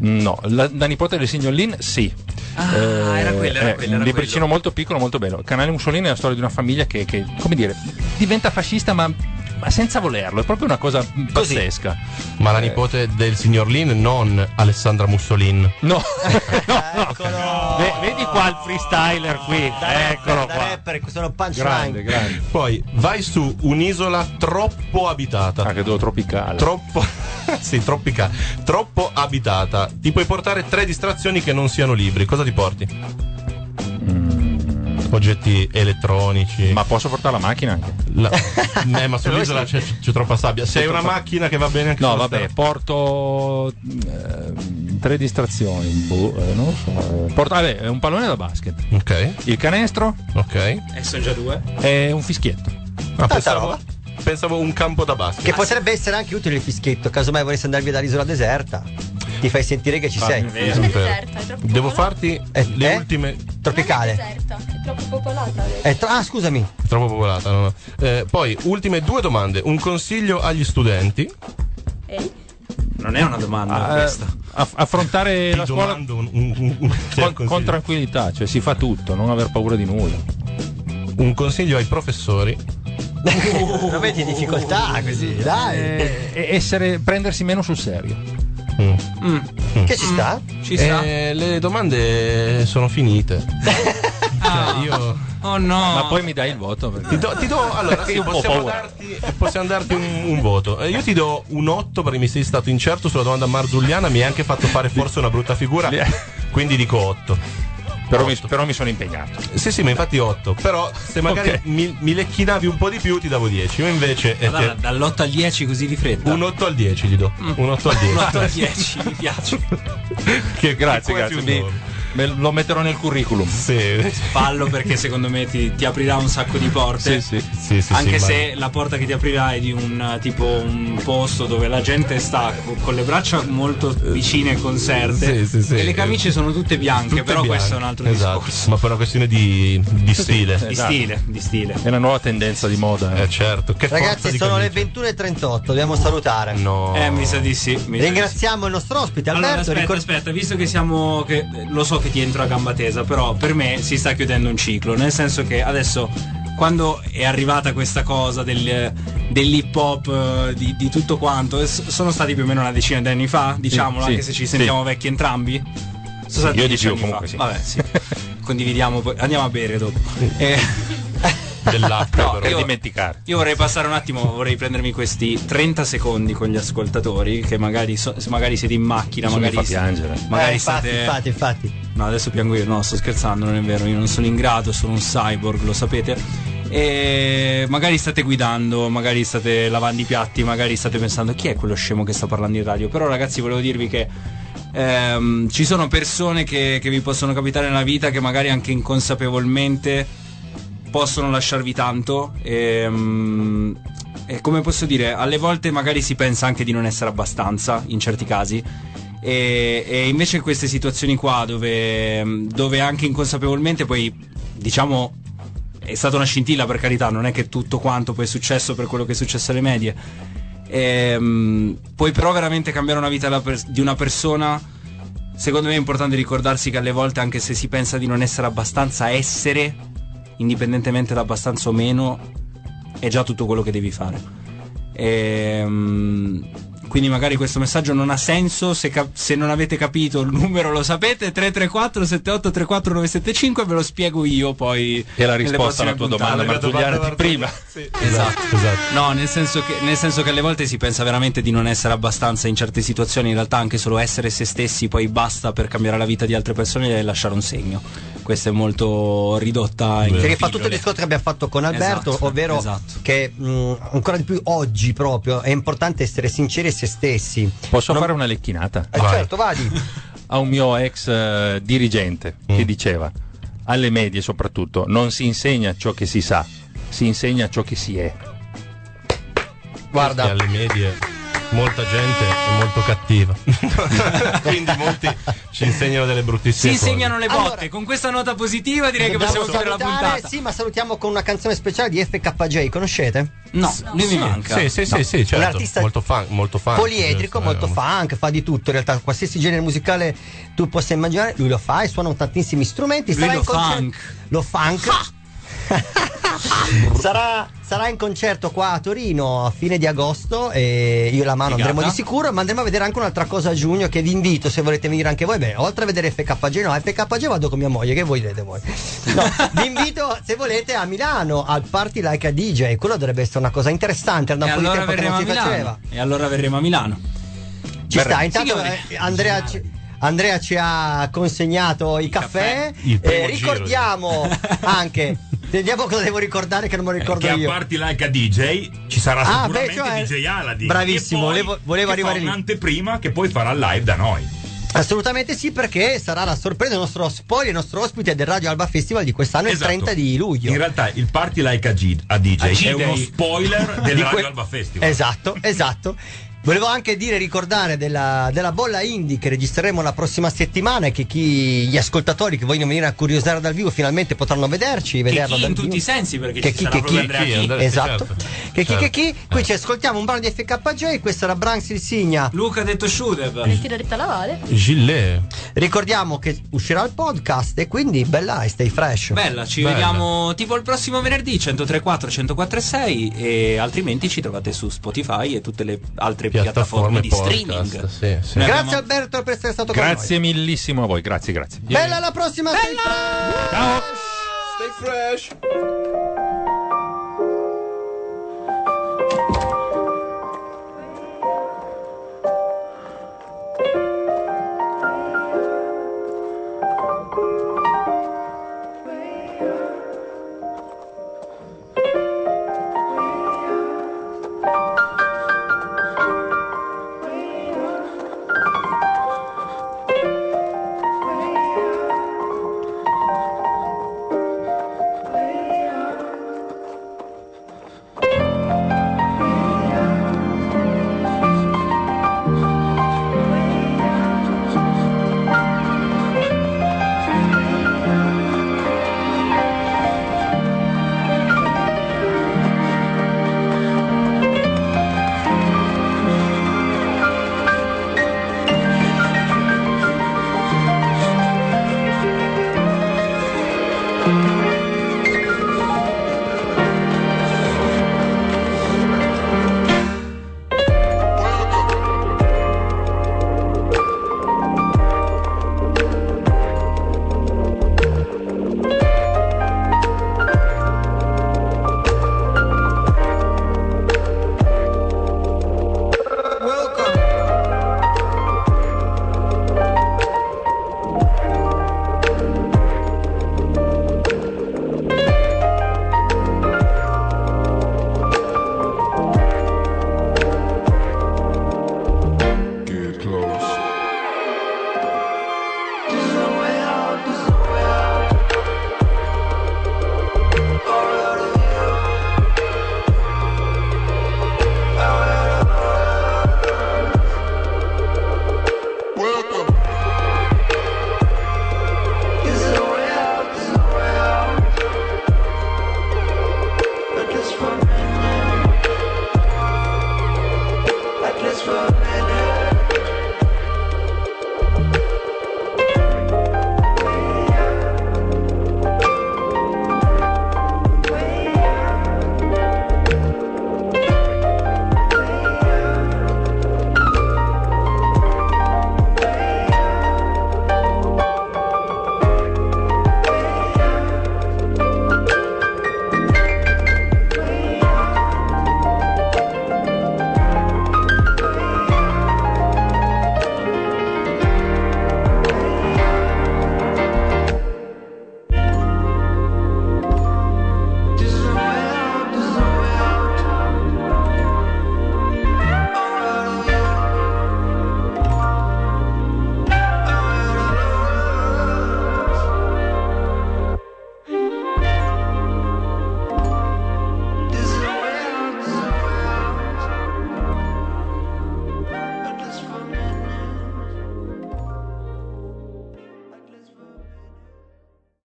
[SPEAKER 15] No, la, la nipote del signor Lin, sì.
[SPEAKER 5] Ah, era quella, era
[SPEAKER 15] è
[SPEAKER 5] quella,
[SPEAKER 15] un
[SPEAKER 5] era
[SPEAKER 15] libricino
[SPEAKER 5] quello.
[SPEAKER 15] molto piccolo, molto bello. Canale Mussolini è la storia di una famiglia che, che, come dire, diventa fascista, ma, ma senza volerlo. È proprio una cosa pazzesca.
[SPEAKER 7] Ma la nipote del signor Lin, non Alessandra Mussolini.
[SPEAKER 15] No,
[SPEAKER 4] Eccolo.
[SPEAKER 15] Ve- vedi qua il freestyler qui.
[SPEAKER 4] Da
[SPEAKER 15] Eccolo
[SPEAKER 4] rapper, da
[SPEAKER 15] qua.
[SPEAKER 4] rapper, sono punchline.
[SPEAKER 15] Grande, grande.
[SPEAKER 7] Poi vai su un'isola troppo abitata.
[SPEAKER 15] Ah, credo tropicale.
[SPEAKER 7] Troppo. sì, tropicale. Troppo abitata. Ti puoi portare tre distrazioni che non siano libri. Cosa ti porti? Oggetti elettronici.
[SPEAKER 15] Ma posso portare la macchina anche?
[SPEAKER 7] La- eh, ma sull'isola c'è, c'è troppa sabbia. Se hai una macchina che va bene anche
[SPEAKER 15] No, vabbè,
[SPEAKER 7] strada.
[SPEAKER 15] porto ehm, tre distrazioni. Boh, eh, non so. eh. Porto, vabbè, un pallone da basket.
[SPEAKER 7] Ok,
[SPEAKER 15] Il canestro
[SPEAKER 7] ok.
[SPEAKER 5] E sono già due.
[SPEAKER 15] e un fischietto.
[SPEAKER 7] Ah,
[SPEAKER 4] Tanta
[SPEAKER 7] pensavo,
[SPEAKER 4] roba.
[SPEAKER 7] pensavo un campo da basket.
[SPEAKER 4] Che potrebbe essere anche utile il fischietto, casomai volessi andare via dall'isola deserta. Ti fai sentire che ci sei.
[SPEAKER 5] vero.
[SPEAKER 6] È deserta,
[SPEAKER 7] Devo farti
[SPEAKER 4] Eh,
[SPEAKER 7] le
[SPEAKER 4] eh?
[SPEAKER 7] ultime.
[SPEAKER 6] Non è
[SPEAKER 4] Tropicale.
[SPEAKER 6] deserta, è troppo popolata.
[SPEAKER 4] È ah, scusami.
[SPEAKER 7] Troppo popolata, no, no. Eh, poi, ultime due domande. Un consiglio agli studenti.
[SPEAKER 6] Ehi,
[SPEAKER 5] Non è una domanda
[SPEAKER 15] Ah,
[SPEAKER 5] questa.
[SPEAKER 15] aff- affrontare
[SPEAKER 7] Ti
[SPEAKER 15] la scuola
[SPEAKER 7] un, un- un-
[SPEAKER 15] con, con tranquillità, cioè si fa tutto, non aver paura di nulla.
[SPEAKER 7] Un consiglio ai professori.
[SPEAKER 4] non vedi difficoltà così, dai.
[SPEAKER 15] Eh, essere, prendersi meno sul serio.
[SPEAKER 7] Mm.
[SPEAKER 4] Che ci sta?
[SPEAKER 5] Ci sta?
[SPEAKER 7] Eh, le domande sono finite. Cioè, io.
[SPEAKER 5] Oh no.
[SPEAKER 15] Ma poi mi dai il voto? Perché...
[SPEAKER 7] Ti do, ti do- allora, sì, possiamo, darti, possiamo darti un, un voto. Eh, io ti do un 8 perché mi sei stato incerto sulla domanda marzulliana. Mi hai anche fatto fare forse una brutta figura. Quindi dico 8.
[SPEAKER 15] Però, mi, però mi sono impegnato.
[SPEAKER 7] Sì, sì, ma infatti 8. Però se magari
[SPEAKER 15] Ok.
[SPEAKER 7] mi, mi lecchinavi un po' di più, ti davo 10. Io invece. eh,
[SPEAKER 5] Allora,
[SPEAKER 7] ti-
[SPEAKER 5] dall'8 al 10 così di fretta.
[SPEAKER 7] un 8 al 10 gli do. Un 8 al 10.
[SPEAKER 5] Un 8 al 10, mi piace.
[SPEAKER 7] Che,
[SPEAKER 15] Grazie,
[SPEAKER 7] che
[SPEAKER 15] grazie. Mi-. Me lo metterò nel curriculum.
[SPEAKER 7] Sì.
[SPEAKER 5] Fallo perché secondo me ti, ti aprirà un sacco di porte.
[SPEAKER 15] Sì, sì.
[SPEAKER 7] Sì, sì,
[SPEAKER 5] Anche
[SPEAKER 7] sì,
[SPEAKER 5] se la porta che ti aprirà è di un eh, tipo un posto dove la gente sta co- con le braccia molto vicine e conserte.
[SPEAKER 7] Sì, sì, sì.
[SPEAKER 5] E le camicie sono tutte bianche,
[SPEAKER 7] Tutte
[SPEAKER 5] però questo è un
[SPEAKER 7] bianche.
[SPEAKER 5] altro
[SPEAKER 7] Esatto.
[SPEAKER 5] discorso.
[SPEAKER 7] Ma per una questione di, di stile.
[SPEAKER 5] Di
[SPEAKER 15] Esatto.
[SPEAKER 5] stile, di stile.
[SPEAKER 15] È la nuova tendenza di moda. eh.
[SPEAKER 7] Eh certo. Che
[SPEAKER 4] Ragazzi,
[SPEAKER 7] di
[SPEAKER 4] sono le
[SPEAKER 7] camicia.
[SPEAKER 4] 21.38, dobbiamo salutare.
[SPEAKER 7] No.
[SPEAKER 5] Eh, mi sa di sì. mi sa di sì.
[SPEAKER 4] Ringraziamo il nostro ospite
[SPEAKER 5] Allora,
[SPEAKER 4] Alberto.
[SPEAKER 5] aspetta,
[SPEAKER 4] ricor-
[SPEAKER 5] aspetta, visto che siamo. Che, lo so che ti entro a gamba tesa, però per me si sta chiudendo un ciclo. Nel senso che adesso, quando è arrivata questa cosa del, dell'hip hop, eh, di, di tutto quanto, e s- sono stati più o meno una decina di anni fa, diciamolo,
[SPEAKER 15] sì,
[SPEAKER 5] anche se ci
[SPEAKER 15] sì.
[SPEAKER 5] sentiamo vecchi entrambi. Sono stati
[SPEAKER 15] io di più, comunque,
[SPEAKER 5] fa.
[SPEAKER 15] sì.
[SPEAKER 5] Vabbè, sì. Condividiamo poi. Andiamo a bere dopo. Eh,
[SPEAKER 7] Dell'acqua,
[SPEAKER 5] No,
[SPEAKER 7] però.
[SPEAKER 15] Per
[SPEAKER 5] io-
[SPEAKER 15] dimenticare.
[SPEAKER 5] io vorrei passare un attimo, vorrei prendermi questi 30 secondi con gli ascoltatori, che magari, so- se magari siete in macchina,
[SPEAKER 15] mi
[SPEAKER 5] magari,
[SPEAKER 15] fa piangere.
[SPEAKER 5] magari
[SPEAKER 4] Eh, infatti,
[SPEAKER 5] state...
[SPEAKER 4] infatti, infatti.
[SPEAKER 5] No, adesso piango io, no, sto scherzando, non è vero, io non sono in grado, sono un cyborg, lo sapete. E magari state guidando, magari state lavando i piatti, magari state pensando chi è quello scemo che sta parlando in radio. Però ragazzi volevo dirvi che ehm, ci sono persone che, che vi possono capitare nella vita che magari anche inconsapevolmente possono lasciarvi tanto. E, mm, e come posso dire, alle volte magari si pensa anche di non essere abbastanza in certi casi. E, e invece queste situazioni qua dove, dove anche inconsapevolmente poi diciamo è stata una scintilla per carità, non è che tutto quanto poi è successo per quello che è successo alle medie. Ehm, puoi però veramente cambiare una vita di una persona. Secondo me è importante ricordarsi che alle volte, anche se si pensa di non essere abbastanza essere, indipendentemente da abbastanza o meno, è già tutto quello che devi fare. Ehm, quindi magari questo messaggio non ha senso se, cap- se non avete capito il numero lo sapete 334 7834 975 ve lo spiego io poi
[SPEAKER 15] E la risposta alla tua domanda,
[SPEAKER 5] puntate.
[SPEAKER 15] Martugliana, di prima.
[SPEAKER 5] Esatto. No, nel senso, che, nel senso che alle volte si pensa veramente di non essere abbastanza in certe situazioni, in realtà anche solo essere se stessi poi basta per cambiare la vita di altre persone e lasciare un segno. Questa è molto ridotta in
[SPEAKER 4] Che rifà tutto il discorso che abbiamo fatto con Alberto,
[SPEAKER 5] Esatto,
[SPEAKER 4] ovvero
[SPEAKER 5] esatto.
[SPEAKER 4] che mh, ancora di più oggi proprio è importante essere sinceri a se stessi.
[SPEAKER 15] Posso
[SPEAKER 4] Non-
[SPEAKER 15] fare una lecchinata?
[SPEAKER 4] Eh, certo, vadi.
[SPEAKER 15] A un mio ex eh, dirigente che diceva, alle medie soprattutto, non si insegna ciò che si sa, si insegna ciò che si è.
[SPEAKER 7] Guarda. alle medie molta gente è molto cattiva. Quindi molti ci insegnano delle
[SPEAKER 5] Si
[SPEAKER 7] bruttissime cose.
[SPEAKER 5] insegnano le botte. con questa nota positiva direi che possiamo chiudere la
[SPEAKER 4] salutare,
[SPEAKER 5] puntata.
[SPEAKER 4] Sì, ma salutiamo con una canzone speciale di FKJ, conoscete?
[SPEAKER 5] No, lui mi manca.
[SPEAKER 7] Sì, sì, sì,
[SPEAKER 4] No.
[SPEAKER 7] sì,
[SPEAKER 4] Un
[SPEAKER 7] certo.
[SPEAKER 4] artista
[SPEAKER 7] molto fan, molto fan.
[SPEAKER 4] poliedrico,
[SPEAKER 7] Giusto,
[SPEAKER 4] molto
[SPEAKER 7] eh,
[SPEAKER 4] funk, fa di tutto in realtà, qualsiasi genere musicale tu possa immaginare, lui lo fa e suona tantissimi strumenti.
[SPEAKER 5] Lui
[SPEAKER 4] sarà
[SPEAKER 5] lo
[SPEAKER 4] in concer-
[SPEAKER 5] funk.
[SPEAKER 4] Lo funk. sarà, sarà in concerto qua a Torino a fine di agosto e io e la mano
[SPEAKER 5] Figata.
[SPEAKER 4] andremo di sicuro, ma andremo a vedere anche un'altra cosa a giugno che vi invito se volete venire anche voi. Beh, oltre a vedere FKG, no, FKG vado con mia moglie, che voi vedete voi. No, vi invito se volete a Milano al Party Like a DJ, quello dovrebbe essere una cosa interessante, era da
[SPEAKER 5] E
[SPEAKER 4] un po' di
[SPEAKER 5] allora
[SPEAKER 4] tempo che
[SPEAKER 5] verremo
[SPEAKER 4] non
[SPEAKER 5] a
[SPEAKER 4] si faceva.
[SPEAKER 5] Milano. E allora verremo a Milano.
[SPEAKER 4] Ci sta, intanto
[SPEAKER 5] Signori.
[SPEAKER 4] eh, Andrea ci, Andrea ci ha consegnato i caffè.
[SPEAKER 31] Il primo
[SPEAKER 4] Eh, ricordiamo anche. Vediamo cosa devo ricordare che non me lo ricordo
[SPEAKER 31] che a
[SPEAKER 4] io.
[SPEAKER 31] Party Like a DJ ci sarà
[SPEAKER 4] Ah,
[SPEAKER 31] sicuramente
[SPEAKER 4] beh, cioè-
[SPEAKER 31] DJ Aladdin.
[SPEAKER 4] Bravissimo,
[SPEAKER 31] poi
[SPEAKER 4] volevo- volevo
[SPEAKER 31] che
[SPEAKER 4] arrivare lì.
[SPEAKER 31] un'anteprima che poi farà live da noi.
[SPEAKER 4] Assolutamente sì, perché sarà la sorpresa del nostro spoiler, il nostro ospite del Radio Alba Festival di quest'anno,
[SPEAKER 31] Esatto.
[SPEAKER 4] il 30 di luglio.
[SPEAKER 31] In realtà il Party Like a, G- a DJ
[SPEAKER 4] A
[SPEAKER 31] è uno spoiler del
[SPEAKER 4] Di
[SPEAKER 31] Radio
[SPEAKER 4] que-
[SPEAKER 31] Alba Festival.
[SPEAKER 4] Esatto, esatto. Volevo anche dire, ricordare della, della bolla indie che registreremo la prossima settimana e che chi, gli ascoltatori che vogliono venire a curiosare dal vivo finalmente potranno vederci,
[SPEAKER 5] Che
[SPEAKER 4] vederlo
[SPEAKER 5] chi
[SPEAKER 4] dal
[SPEAKER 5] in
[SPEAKER 4] vivo.
[SPEAKER 5] tutti i sensi, perché
[SPEAKER 4] Che
[SPEAKER 5] ci
[SPEAKER 4] chi,
[SPEAKER 5] sarà
[SPEAKER 4] che
[SPEAKER 5] proprio
[SPEAKER 4] chi,
[SPEAKER 5] Andrea Chi.
[SPEAKER 4] esatto.
[SPEAKER 5] Certo.
[SPEAKER 4] Che chi, che chi. Qui ci ascoltiamo un brano di FKJ, questo era Branks il Signa.
[SPEAKER 5] Luca ha detto Shudev.
[SPEAKER 6] Valentina Rita Lavale.
[SPEAKER 7] Gillet.
[SPEAKER 4] Ricordiamo che uscirà il podcast e quindi bella e stay fresh.
[SPEAKER 5] Bella, ci vediamo tipo il prossimo venerdì 103.4, 104.6 e altrimenti ci trovate su Spotify e tutte le altre piattaforme, di streaming. Noi
[SPEAKER 4] Grazie
[SPEAKER 5] abbiamo-
[SPEAKER 4] Alberto per essere stato con noi.
[SPEAKER 15] Grazie millissimo a voi, grazie, grazie.
[SPEAKER 4] Bella alla prossima, stay fresh.
[SPEAKER 15] Ciao.
[SPEAKER 19] Stay fresh.